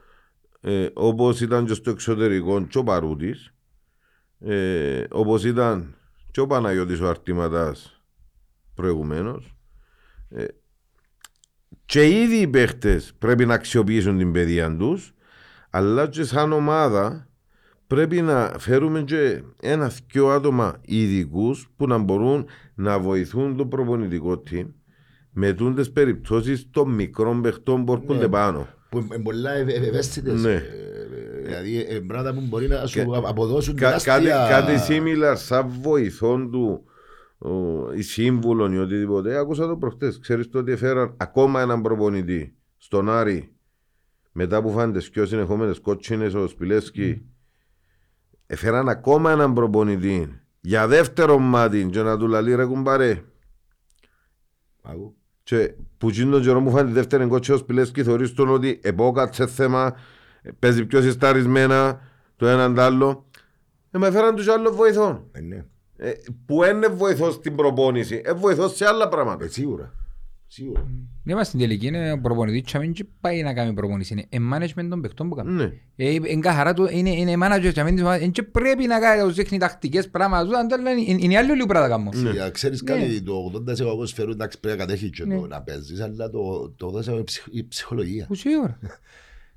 Ε, Όπως ήταν και στο εξωτερικό, και ο Παρούτης, ε, όπως ήταν και ο Παναγιώτης ο Αρτήματα προηγουμένως. Ε, και ήδη οι παίχτες πρέπει να αξιοποιήσουν την παιδεία τους, αλλά και σαν ομάδα πρέπει να φέρουμε και ένα δυο άτομα ειδικούς που να μπορούν να βοηθούν το προπονητικό team με τούντες περιπτώσεις των μικρών παιχτών που έρχονται Ναι. πάνω. Που είναι πολλά ευ- ευ- ευαίσθητες. Ναι. ε, Δηλαδή ε, πράγματα που μπορεί να σου Κα- αποδώσουν Κα- κάτι, τεράστια... κάτι similar σαν βοηθόν του ο, η σύμβουλον ή οτιδήποτε. Άκουσα το προχτές. Ξέρεις το ότι έφεραν ακόμα έναν προπονητή στον Άρη μετά που φάνε τις πιο συνεχόμενες κότσινες ο Σπιλέσκι. Έφεραν ακόμα έναν προπονητή για δεύτερο μάτι και να του λαλεί ρε κουμπάρε. Άκου. Και που γίνει τον καιρό που φάνε τη δεύτερη κότσι ο Σπιλέσκι θεωρείς τον ότι επόκατσε θέμα, παίζει πιο συσταρισμένα το έναν τ' άλλο. Ε, με φέραν τους άλλο βοηθών. Ε, ναι. Ε, που είναι βοηθός στην προπόνηση, ε, βοηθός σε άλλα πράγματα. Ε, Σίγουρα. Σίγουρα. Δεν είμαστε στην τελική, είναι ο προπονητής και μην και πάει να κάνει προπονήση, είναι ε, management των παιχτών που κάνει. Ναι. Ε, είναι καθαρά του, είναι, είναι manager και μην της ομάδας, και πρέπει να κάνει, να τους δείχνει τακτικές πράγματα, του, αν το λένε, είναι είναι άλλοι λίγο πράγματα να κάνουν. Για ξέρεις Ναι. κάτι, το 80% ποδοσφαίρου εντάξει πρέπει να κατέχει και Ναι. το να παίζεις, αλλά το, το 80% είναι ψυχ- η ψυχολογία. Που σίγουρα.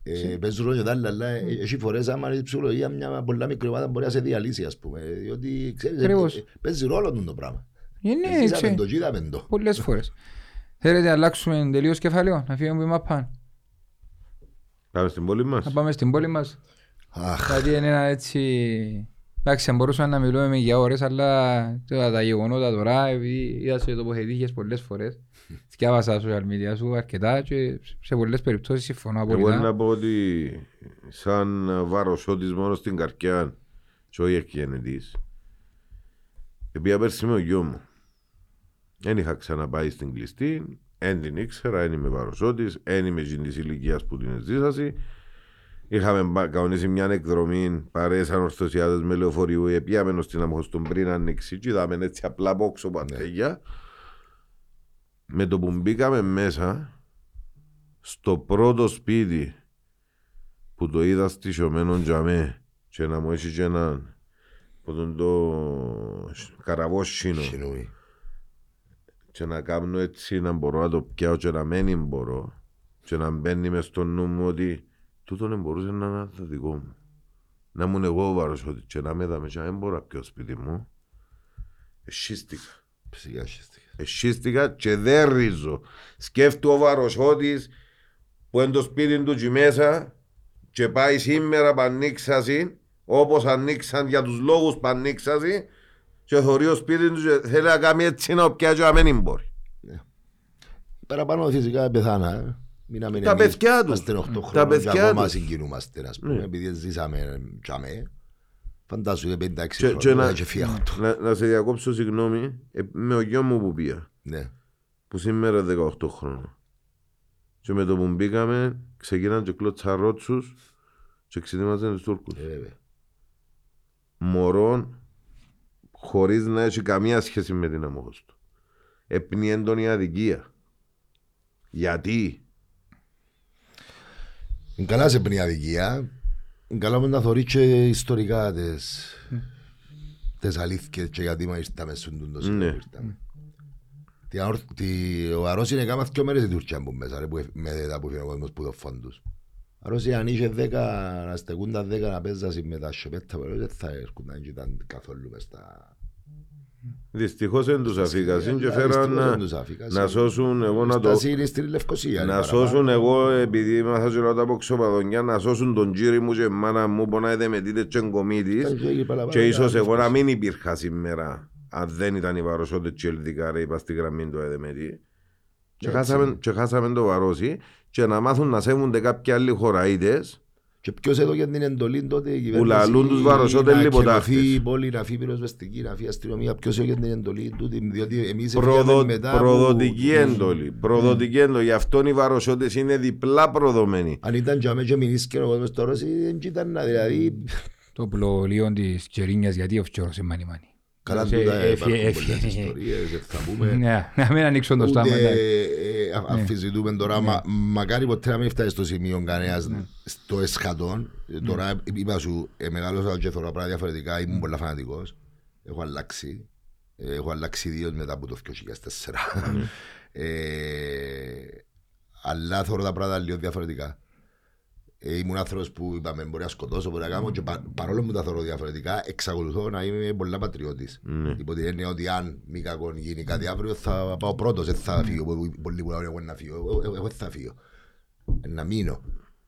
Ε, Παίζουν ρόλο και τα άλλα, αλλά ε, έχει φορές άμα είναι η ψυχολογία μια πολλά μικρή ομάδα μπορεί να σε διαλύσει ας πούμε. Διότι ξέρεις, ε, Ακριβώς. ε, παίζει ρόλο του το πράγμα. Είναι Ζήσαμε έτσι, το, είδαμε το. πολλές φορές. Θέλετε να αλλάξουμε τελείως κεφάλαιο, να φύγουμε από πάνω. Πάμε στην πόλη μας. Να πάμε στην πόλη μας. Αχ, Γιατί είναι ένα έτσι... Εντάξει, θα μπορούσαμε να μιλούμε για ώρες, αλλά τώρα τα γεγονότα τώρα, επειδή είδα σε τοποθετήσεις πολλές φορές, διάβασα στα social media σου αρκετά και σε πολλές περιπτώσεις συμφωνώ Εγώ απόλυτα. να πω ότι σαν βαροσότης μόνο στην καρκιά και όχι εκγενετής επειδή πέρσι με ο γιος μου. Δεν είχα ξαναπάει στην κλειστή δεν την ήξερα, δεν είμαι βαροσότης δεν είμαι εκείνη της ηλικίας που την ζήσαση Είχαμε μπα- κανονίσει μια εκδρομή παρέες ανορθωσιάδες με λεωφορείου Επιάμενος στην Αμχωστον πριν ανοίξει και είδαμε έτσι απλά πόξο παντέγια Με το που μπήκαμε μέσα στο πρώτο σπίτι που το είδα στισιωμένο τζαμέ και να μου έχει και έναν που τον το καραβόσινο σινούι. και να κάνω έτσι να μπορώ να το πιάω και να μένει μπορώ και να μπαίνει μες στο νου μου ότι τούτο δεν μπορούσε να είναι το δικό μου. Να ήμουν εγώ ο βάρος ότι και να με δάμε και να δεν μπορώ να πιω σπίτι μου. Εσύστηκα. Φυσικά σχέστηκα. Εσύστηκα και δεν ρίζω. Σκέφτου ο βαροσότης που είναι το σπίτι του και μέσα και πάει σήμερα που ανοίξασαι όπως ανοίξαν για τους λόγους που ανοίξασαι και θωρεί ο σπίτι του και θέλει να κάνει έτσι να πιάσει και να μην μπορεί. Παραπάνω φυσικά πεθάνα. ε. Μείναμε Τα εμείς, παιδιά τους. Είμαστε 8 Τα χρόνια και παιδιά ακόμα τους. συγκινούμαστε, ας πούμε, Ναι. επειδή ζήσαμε τζαμέ. Φαντάσου, είναι 56 Και- και χρόνια να- και φύγω του. Να, να σε διακόψω συγγνώμη, ε, με ο γιος μου που πήγα, Ναι. που σήμερα είναι 18 χρόνια. Και με το που μπήκαμε, ξεκίναν και κλωτσαρότσους και ξετοίμαζαν τους Τούρκους. Ε, βέβαια. Μωρό, χωρίς να έχει καμία σχέση με την αμόχωση του. Έπνει έντονη αδικία. Γιατί, Είναι καλά σε πνή αδικία. Είναι καλά όμως να θωρείς και ιστορικά τις, τις αλήθειες και γιατί μα ήρθαμε στον τούντο σημείο Ναι. που ήρθαμε. Τι αόρ- τι- Ο Αρός είναι κάμα δυο μέρες η Τουρκία που μέσα ρε, που εφ- με τα που έφυγε ο κόσμος που το φόντους. Αρός αν είχε δέκα, να στεκούν τα δέκα να παίζασαι με τα σοπέτα δεν θα έρχονταν και ήταν καθόλου μες στα... δυστυχώς δεν τους αφήκασαν και Ε, φέραν δυστυχώς να, δεν τους αφήκασαν. να σώσουν εγώ να το... Στάση είναι στη Λευκοσία. είναι Να παραπάνω. σώσουν εγώ, επειδή ήμασταν και ρώτα από ξοπαδονιά, να σώσουν τον τζίρι μου και η μάνα μου που να είδε με τίτες και εγκομίτης Ήταν και εκεί παραπάνω, και ίσως ήταν εγώ να μην υπήρχα σήμερα αν δεν ήταν οι βαροσότες και ελδικά ρε είπα στη γραμμή του ΕΔΕΜΕΤΗ και Έτσι. χάσαμε, και χάσαμε το βαρόσι και να μάθουν να σέβονται κάποιοι άλλοι χωραΐτες Και ποιος έδωκε την εντολή τότε η κυβέρνηση λαλούν τους βαροσότες να λιποτάχτες. εκενωθεί η πόλη, να φύγει πυροσβεστική, να φύγει αστυνομία. Ποιος έδωκε την εντολή τούτη, διότι εμείς Προδο, έφυγαμε μετά που- προδοτική τους- έντολη. Προδοτική έντολη. Γι' αυτό οι βαροσότες είναι διπλά προδομένοι. Αν ήταν και αμέσως μηνίσκε ο κόσμος τώρα, δεν ήταν να δηλαδή... Το πλοίο της Τζερίνιας γιατί ο φτιόρος είναι μάνι μάνι. Καλά Σε- τούτα έφυγε- υπάρχουν έφυγε. πολλές ιστορίες, δεν θα πούμε. Ναι, να μην ανοίξουν το στόμα. Ούτε εντάξει. ε, α- αμφισβητούμε τώρα, μα- μακάρι ποτέ να μην φτάσει στο σημείο κανένας στο εσχατόν. Ε, Τώρα είπα σου, ε, μεγάλωσα και θωρώ πράγματα διαφορετικά, ήμουν πολλά φανατικός. Έχω αλλάξει. Ε, Έχω αλλάξει ιδίως μετά από το 2004. Ε, Αλλά θωρώ τα πράγματα λίγο διαφορετικά. Ε, ήμουν άνθρωπος που είπαμε μπορεί να σκοτώσω, μπορεί να κάνω και πα- παρόλο που τα θεωρώ διαφορετικά, εξακολουθώ να είμαι πολλά πατριώτης. Ναι. Υπό την έννοια ότι αν μη κακόν γίνει κάτι αύριο θα πάω πρώτος, δεν θα φύγω. που- Πολλοί που λένε εγώ να φύγω, εγώ- εγώ δεν θα φύγω. Ε, Να μείνω.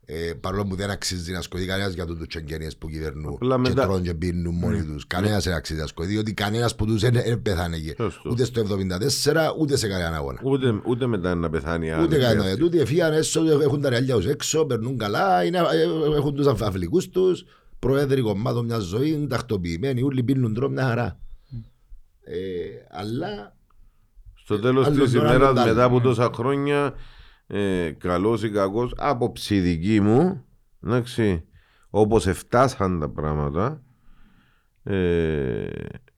Ε, παρόλο που δεν αξίζει να σκοτεί κανένας για τούτους τσεγγενίες που κυβερνούν Απλά και μετά- Ναι. τρώνε και πίνουν μόνοι τους. Κανένας δεν αξίζει να σκοτεί, διότι κανένας που τους δεν δεν πέθανε και Σωστό. ούτε στο 74 ούτε σε κανέναν αγώνα. Ούτε, ούτε μετά να πεθάνει άλλη. Ούτε κανένα. χρειάζεται. Τούτοι εφίαν έσω, έχουν τα ρεάλια τους έξω, περνούν καλά, είναι, ε, έχουν τους αφιλικούς τους, προέδροι κομμάτων μια ζωή, τακτοποιημένοι, όλοι πίνουν τρόπο μια χαρά. Ε, αλλά Στο τέλος Άλλο της τώρα, ημέρας άλλο μετά άλλο. από τόσα χρόνια ε, καλός ή κακός άποψη δική μου εντάξει, όπως εφτάσαν τα πράγματα ε,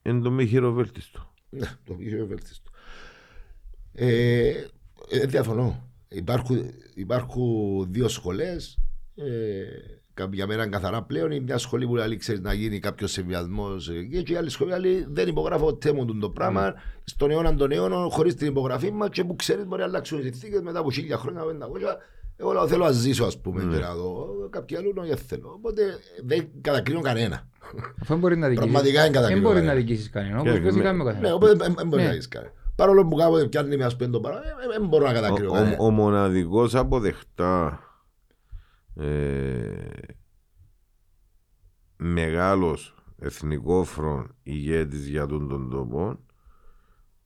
είναι το μη χειροβέλτιστο. ναι, το πιο ευέλτιστο. Ε, ε, διαφωνώ. Υπάρχουν, υπάρχουν δύο σχολές. Ε, κα- για μένα είναι καθαρά πλέον η μια σχολή που λέει ξέρεις να γίνει κάποιος συμβιασμό και η άλλη σχολή λέει δεν υπογράφω ποτέ μου το πράγμα στον αιώνα των αιώνων χωρίς την υπογραφή μας και που ξέρεις μπορεί να αλλάξουν οι συνθήκες μετά από χίλια χρόνια, πεντακόσια. Εγώ λέω, θέλω να ζήσω, ας πούμε, και να δω. Κάποιοι άλλοι δεν θέλω. Οπότε δεν κατακρίνω κανένα. Αφού δεν μπορεί να δικήσεις. Πραγματικά είναι Δεν κατακρίνω μπορεί να κανένα. δικήσεις κανέναν. Και Όπως πώς με- κάνουμε ο Ναι, καθένας. οπότε δεν μπορεί Ναι. να δεις κανένα. Παρόλο που κάποτε πιάνει με ας πούμε το παρά, ε, δεν μπορώ να κατακρίνω Ο, κανένα. ο, ο μοναδικός αποδεχτά ε, μεγάλος εθνικόφρον ηγέτης για τον τον τόπο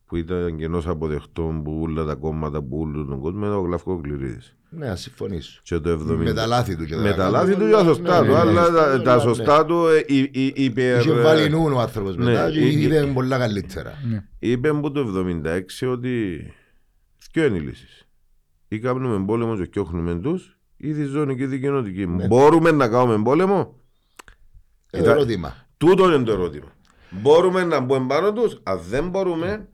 που ήταν και ενός αποδεχτών που όλα τα κόμματα που όλου τον κόσμο ήταν ο Γλαυκό Κληρίδης. Ναι, να συμφωνήσω. Και το 70... Με τα λάθη του και τα Με τα καλά λάθη του, του για ναι, σωστά ναι, του, ναι, αλλά ναι, τα- ναι, τα ναι. σωστά του ε, υ- υ- υπερ... Είχε βάλει νου ο άνθρωπος Ναι, μετά και ε, είδε πολλά καλύτερα. Ναι. είπε μου το 76 ότι ποιο είναι οι λύσεις. Ή κάνουμε πόλεμο και φτιάχνουμε τους ή τη ζώνη και δικαιωτική. Ναι. Μπορούμε να κάνουμε πόλεμο; Ε, Ήταν- ερώτημα. Τούτο είναι το ερώτημα. Μπορούμε να μπούμε πάνω τους; Αν δεν μπορούμε,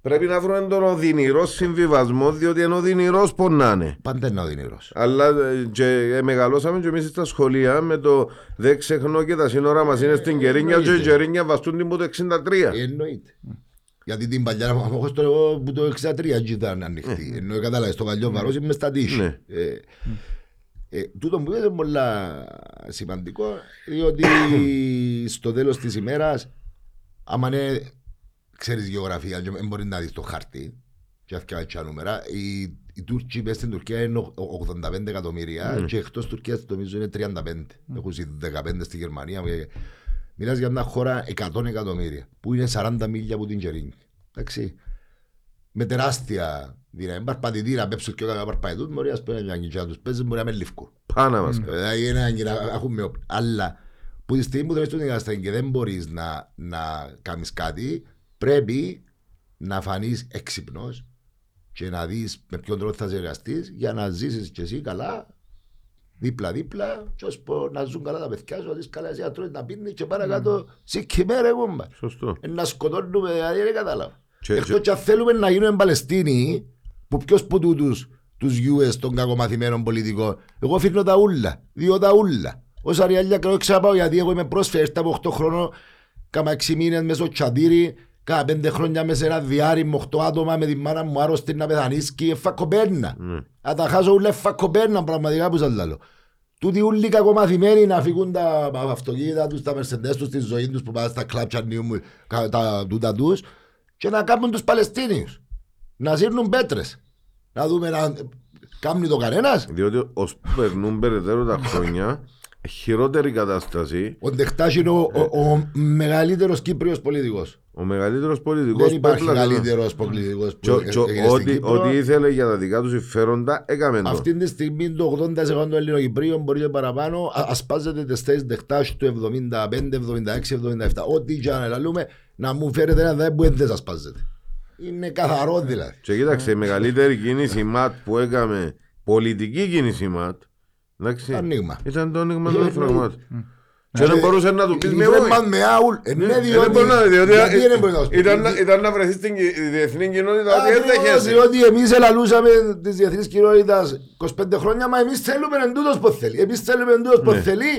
πρέπει να βρούμε τον οδυνηρό συμβιβασμό, διότι είναι οδυνηρός πονάνε. Πάντα είναι οδυνηρός. Αλλά ε, και, ε, μεγαλώσαμε και εμείς στα σχολεία με το δεν ξεχνώ και τα σύνορα μας είναι στην Κερίνια και η εννοείται. Κερίνια βαστούν την που το 63. Ε, Εννοείται. Γιατί την παλιά αμοχώς το εγώ που το 63 έτσι ήταν ανοιχτή. Ενώ κατάλαβες το παλιό βαρός είμαι στα τύχη. Ναι. Ε, ε, τούτο που είναι πολλά σημαντικό διότι στο τέλος της ημέρας άμα είναι ξέρεις γεωγραφία και δεν μπορεί να δεις το χάρτη και αυτά τα νούμερα οι, οι Τούρκοι μέσα στην Τουρκία είναι ο- ο- 85 εκατομμύρια και εκτός Τουρκίας νομίζω είναι 35 έχουν συ 15 στη Γερμανία και- Μιλάς για μια χώρα 100 εκατομμύρια που είναι 40 μίλια από την Κερίνη. Εντάξει. Με τεράστια δύναμη. Παρπατητήρα, πέψουν και όταν παρπατητούν, μπορεί να σπέρνουν μια κινητά τους παίζουν, μπορεί να με λευκό. Πάνα μας. Δηλαδή είναι να έχουμε όπλα. Αλλά που τη στιγμή που δεν είσαι στον δικαστή και δεν μπορείς να, να κάνεις κάτι, πρέπει να φανείς έξυπνος και να δεις με ποιον τρόπο θα συνεργαστείς για να ζήσεις κι εσύ καλά δίπλα-δίπλα και ώσπου να ζουν καλά τα παιδιά σου, να δεις καλά εσύ να τρώεις να πίνεις και παρακάτω σηκημέρα εγώ μπα. Σωστό. Ε, Να σκοτώνουμε, δηλαδή δεν κατάλαβα. Και- Εκτός και- και αν θέλουμε να γίνουμε Παλαιστίνοι, που ποιος που τούτους τους US των κακομαθημένων πολιτικών, εγώ φύρνω τα ούλα, δύο τα ούλα. Ως αριάλια κρέω ξαπάω γιατί εγώ είμαι πρόσφερ, ήρθα από 8 χρόνων, κάμα 6 μήνες μέσα στο τσαντήρι, κάμα 5 χρόνια μέσα σε ένα διάρρη με 8 άτομα με τη μάνα μου άρρωστη να πεθανίσκει, εφα κοπέρνα. Ναι. Να τα χάσω ούλα εφα κοπέρνα πραγματικά που σας λέω. Τούτοι ούλοι κακομαθημένοι να φύγουν τα αυτοκίνητα τους, τα μερσεντές τους, τη ζωή τους που πάνε στα κλάψα νιού, τα, τα τούτα τους και να κάνουν τους Παλαιστίνιους. Να σύρνουν πέτρες. Να δούμε να κάνει το κανένας. Διότι ως που περνούν περαιτέρω τα χρόνια, χειρότερη κατάσταση, Ο Ντεχτάς είναι ο, ο, ο μεγαλύτερος Κύπριος πολιτικός. ο μεγαλύτερος πολιτικός Δεν που υπάρχει έπλασε το- μεγαλύτερος πολιτικός που Και ο- έ- και ο- έγινε στην ό,τι, Κύπρο. ό,τι ήθελε για τα δικά τους συμφέροντα έκαμε το. Αυτή τη στιγμή το 80% των Ελληνοκυπρίων μπορεί και παραπάνω α- ασπάζεται τις θέσεις Ντεχτάς του 75, 76, 77. Ό,τι και αν ελαλούμε να μου φέρετε ένα δέ που δεν δεν ασπάζεται. Είναι καθαρό δηλαδή. Και κοίταξε, η μεγαλύτερη κίνηση ΜΑΤ που έκαμε, πολιτική κίνηση ΜΑΤ, εντάξει, Ανοίγμα. ήταν το άνοιγμα Ε, των εννοείται. φραγμάτων. Και δεν μπορούσε να τους πεις με Βρε όχι. μαν με άουλ. Ε, Ναι, Ε, δεν διότι... μπορεί να- διότι γιατί δεν μπορεί να σου πει. ήταν να- Ήταν να βρεθείς στην κοι- διεθνή κοινότητα ότι δεν Ακριβώς, δέχεσαι. Διότι εμείς ελαλούσαμε της διεθνής κοινότητας 25 χρόνια, μα εμείς θέλουμε εντούτος που θέλει. Εμείς θέλουμε εντούτος που Ναι. θέλει.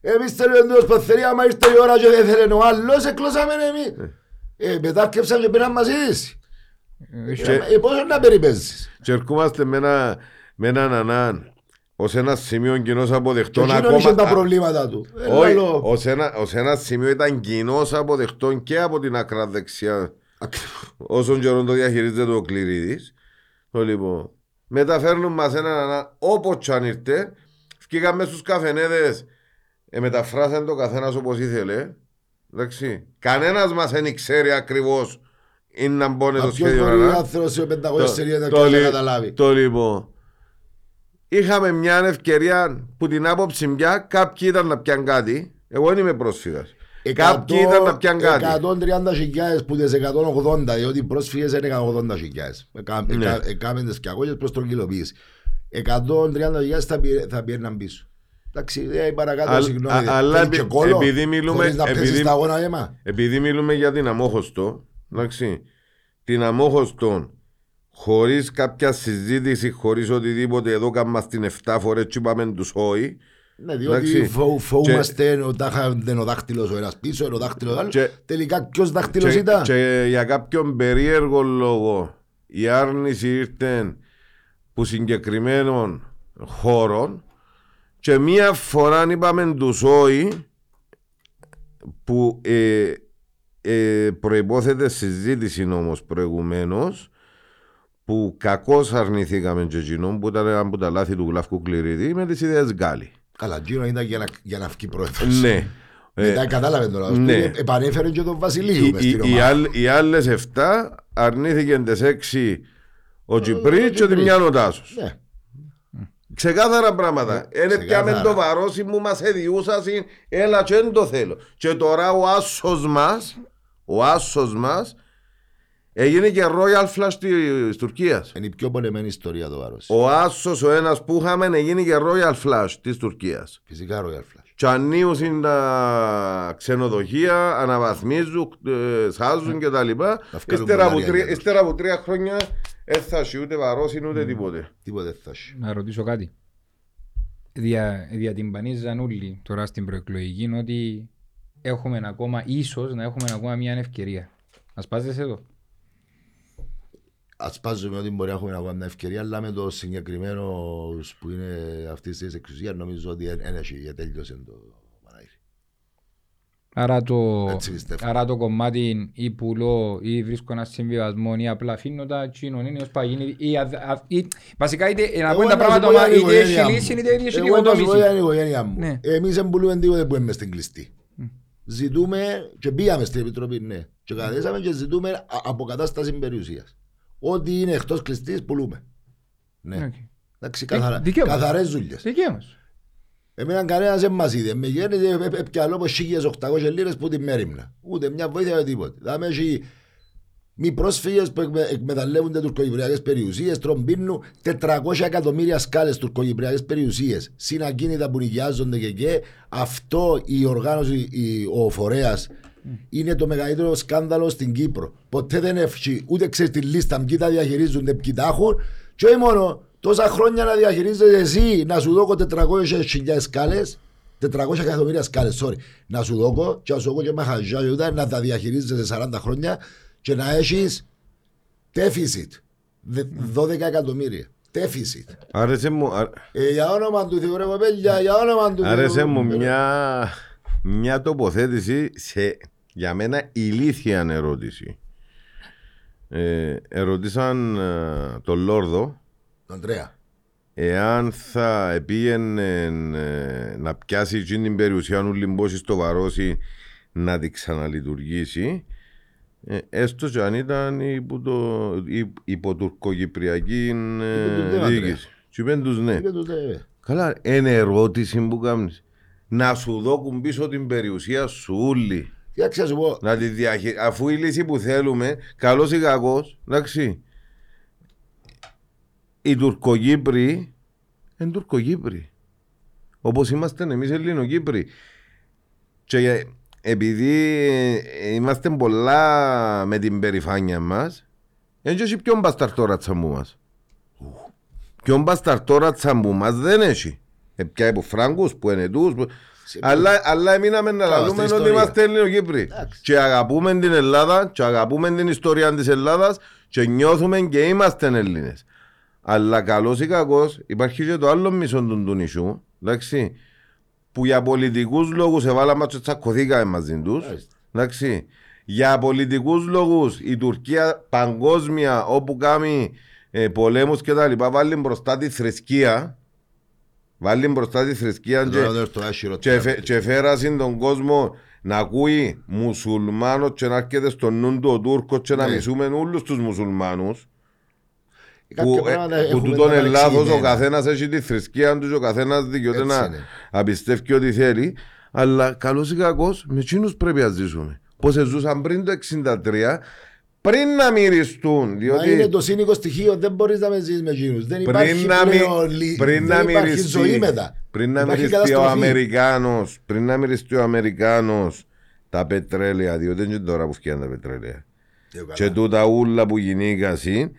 Εμείς θέλουμε εντούτος που θέλει. Άμα ήρθε η ώρα και δεν θέλει ο άλλος, εκλώσαμε εμείς. Ε, μετά αρκέψαν και πήραν μας είδηση. Ε, πόσο να περιπέζεις; Και ερχόμαστε με ένα- με έναν ανάν ως ένα σημείο κοινώς Και αποδεκτών εκείνον είχε τα ακόμα. προβλήματα του. Ε, Όχι, λαλό. ως ένα, ως ένα σημείο ήταν κοινώς αποδεκτών και από την άκρα δεξιά Ακριβώς. όσον καιρό το διαχειρίζεται ο Κληρίδης. Το λοιπόν, μεταφέρνουν μας έναν ανά, όπως κι αν ήρθε, βγήκαμε στους καφενέδες, ε, μεταφράσαν το καθένας όπως ήθελε. Εντάξει. Κανένας μας δεν ξέρει ακριβώς είναι να μπώνε Μα το ποιος σχέδιο μπορεί ο ανά. άνθρωπος σε 500 σελίδες να το, ξέρει να λι- καταλάβει; το λοιπόν. Είχαμε μια ευκαιρία που την άποψη μια κάποιοι ήταν να πιάνουν κάτι. Εγώ δεν είμαι πρόσφυγας. Κάποιοι ήταν να πιάνουν κάτι. 130 χιλιάδες που τις 180, διότι οι πρόσφυγες είναι 180 χιλιάδες. Ναι. Έκαμε τις 200 προς τρογγυλοποίηση. 130 χιλιάδες θα πήρε- θα πήγαιναν πίσω. Εντάξει, ε, παρακάτω, Α- συγγνώμη. α- αλλά θέλει και επει- κόλλο, επειδή μιλούμε- χωρίς να επειδή- πέσεις τα αγώνα αίμα. Επειδή μιλούμε για την αμόχωστο, εντάξει, την αμόχωστο χωρίς κάποια συζήτηση, χωρίς οτιδήποτε, εδώ κάνουμε την 7 φορές και είπαμε τους όχι. Ναι, διότι Εντάξει. φο- φοβούμαστε ο τάχα δεν ο δάχτυλος ο ένας πίσω, είναι ο δάχτυλος ο άλλος. Και- Τελικά ποιος δάχτυλος Και, ήταν; και για κάποιον περίεργο λόγο η άρνηση ήρθε που συγκεκριμένων χώρων και μία φορά είπαμε τους όχι που ε, ε, προϋπόθεται συζήτηση όμως προηγουμένως που κακώς αρνηθήκαμε και εκείνον που ήταν ένα από τα λάθη του Γλαυκού Κληρίδη με τις ιδέες Γκάλι. Καλά, εκείνο ήταν για να, για να βγει πρόεδρος. Ναι. Ε, Μετά κατάλαβε τώρα. ναι. Ναι. Επανέφερε και τον Βασιλείο οι, μες οι, στην οι, ομάδα. άλλ- οι άλλες 7 αρνήθηκαν τις 6 ο Τζιπρί και τη Τζιπρί. μια ο Τάσος. Ναι. Ξεκάθαρα πράγματα. Είναι ξεκάθαρα. πιάμε το βαρόσι μου μας εδιούσασαν, έλα και δεν το θέλω. Και τώρα ο άσος μας, ο άσος μας, έγινε και Royal Flash της Τουρκίας. Είναι η πιο πονεμένη ιστορία το βάρος. Ο άσος ο ένας που είχαμε έγινε και Royal Flash της Τουρκίας. Φυσικά Royal Flash. Και ανοίγουν τα ξενοδοχεία, αναβαθμίζουν, ε, σάζουν και τα λοιπά. βγάλουν Ύστερα από, πολλά τρία, λιάνια. ύστερα από τρία χρόνια δεν θα έχει ούτε βαρόσιν ούτε τίποτε. Τίποτε δεν θα έχει. Να ρωτήσω κάτι. Δια, διατυμπανίζαν όλοι τώρα στην προεκλογική ότι έχουμε ακόμα, ίσως να έχουμε ακόμα μια ευκαιρία. Ας πάζεσαι εδώ. Ασπάζουμε ότι μπορεί να έχουμε ακόμα μια ευκαιρία, αλλά με το συγκεκριμένος που είναι αυτής της εξουσίας νομίζω ότι δεν έχει για τέλειωσε το Παναγύρι. Άρα το, Έτσι πιστεύω. άρα το κομμάτι ή πουλώ ή βρίσκω ένα συμβιβασμό ή απλά αφήνω τα κοινών είναι ως παγίνει ή, α- α- ή, βασικά είτε να Εγώ πούμε τα να σου πράγματα πω για μα, την είτε οικογένειά έχει μου. λύση είτε έχει Εγώ να σου πω για οικοδόμηση. την οικογένειά μου. Ναι. Εμείς δεν πουλούμε τίποτε που είμαι στην κλειστή. Ζητούμε και πήγαμε στην Επιτροπή, ναι. Και καταδέσαμε και ζητούμε α- αποκατάσταση περιουσίας. Ό,τι είναι εκτός κλειστής πουλούμε. Ναι. Οκ. Εντάξει, καθαρα, δικαίωμα. καθαρές δουλειές. Δικαίωμας. Εμένα κανένας δεν μας είδε. Με γέννησε έπιαλό από 1.800 λίρες που την μέρημνα. Ούτε μια βοήθεια ούτε τίποτε. Θα έχει μη πρόσφυγες που εκμε, εκμεταλλεύονται τουρκοκυπριακές περιουσίες, τρομπίνου 400 εκατομμύρια σκάλες τουρκοκυπριακές περιουσίες. Συνακίνητα που νοικιάζονται και και. Αυτό η οργάνωση, η, ο φορέας είναι το μεγαλύτερο σκάνδαλο στην Κύπρο. Ποτέ δεν έφυγε, ούτε ξέρεις τη λίστα, ποιοι τα διαχειρίζονται, ποιοι τα έχουν. Και όχι μόνο, τόσα χρόνια να διαχειρίζεσαι εσύ, να σου δώκω 400.000 σκάλες, 400 εκατομμύρια σκάλες, sorry, να σου δώκω και να σου δώκω και μαχαζιά και ούτε να τα διαχειρίζεσαι 40 χρόνια και να έχεις deficit, Δε- 12 εκατομμύρια. Deficit. Άρεσε μου, α- Ε, για όνομα του Θεού ρε κοπέλια, για όνομα του άρεσε Θεού. μου μια, μια τοποθέτηση σε για μένα ηλίθια ερώτηση. Ε, ερωτήσαν ε, τον Λόρδο Ανδρέα. εάν θα πήγαινε ε, να πιάσει εκείνη την περιουσία του Λιμπόση στο Βαρόσι να την ξαναλειτουργήσει ε, έστω και αν ήταν υπό, το, υ- υπό τουρκοκυπριακή ε, τους ναι, Αντρέα. διοίκηση. Του είπαν τους ναι. Είπε του δε. Καλά, είναι ερώτηση που κάνεις. Να σου δώκουν πίσω την περιουσία σου ούλη. Τι άξια σου πω, Να τη διαχει... Αφού η λύση που θέλουμε, καλός ή κακός, εντάξει. Οι Τουρκοκύπροι είναι Τουρκοκύπροι. Όπως είμαστε εμείς Ελληνοκύπροι. Και επειδή ε, είμαστε πολλά με την περηφάνεια μας, δεν έχει ποιον μπασταρτόρα τσαμπού μας; Ποιον μπασταρτόρα τσαμπού μας δεν έχει. Ε, πια από Φράγκους, που είναι τους, που... Αλλά, αλλά εμείναμε να Καλά, λαλούμε στην ότι ιστορία. είμαστε Ελληνοκύπροι. Εντάξει. Και αγαπούμε την Ελλάδα και αγαπούμε την ιστορία της Ελλάδας και νιώθουμε και είμαστε Έλληνες. Αλλά καλός ή κακός υπάρχει και το άλλο μισό του, του νησιού, εντάξει, που για πολιτικούς λόγους εβάλαμε και τσακωθήκαμε μαζί τους, Μάλιστα. εντάξει. Για πολιτικούς λόγους η Τουρκία παγκόσμια όπου κάνει ε, πολέμους και τα λοιπά βάλει μπροστά τη θρησκεία, βάλει μπροστά τη θρησκεία και, Τώρα δεν έρθω άσχυρο. και, φε, και φέρασαν τον κόσμο να ακούει μουσουλμάνος και να έρχεται στο νου του ο Τούρκος και να Ναι. μισούμε όλους τους μουσουλμάνους Κάποια που, πράγματα ε, που έχουμε τούτον τα είναι λάθος, ο παρεξηγημένα. καθένας έχει τη θρησκεία του και ο καθένας δικαιούται Έτσι να, είναι. να πιστεύει ό,τι θέλει αλλά καλός ή κακός με εκείνους πρέπει να ζήσουμε πως ζούσαν πριν το 63 πριν να μυριστούν Μα διότι είναι το σύνικο στοιχείο, δεν μπορείς να με ζεις με εκείνους. Δεν υπάρχει πριν να, μυ- πλέον λύ- πριν να δεν υπάρχει μυριστείς, ζωή μετά. πριν να Υπάρχει μυριστεί ο καταστροφή. Αμερικάνος, πριν να μυριστεί ο Αμερικάνος τα πετρέλαια, διότι δεν είναι τώρα που φτιάχνουν τα πετρέλαια. Ε, καλά. Και τούτα ούλα που γινήκασαν,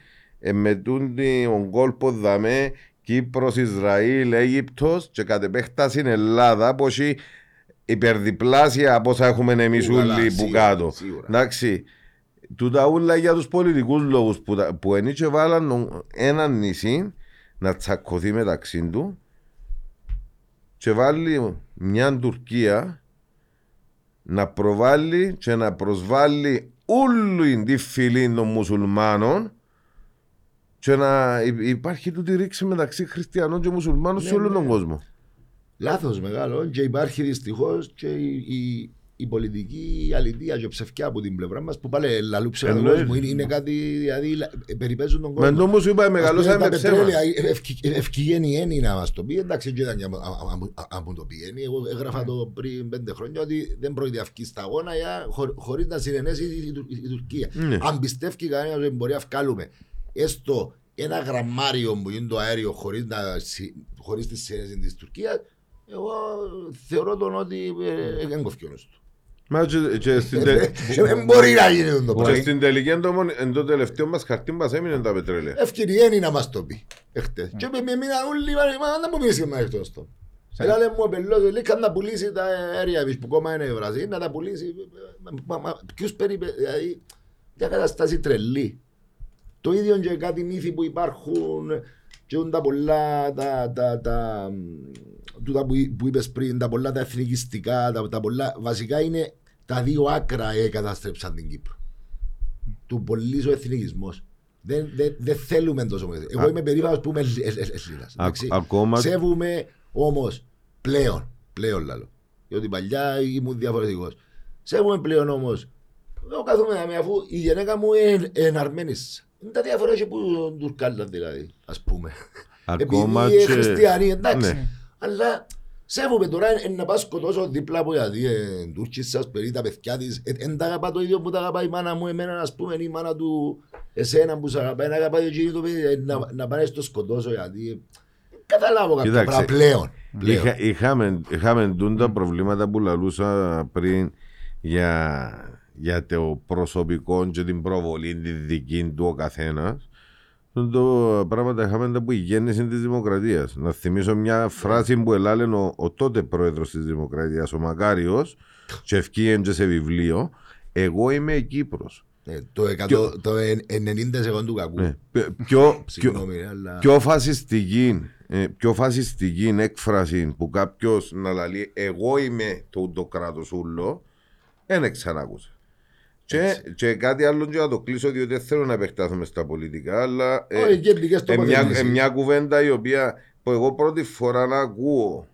ε, με τον κόλπο δαμέ, Κύπρος, Ισραήλ, Αίγυπτος και κατ' επέκταση Ελλάδα, που έχει υπερδιπλάσια από όσα έχουμε εμείς Ου, καλά, όλοι που σίγουρα, κάτω. σίγουρα. Εντάξει, τούτα ούλα για τους πολιτικούς λόγους που, τα- που ενή και βάλαν τον- έναν νησί να τσακωθεί μεταξύ του και βάλει μια Τουρκία να προβάλλει και να προσβάλλει όλη τη φυλή των μουσουλμάνων και να υ- υπάρχει τούτη ρήξη μεταξύ χριστιανών και μουσουλμάνων σε Ναι, όλο ναι. τον κόσμο. Λάθος μεγάλο και υπάρχει δυστυχώς και η, η, η πολιτική αλητία και ψευκιά από την πλευρά μας που πάλι λαλούψε τον Εννοείς. κόσμος. Είναι, είναι κάτι, δηλαδή λα- περιπέζουν τον Με κόσμο. το όμως είπα μεγαλώσαμε τα με ψέμα. πετρέλαια, ευκηγένει η έννοια να μας το πει. Εντάξει, και ήταν και αν μου το πηγαίνει. Εγώ έγραφα το πριν πέντε χρόνια ότι δεν πρόκειται να βγει στα αγώνα για- χω- χωρίς να συνενέσει η, η, Τουρ- η Τουρκία. Ναι. Αν πιστεύει κανένας ότι μπορεί να βγάλουμε έστω ένα γραμμάριο που είναι το αέριο χωρίς, να, συ- χωρίς τη συνένεση της Τουρκίας, εγώ θεωρώ τον ότι ε, δεν κοφκιόνος του. Μα και, και στην, τε- Ε, Δεν μπορεί να γίνει το και πράγμα. στην τελική εν το, μόνο- εν το τελευταίο μας χαρτί μας έμεινε τα πετρέλαια. Ευκαιριένει να μας το πει. Εχθές. Και με με μείναν όλοι, μα μα, δεν μου πεις και μέχρι το στο. Έλα λέει μου ο Πελός, λέει καν να πουλήσει τα αέρια εμείς που κόμμα είναι η Βραζίλ, να τα πουλήσει. Μα- μα- μα- Ποιους περίπε, δηλαδή, μια καταστάση τρελή. Το ίδιο και κάτι μύθοι που υπάρχουν και έχουν τα πολλά, τα, τα, τα, μ, τούτα που, που είπες πριν, τα πολλά τα εθνικιστικά, τα, τα πολλά, βασικά είναι τα δύο άκρα ε, καταστρέψαν την Κύπρο. Του πολύς ο εθνικισμός. Δεν, δεν, δεν θέλουμε τόσο μεγάλο. Εγώ είμαι περίφανος που είμαι Έλληνας. Α- εντάξει. ακόμα- Σέβουμε όμως πλέον, πλέον λαλό. Διότι παλιά ήμουν διαφορετικός. Σέβουμε πλέον όμως εγώ κάθομαι να με αφού η γυναίκα μου είναι εναρμένης. Είναι τα διαφορά και που τουρκάλα δηλαδή, ας πούμε. Ακόμα Επειδή είναι και- χριστιανοί, εντάξει. Ναι. Αλλά Σέβομαι τώρα εν να πας σκοτώσω δίπλα από γιατί ε, Τούρκοι σας περί τα παιδιά της ε, εν τα αγαπά το ίδιο που τα αγαπάει η μάνα μου εμένα ας πούμε η μάνα του εσένα που σε αγαπάει να αγαπάει εκείνη το παιδί ε, να, να πάνε στο σκοτώσω γιατί ε, καταλάβω κάποια Κοίταξε, πράγματα πλέον, πλέον. Είχα, είχαμε, είχαμε τούν τα προβλήματα που λαλούσα πριν για, για το προσωπικό και την προβολή τη δική του ο καθένας. Το πράγματα είχαμε τα που η γέννηση της Δημοκρατίας. Να θυμίσω μια φράση που ελάλε ο, ο τότε πρόεδρος της Δημοκρατίας, ο Μακάριος, και ευκήγεν και σε βιβλίο. Εγώ είμαι Κύπρος. Ε, το, 100, το εν- 90% του κακού. Ναι. Πιο, πιο, Συγγνώμη, αλλά... πιο φασιστική, ε, πιο φασιστική έκφραση που κάποιος να λέει Εγώ είμαι το, το κράτος ούλο, δεν ξανακούσα. Και, και κάτι άλλο και να το κλείσω διότι δεν θέλω να επεκτάθουμε στα πολιτικά, αλλά ε, Όχι, και μπήκες στο ε, μια, ποδήλατο. ε, μια κουβέντα η οποία που εγώ πρώτη φορά να ακούω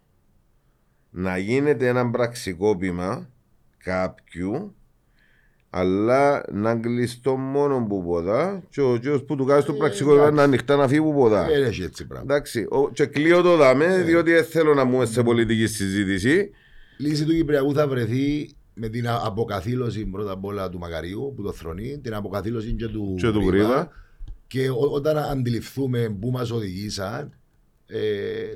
να γίνεται ένα πραξικόπημα κάποιου αλλά να κλειστώ μόνο που ποδά και ο κύριος που του κάνει το πραξικόπημα να ανοιχτά να φύγει που ποδά. Δεν έχει έτσι πράγμα. Εντάξει, ο- και κλείω το δάμε διότι δεν θέλω να μπούμε σε πολιτική συζήτηση. λύση του Κυπριακού θα βρεθεί με την α- αποκαθήλωση πρώτα απ' όλα του Μακαρίου που το θρονεί, την αποκαθήλωση και του, Και του Γρήβα. Και ό- όταν αντιληφθούμε πού μας οδηγήσαν ε,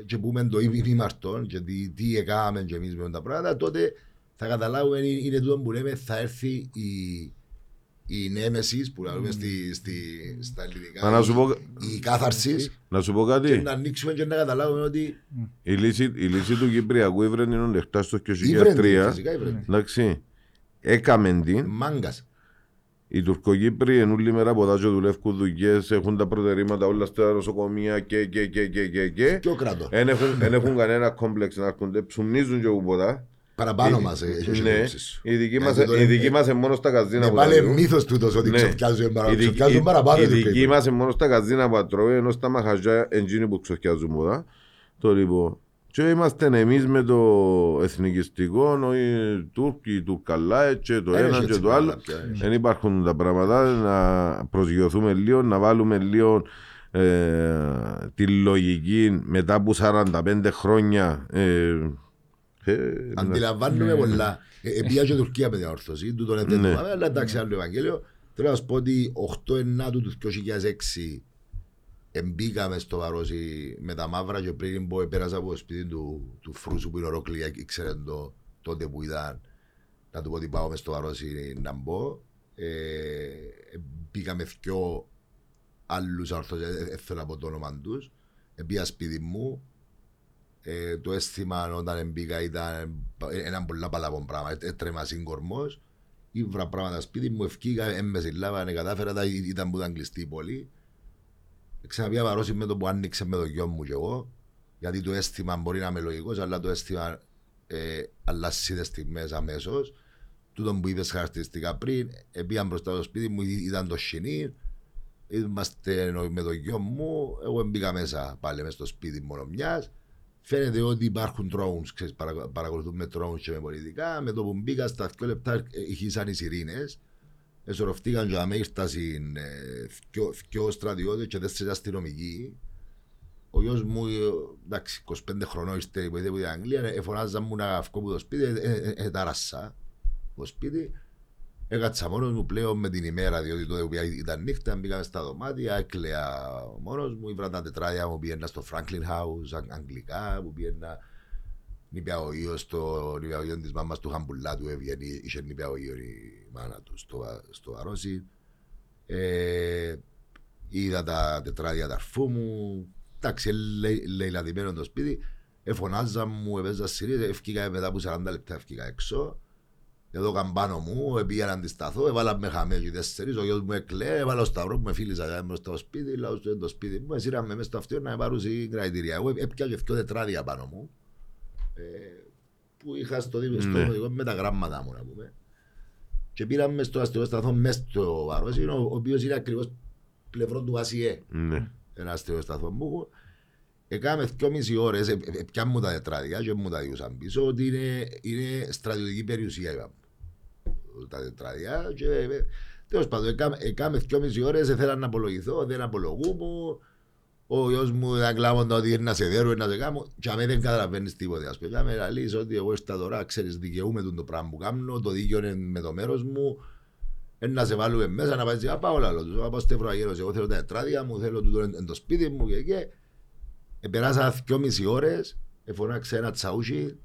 και πού με το ήμαρτον και τι, τι έκαναμε και εμείς με τα πράγματα, τότε θα καταλάβουμε είναι, είναι τούτο που λέμε θα έρθει η, η νέμεσης που λέμε στη, στη, στα ελληνικά. Μα να σου πω- η κάθαρσης. Να σου πω Και κάτι, να ανοίξουμε και να καταλάβουμε ότι η λύση, η λύση του Κυπριακού ήβρεν είναι λεχτάς στο ήβρεν, 2003. φυσικά ήβρεν. Εντάξει, έκαμε την. Μάγκας. Οι Τουρκοκύπροι εν όλη μέρα από και δουλεύουν δουλειές, έχουν τα προτερήματα όλα στα νοσοκομεία και και και και και και. Και ο κράτος; Εν έχουν, εν έχουν κανένα κόμπλεξ να έρχονται, ψουμνίζουν και οποτε. Παραπάνω μας έχεις Ναι, σκέψεις. η δική Γιατί μας, τώρα η είναι- δική μας είναι μόνο στα καζίνα Είναι που πάλι τα διούν. μύθος τούτος ότι Ναι. ξεφτιάζουν Η παραπάνω. δική- Ξεφτιάζουν η- παραπάνω. Η του δική Κύπρου. μας είναι μόνο στα καζίνα που τρώει, ενώ στα μαχαζιά εντζίνοι που ξεφτιάζουν ποδά. Το λοιπόν. Και είμαστε εμείς με το εθνικιστικό, οι Τούρκοι, οι Τουρκαλάε και το Δεν ένα έχει και έτσι το άλλο. πράγματα πια, έχει. Δεν υπάρχουν τα πράγματα. Να προσγειωθούμε λίγο, να βάλουμε λίγο ε, τη λογική μετά από 45 χρόνια. Ε, ε, να- Αντιλαμβάνομαι πολλά. Ε, Επία και Τουρκία με την ορθωσή του τον Ναι. εθέτουμε, αλλά εντάξει άλλο Ευαγγέλιο. Θέλω να σου πω ότι 8 Ενάτου του 2006 εμπήκαμε στο Βαρόσι με τα μαύρα και πριν που πέρασα από το σπίτι του, του Φρούσου που είναι ορόκλη, ήξερε το τότε που ήταν να του πω ότι πάω μες στο Βαρόσι να μπω. Ε, μπήκαμε δυο άλλους ορθώσεις, δεν θέλω να πω το όνομα τους. Εμπήκα σπίτι μου, ε, το αίσθημα όταν μπήκα ήταν ένα πολλά παλαβό πράγμα. Έτρεμα σύγκορμος. Ήβρα πράγματα σπίτι μου, ευκήκα, έμεσε η λάβα, δεν κατάφερα, τα- ήταν που ήταν κλειστή η πόλη. Ξαναπήγα βαρώσει με το που άνοιξε με το γιο μου κι εγώ. Γιατί το αίσθημα μπορεί να είμαι λογικός, αλλά το αίσθημα ε, αλλάζει τι στιγμές αμέσως. Τούτο που είπε χαρακτηριστικά πριν, ε, πήγαν μπροστά στο σπίτι μου, ή- ήταν το σινή. Είμαστε εννοεί με το γιο μου, εγώ μπήκα μέσα πάλι μέσα στο σπίτι μόνο μιας. Φαίνεται ότι υπάρχουν drones, ξέρεις, παρα, παρακολουθούμε drones και με πολιτικά. Με το που μπήκα στα 2 λεπτά ε, ηχήσαν οι σιρήνες. Εσωροφτήκαν και αμέ ήρθαν δυο στρατιώτες και τέσσερις αστυνομικοί. Ο γιος μου, ε, εντάξει, 25 χρονών ήρθε που είδε από την Αγγλία, ε, φωνάζαν μου να βγω από το σπίτι, ε, ε, ε, ταράσα το σπίτι. Έκατσα μόνος μου πλέον με την ημέρα, διότι τότε που ήταν νύχτα, μπήκαμε στα δωμάτια, έκλαια μόνος μου, ήβρα τα τετράδια μου, πήγαινα στο Franklin House, αγ- αγγλικά, που πήγαινα νηπια ο γιος, το νηπια ο γιος της μάμας του Χαμπουλά του έβγαινε, είχε νηπια ο γιος η μάνα του στο, Βα- στο Βαρόσι. Ε, είδα τα τετράδια τα αρφού μου, εντάξει, λε- λαιλατημένο το σπίτι, εφωνάζα μου, έπαιζα σειρές, ευκήκα μετά από 40 λεπτά, ευκήκα έξω, εδώ καμπάνω μου, πήγα να αντισταθώ, έβαλα με χαμέ και τέσσερις, ο γιος μου έκλαιε, έβαλα ο σταυρός που με φίλησα για μπροστά στο σπίτι, λαός στο το σπίτι μου, εσύραμε μέσα στο αυτίο να πάρουν κρατηρία. Εγώ έπια και δυο τετράδια πάνω μου, ε, που είχα στο δίπλο στο Ναι. οδηγό με τα γράμματα μου να πούμε. Και πήραμε στο αστυνομικό σταθμό μέσα στο Βαρόσι, ο ο οποίος είναι ακριβώς πλευρό του ΑΣΙΕ Ναι. ένα αστείο σταθμό μου. Έκαμε δυο μισή ώρες, ε, ε, πιάνε μου τα τετράδια και μου τα διούσαν πίσω, ότι είναι, είναι στρατιωτική περιουσία, είπαμε. Τα τετράδια και ε, τέλος πάντων, έκαμε, έκαμε δυο μισή ώρες, ήθελα να απολογηθώ, δεν απολογού μου. ο γιος μου ήταν κλάμοντα ότι είναι να σε δέρω, να σε κάνω και αμέ δεν καταλαβαίνεις τίποτε. Ας πούμε, και αμέ λαλείς ότι εγώ στα τώρα, ξέρεις, δικαιούμαι τον το πράγμα που κάνω, το δίκαιο είναι με το μέρος μου, ε, να σε βάλουμε μέσα, να πάει, πάω λαλό τους, πάω στο Ευρωαγέρος, εγώ θέλω τα τετράδια μου, θέλω τούτο εν το σπίτι μου και και. Επεράσα δυόμιση ώρες, εφωνάξε ένα τσαούσι,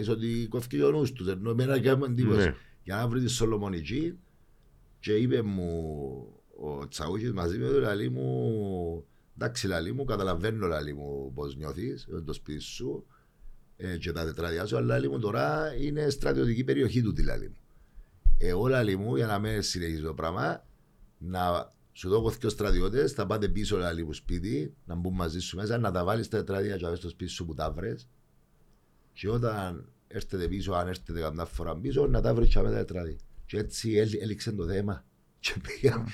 είσαι ότι κόφηκε ο νους τους, ενώ εμένα και έμουν εντύπωση. Ναι. Για να βρει τη Σολομονική και είπε μου ο Τσαούχης μαζί με το λαλί μου εντάξει λαλί μου, καταλαβαίνω λαλί μου πώς νιώθεις με το σπίτι σου ε, και τα τετράδια σου, αλλά λαλί μου τώρα είναι στρατιωτική περιοχή του τη λαλί μου. Εγώ λαλί μου για να μην συνεχίσω το πράγμα να σου δω και στρατιώτες, θα πάτε πίσω λαλί μου σπίτι, να μπουν μαζί σου μέσα, να τα βάλεις τα τετράδια και να στο σπίτι σου που τα βρες και όταν έρθετε πίσω, αν έρθετε καμιά φορά πίσω, να τα βρεις και με τα τετράδια. Και έτσι έλ- έληξε το θέμα. Και πήγα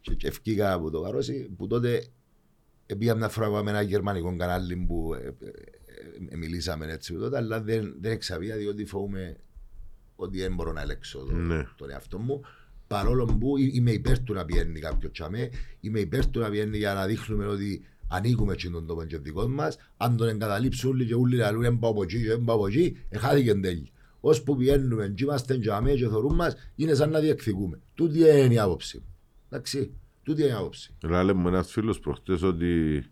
και, και ευκήκα από το καρόσι που τότε ε, πήγα μια φορά με ένα γερμανικό κανάλι που ε, ε, ε, ε, μιλήσαμε έτσι που τότε, αλλά δεν, δεν εξαβία διότι φοβούμαι ότι δεν μπορώ να ελέξω το, Ναι. τον εαυτό μου. Παρόλο που εί- είμαι υπέρ του να πιένει κάποιος τσαμέ, είμαι υπέρ του να πιένει για να δείχνουμε ότι ανήκουμε σε τον τόπο και δικός μας. Αν τον εγκαταλείψουν όλοι και όλοι λαλούν «Εν πάω από εκεί και εν πάω από εκεί», εχάθηκε εν τέλει. Ως που πιένουμε και είμαστε τσαμέ και θωρούν μας, είναι σαν να διεκδικούμε. Τούτη είναι η άποψη. μου. Εντάξει, τούτη είναι η άποψη. Λάλε μου ένας φίλος προχτές ότι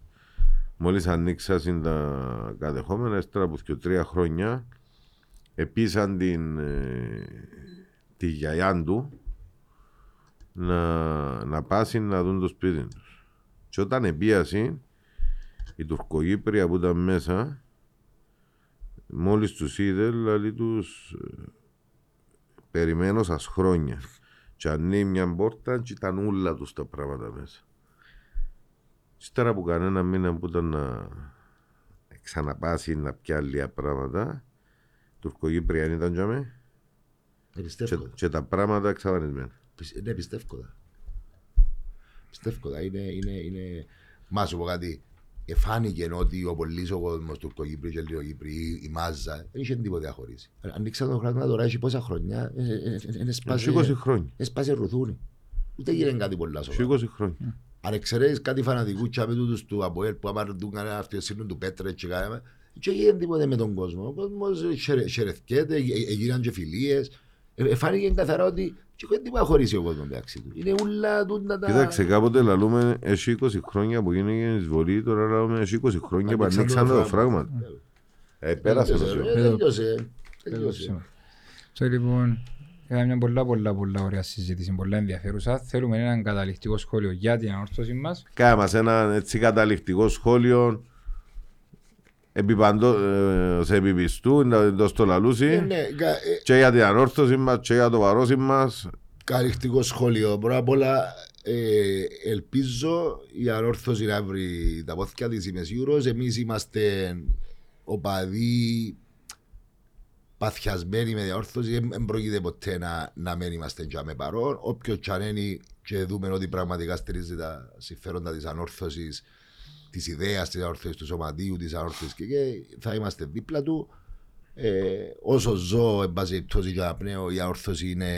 μόλις ανοίξασαν τα κατεχόμενα, ύστερα από και τρία χρόνια, επίσαν την, ε, τη γιαγιά του να, να πάσει να δουν το σπίτι τους. Και όταν επίασε, η Τουρκογύπρια που ήταν μέσα, μόλις τους είδε, δηλαδή τους ε, περιμένω σας χρόνια. Και ανοίγει μια πόρτα και ήταν όλα τους τα πράγματα μέσα. Ύστερα από κανένα μήνα που ήταν να ξαναπάσει να πιάσει λίγα πράγματα, Τουρκογύπρια ήταν για μέ Ε, και, Πιστεύω. και τα πράγματα εξαφανισμένα. Πι- Ναι, πιστεύω τα. Πιστεύω τα. Είναι, είναι, είναι... Μα σου πω κάτι. Εφάνηκε ότι ο πολλής ο κόσμος Τουρκοκύπροι και Ελληνοκύπροι, η- η Μάζα, δεν είχε τίποτα διαχωρίσει. Ανοίξαν το χρόνο τώρα, έχει πόσα χρονιά, ε, ε, ε, ε, ε, σπάσε- Έχει 20 χρόνια. έσπασε ρουθούνι. Ούτε έγινε κάτι πολλά Έχει σοβαρό. 20 χρόνια. Αν εξαιρέσεις κάτι φανατικού και με τούτους του Αποέλ που άμα του κανένα αυτιοσύνουν του Πέτρε και κάναμε, και έγινε τίποτε με τον κόσμο. Ο κόσμος χαιρε- χαιρεθκέται, ε- ε- έγιναν και φιλίες. Ε, ε, Φάνηκε καθαρά ότι και δεν τίποτα χωρίσει ο κόσμος μεταξύ του. Είναι ούλα τούτα τα... Κοίταξε, κάποτε λαλούμε έχει 20 χρόνια που γίνηκε η εισβολή, τώρα λαλούμε έχει 20 χρόνια που Ανοίξαν ανοίξαν το τα φράγμα. φράγματα. Ε, πέρασε το Τέλειωσε, σιωπή. ε, Τέλειωσε. Τέλειωσε. So, λοιπόν, είχαμε μια πολλά πολλά πολλά ωραία συζήτηση, πολλά ενδιαφέρουσα. Θέλουμε ένα καταληκτικό σχόλιο για την ανόρθωση μας. Κάνα μας ένα έτσι καταληκτικό σχόλιο επιπαντό, ε, σε επιπιστού, να το στο Ε, λαλούσει ναι, κα- ε, και για την ανόρθωση μας και για το παρόσι μας. Καλυκτικό σχόλιο. Πρώτα απ' όλα ε, ελπίζω η ανόρθωση να βρει τα πόθηκια της είμαι σίγουρος. Εμείς είμαστε οπαδοί παθιασμένοι με διαόρθωση. Δεν πρόκειται ποτέ να, να μην είμαστε για με παρόν. Όποιος τσανένει και δούμε ότι πραγματικά στηρίζει τα συμφέροντα της ανόρθωσης της ιδέας της ανόρθωσης του σωματείου, της ανόρθωσης και, και θα είμαστε δίπλα του. Ε, όσο ζω, εν πάση περιπτώσει, για να πνέω, η ανόρθωση είναι,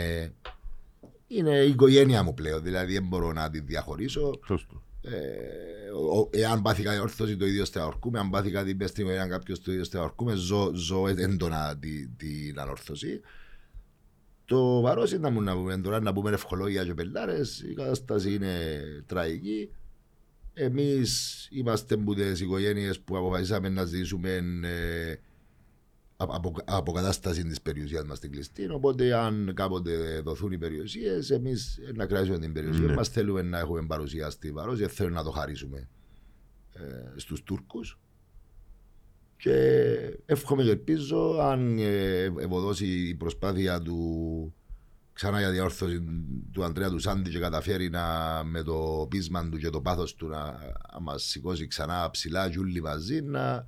είναι η οικογένεια μου πλέον. Δηλαδή, δεν μπορώ να τη διαχωρίσω. Σωστό. Ε, ο- εάν πάθει κάτι όρθωση, το ίδιο στεαορκούμε. Αν πάθει κάτι πες στην οικογένεια κάποιος, το ίδιο στεαορκούμε. Ζω, ζω έντονα τη- την ανόρθωση. Το βαρός είναι να μου να πούμε τώρα να πούμε ευχολόγια και πελάρες. Η κατάσταση είναι τραγική. Εμείς είμαστε από τις οικογένειες που αποφασίσαμε να ζήσουμε ε, απο- απο- αποκατάσταση της περιουσίας μας στην κλειστή. Οπότε αν κάποτε δοθούν οι περιουσίες, εμείς να κρατήσουμε την περιουσία Ναι. μας. Θέλουμε να έχουμε παρουσία στη Βαρός, δεν θέλουμε να το χαρίσουμε ε, στους Τούρκους. Και εύχομαι και ελπίζω αν ε, ευωδώσει η προσπάθεια του ξανά για διόρθωση του Αντρέα του Σάντι και καταφέρει να, με το πείσμα του και το πάθος του να, να μας σηκώσει ξανά ψηλά και όλοι μαζί να,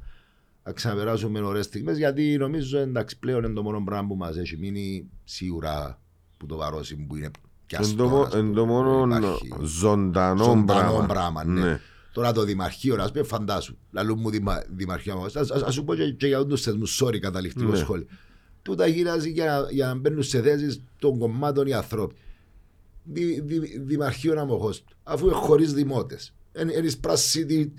να ξαναπεράσουμε ωραίες στιγμές γιατί νομίζω εντάξει πλέον είναι το μόνο πράγμα που μας έχει μείνει σίγουρα που το βαρώσει που είναι Εν πιαστό. το μο- ας πούμε. εν το μόνο Υπάρχει. ζωντανό Ζωντανό πράγμα. πράγμα, ναι. Τώρα το Δημαρχείο, να πούμε, φαντάσου. Λαλού μου διμα, Δημαρχείο μου. Ας, ας, ας σου πω και, και για τους θεσμούς, sorry, καταληκτικό Ναι. σχόλιο. Τούτα γυράζει για, να- για να μπαίνουν σε θέσεις των κομμάτων οι ανθρώποι. Δη, δη, δημαρχείο αμοχώς του, αφού είναι χωρίς δημότες. Εν εισπράσει τι-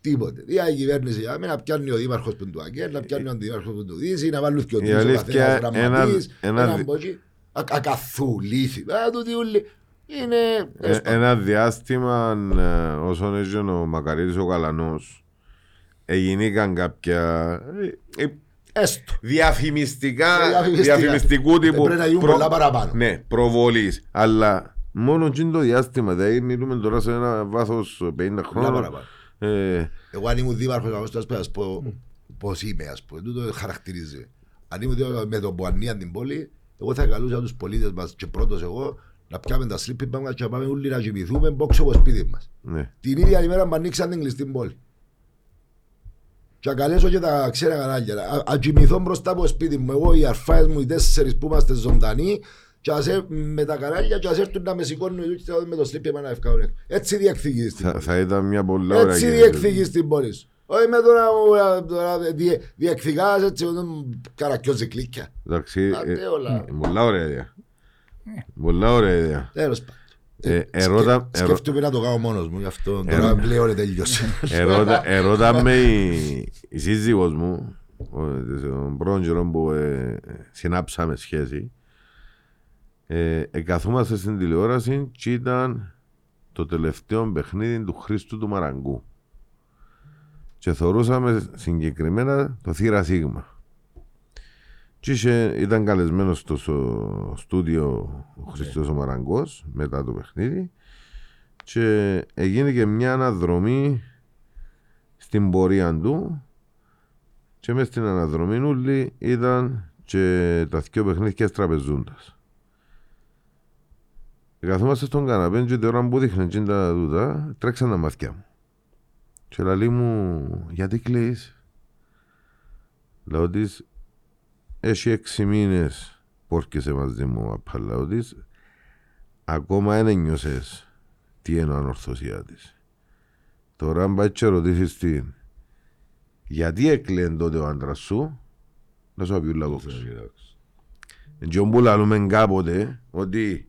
τίποτε. Η άλλη κυβέρνηση για μένα να πιάνει ο δήμαρχος που του Αγγέλ, να πιάνει ο αντιδήμαρχος που του Δύση, να βάλουν και ο Η τρεις ο αλήθεια, καθένας ένα- γραμματής, ένα έναν δι- από εκεί. Α- Ακαθού, λύθη. Α, τούτοι όλοι. Είναι... Ε, ένα διάστημα ε, όσον έγινε ο Μακαρίτης ο Καλανός έγιναν κάποια ε, ε, Έστω. διαφημιστικά, Διαφημιστικά. διαφημιστικού τύπου Πρέπει να γίνουν πολλά παραπάνω. ναι, προβολής αλλά μόνο εκείνο το διάστημα δηλαδή μιλούμε τώρα σε ένα βάθος 50 Πολλά χρόνων παραπάνω. ε, Εγώ αν ήμουν δήμαρχος εγώ σας πω, ας πω πώς είμαι ας πούμε, τούτο χαρακτηρίζει. Αν ήμουν δήμαρχος με τον που ανίαν την πόλη, εγώ θα καλούσα τους πολίτες μας και πρώτος εγώ να πιάμε τα sleeping bag μας και να πάμε όλοι να κοιμηθούμε μπόξο από σπίτι μας. ναι. Την ίδια ημέρα που ανοίξαν την κλειστή πόλη. Και να καλέσω και τα ξένα κανάλια. Α- Να κοιμηθώ μπροστά από σπίτι μου, εγώ, οι αρφάες μου, οι τέσσερις που είμαστε ζωντανοί και ας έ- με τα κανάλια και ας έρθουν να με σηκώνουν οι δούκες με το sleeping bag να ευκάουν έξω. Έτσι διεκδικείς την θα, πόλη. θα ήταν μια πολύ ωραία Έτσι κυβέρνηση. διεκδικείς την πόλη σου. Όχι με τώρα, μου, τώρα διε- διεκδικάς έτσι με τον καρακιόζη κλίκια. εντάξει Άντε ε, όλα. ε, πολλά ωραία ιδέα πολλά ωραία ιδέα Τέλος πάντων. Ε, ερώτα- Σκε- Σκέφτομαι να το κάνω μόνος μου, γι' αυτό Ε, τώρα πλέον τελειώσει. Ερώτα, ερώτα με η, η σύζυγος μου, ο- τον πρώτο καιρό που ε, συνάψαμε σχέση, ε, εκαθούμαστε στην τηλεόραση και ήταν το τελευταίο παιχνίδι του Χρήστου του Μαραγκού. Και θεωρούσαμε συγκεκριμένα το θύρα Σίγμα. Και είχε- ήταν καλεσμένος στο, στο στούντιο ο Χριστός ο Μαραγκός μετά το παιχνίδι και έγινε και μια αναδρομή στην πορεία του και μες στην αναδρομή όλοι ήταν και τα δυο παιχνίδια τραπεζούντας. Καθόμαστε στον καναπέ και την ώρα που δείχναν και τα τούτα τρέξαν τα μάτια μου. Και λέει μου γιατί κλαίεις; Λέω της έχει έξι μήνες που έρχεσαι μαζί μου απ' λέω της ακόμα δεν ένιωσες τι είναι ανορθωσία τη. Τώρα αν πάει και ρωτήσεις την γιατί έκλαιε τότε ο άντρας σου να σου πει ούλα κόκκος. Και όπου λαλούμε κάποτε ότι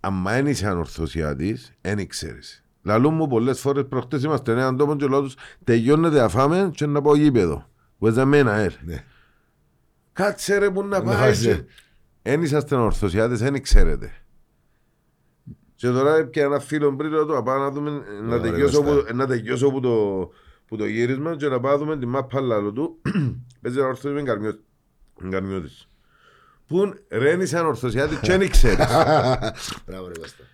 αν δεν είσαι ανορθωσία της, δεν ξέρεις. Λαλούν μου πολλές φορές προχτές είμαστε έναν τόπο και λέω τους τελειώνεται αφάμε και να πάω γήπεδο. Βέζα μένα ελ. Ναι. Κάτσε ρε που να Να πάει. είσαι. Εν είσαστε ορθωσιάτες, δεν ξέρετε. Και τώρα πια ένα φίλο πριν λέω του, να πάω να δούμε, να Ωραία, τελειώσω, μάλιστα. που, να τελειώσω που το, που το γύρισμα και να πάω να δούμε τη μάπα λάλο του. Παίζει να ορθώσει με καρμιό- με καρμιώτης. Που ρε εν είσαι ανορθωσιάτης και δεν ξέρεις. Μπράβο ρε Κώστα.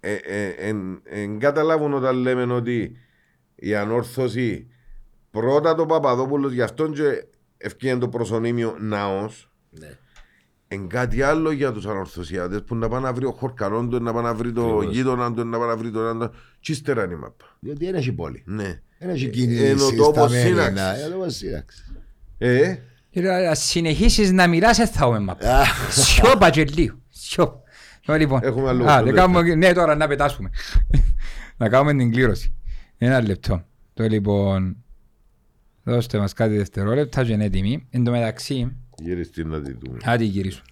Ε, ε, εν- εν καταλάβουν όταν λέμε ότι η ανόρθωση πρώτα το Παπαδόπουλος γι' αυτόν και ευκαιρία το προσωνύμιο ναός Ναι. Εν κάτι άλλο για τους ανορθωσιάτες που να πάνε να βρει ο χορκανόν του, να πάνε να βρει το Ακριβώς. γείτονα του, να πάνε να βρει τον άντρα. Τι ύστερα είναι η μάπα. Διότι δεν έχει πόλη. Ναι. Δεν έχει Εν ο κίνηση τόπος στα Μέρινα. σύναξης. Ε, ο τόπος σύναξης. Ε, Κύριε, ας συνεχίσεις να μιλάς, δεν θα έχουμε μάπα. Α, Σιώπα και λίγο. Σιώπα. Τώρα, Λοιπόν, Έχουμε άλλο Α, οκτώ δεν κάνουμε- ναι, τώρα να πετάσουμε. να κάνουμε την κλήρωση. Ένα λεπτό. Το λοιπόν, δώστε μας κάτι δευτερόλεπτα και είναι έτοιμοι. Εν τω μεταξύ, γυριστή να τη δούμε. άντε γυρίσουμε.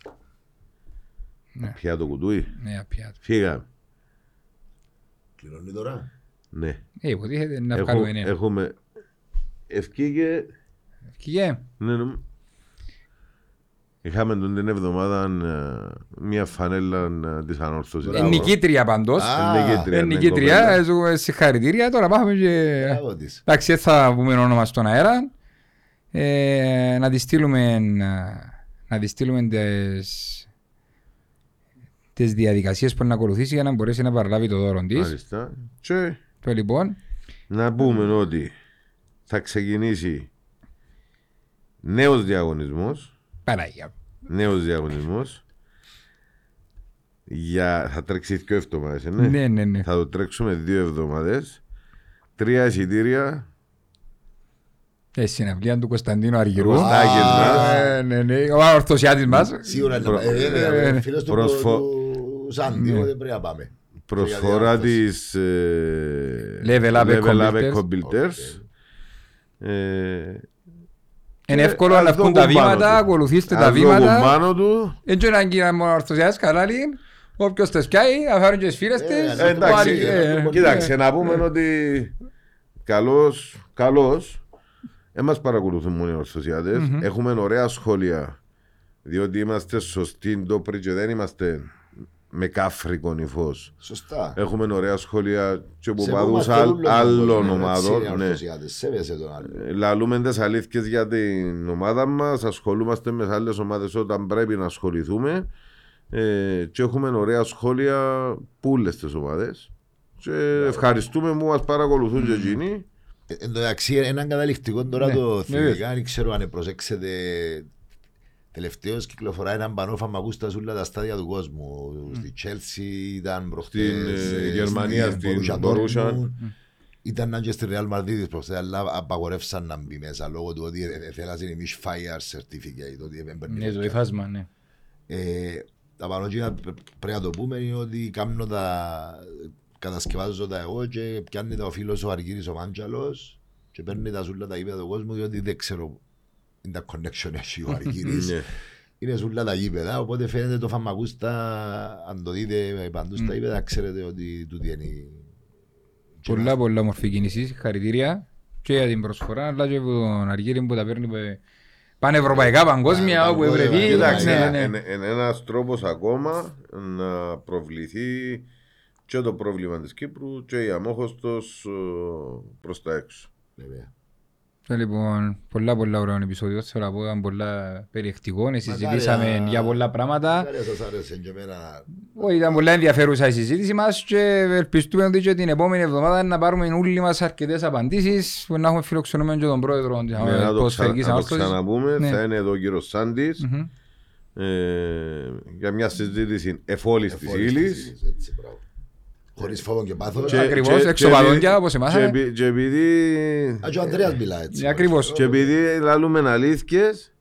Πια το κουτούι; Ναι, απιά. Φύγαμε. Κληρώνει τώρα; Ναι. Ε, υποτίθεται να Έχω- βγάλουμε νέα. Έχουμε ευκήγε. Κοίγε. Ναι, ναι. Είχαμε τον την εβδομάδα ε, μια φανέλα ε, της ανόρθωσης. Ε, νικήτρια πάντως. Α, νικήτρια, Ε, ναι, νικήτρια, κοπέλα. ε, σου- συγχαρητήρια. Τώρα πάμε και... Μπράβο της. Εντάξει, δεν θα πούμε όνομα στον αέρα. Ε, να της στείλουμε, να της στείλουμε τις, τις διαδικασίες που να ακολουθήσει για να μπορέσει να παραλάβει το δώρο της. Μάλιστα. Και Το λοιπόν, να πούμε ότι θα ξεκινήσει νέος διαγωνισμός Παναγία. νέος διαγωνισμός για... θα τρέξει δύο εβδομάδες ναι. Ναι, ναι, ναι. θα το τρέξουμε δύο εβδομάδες τρία εισιτήρια Ε, συναυλία του Κωνσταντίνου Αργυρού. Κωστάκης μας. Ε, ναι, ναι, ο ορθωσιάτης μας. Σίγουρα είναι. Προ- Ε, ε, ε, ε, Φίλος του προσφο- του Σάντι, Ναι. οπότε πρέπει να πάμε. προσφορά Για διάρθρωση. της ε, Level Up Up Eco Builders. Ε, Είναι Ε, εύκολο ας να το βγουν τα κουμπάνω βήματα, τους. ακολουθήστε ας τα το βήματα. κουμπάνω τους Έτσι να γίνει ο ορθωσιάτης καλά λέει Όποιος τις πιάει, θα φέρουν και τις φίλες Ε, της. ε, Εντάξει, πάλι, ε, ε, κοίταξε να πούμε ότι καλώς, καλώς, δεν μας παρακολουθούν μόνο οι ορθωσιάτες. Έχουμε ωραία σχόλια, διότι είμαστε σωστοί ντόπροι και δεν είμαστε με κάφρικο νυφός. Σωστά. Έχουμε ωραία σχόλια και από παδούς Σεβόμαστε άλλ- όλον τον άλλων κόσμο, ομάδων. έτσι, ναι. ορθωσιάτες. Σέβεσαι τον άλλο. Λαλούμε τις αλήθειες για την ομάδα μας, ασχολούμαστε με άλλες ομάδες όταν πρέπει να ασχοληθούμε ε, και έχουμε ωραία σχόλια που όλες τις ομάδες και ευχαριστούμε που μας παρακολουθούν και εκείνοι. Ε, Εν τω μεταξύ, έναν καταληκτικό τώρα Ναι, το ναι, θυμικά, δεν ξέρω αν προσέξετε. Τελευταίω κυκλοφορά έναν πανό φαμακού στα ζούλα τα στάδια του κόσμου. Στη Chelsea ήταν προχτές. Στην, ε, ε, Γερμανία, στη στην Borussia Borussia. Dortmund. Ήταν και στη Real Madrid προχτές, αλλά απαγορεύσαν να μπει μέσα λόγω του ότι ε, ε, θέλασαν η Mish Fire Certificate. Ότι δεν παίρνει Ναι, ποτέ. το υφάσμα, ναι. Ε, τα πανωτζίνα πρέπει να το πούμε είναι ότι κάνω τα κατασκευάζω τα εγώ και πιάνει τα ο φίλος ο Αργύρης ο Μάντζαλος και παίρνει τα ζούλα τα γήπεδα του κόσμου διότι δεν ξέρω είναι τα connection έχει ο Αργύρης Ναι. είναι ζούλα τα γήπεδα οπότε φαίνεται το φαμακούστα αν το δείτε παντού στα γήπεδα ξέρετε ότι τούτη είναι η- Πολλά πολλά μορφή κίνησης, συγχαρητήρια και για την προσφορά, αλλά και από τον Αργύρη που τα παίρνει πε- πανευρωπαϊκά, παγκόσμια, όπου παγκόσμια, ευρεθεί. Κοιτάξτε, Ναι, είναι ναι. είναι- είναι ένας τρόπος ακόμα να προβληθεί και το πρόβλημα της Κύπρου και η αμόχωστος ε, προς τα έξω. Βέβαια. Ε, Λοιπόν, πολλά πολλά ωραίο επεισόδιο. Θέλω να πω ήταν πολλά περιεκτικό. Μακάρι Συζητήσαμε να- για πολλά πράγματα. Μακάρι σας άρεσε και εμένα Όχι, Ήταν πολλά ενδιαφέρουσα η συζήτηση μας και ελπιστούμε ότι και την επόμενη εβδομάδα να πάρουμε όλοι μας αρκετές απαντήσεις που να έχουμε φιλοξενούμενο και τον πρόεδρο της Ναι, να το, ξα... Ποδοσφαιρικής να το Ανόρθωσης. ξαναπούμε, Ναι. θα είναι εδώ ο κύριος Σάντης Μμμ. ε, για μια συζήτηση εφόλης της εφόρης ύλης. Της ύλης, έτσι, μπράβο. Χωρίς φόβο και πάθος. Και- Ακριβώς, εξωπαδόντια, όπως εμάθαμε. Και, επει- και επειδή, Α, και ο Ανδρέας μιλά έτσι. Ναι, ακριβώς. και επειδή λαλούμε αλήθειες,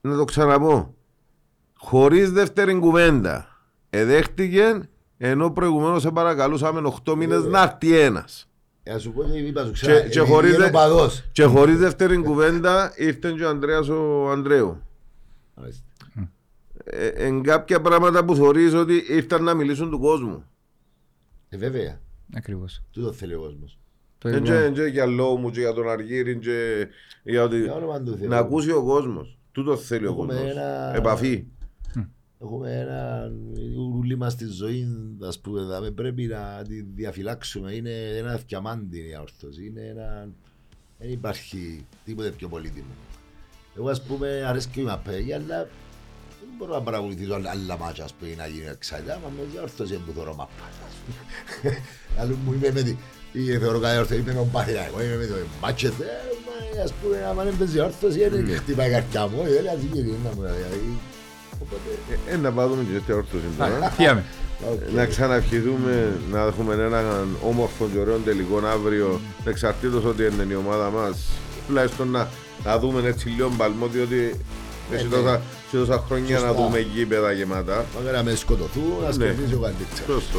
να το ξαναπώ. Χωρίς δεύτερη κουβέντα. Εδέχτηκε ενώ προηγουμένως σε παρακαλούσαμε 8 μήνες να έρθει ένας. Ε, ας σου πω και είπα σου Και, ξέρα, και, επειδή χωρίς, είναι δε- ο παδός. και χωρίς δεύτερη κουβέντα ήρθε και ο Ανδρέας ο Ανδρέου. Μάλιστα. Ε, εν κάποια πράγματα που θεωρείς ότι ήρθαν να μιλήσουν του κόσμου. Ε, βέβαια. Ακριβώς. Τούτο θέλει ο κόσμος. Το Δεν λοιπόν, και, και για λόγο μου και για τον Αργύρι και για ότι Για όνομα του Θεού. να ακούσει ο κόσμος. Τούτο θέλει ο Έχουμε κόσμος. ένα- Επαφή. Έχουμε ένα ουρούλι μας στη ζωή, ας πούμε, δηλαδή πρέπει να τη διαφυλάξουμε. Είναι ένα διαμάντι η αόρθωση. Είναι ένα... Δεν υπάρχει τίποτε πιο πολύτιμο. Εγώ, ας πούμε, αρέσκει η μαπέγη, αλλά δεν μπορώ να παρακολουθήσω άλλα- άλλα μάτια, ας πούμε, να γίνει εξάιτα, μα με διόρθωση που θεωρώ μαπά. Άλλο μου είπε με τη... ή θεωρώ κάτι όρθωση, είπε με τον Παθηνά, εγώ είμαι με το μάτσες, ε, μα, ας πούμε, άμα δεν παίζει όρθωση, είναι χτυπάει η καρδιά μου, ε, δηλαδή, γυρίζει να μου, δηλαδή. Οπότε, Ε, ε, να πάμε και τέτοια όρθωση τώρα. Φύγαμε. οκ. να ξαναευχηθούμε να έχουμε έναν όμορφο και ωραίο τελικό αύριο εξαρτήτως ότι είναι η ομάδα μας τουλάχιστον να, να δούμε έτσι λίγο μπαλμό διότι έχει ναι. τόσα, έχει τόσα χρόνια να Σωστά. δούμε γήπεδα γεμάτα Μακάρι να με σκοτωθούν, να Ναι. σκοτήσει ο καλύτερος. Σωστό.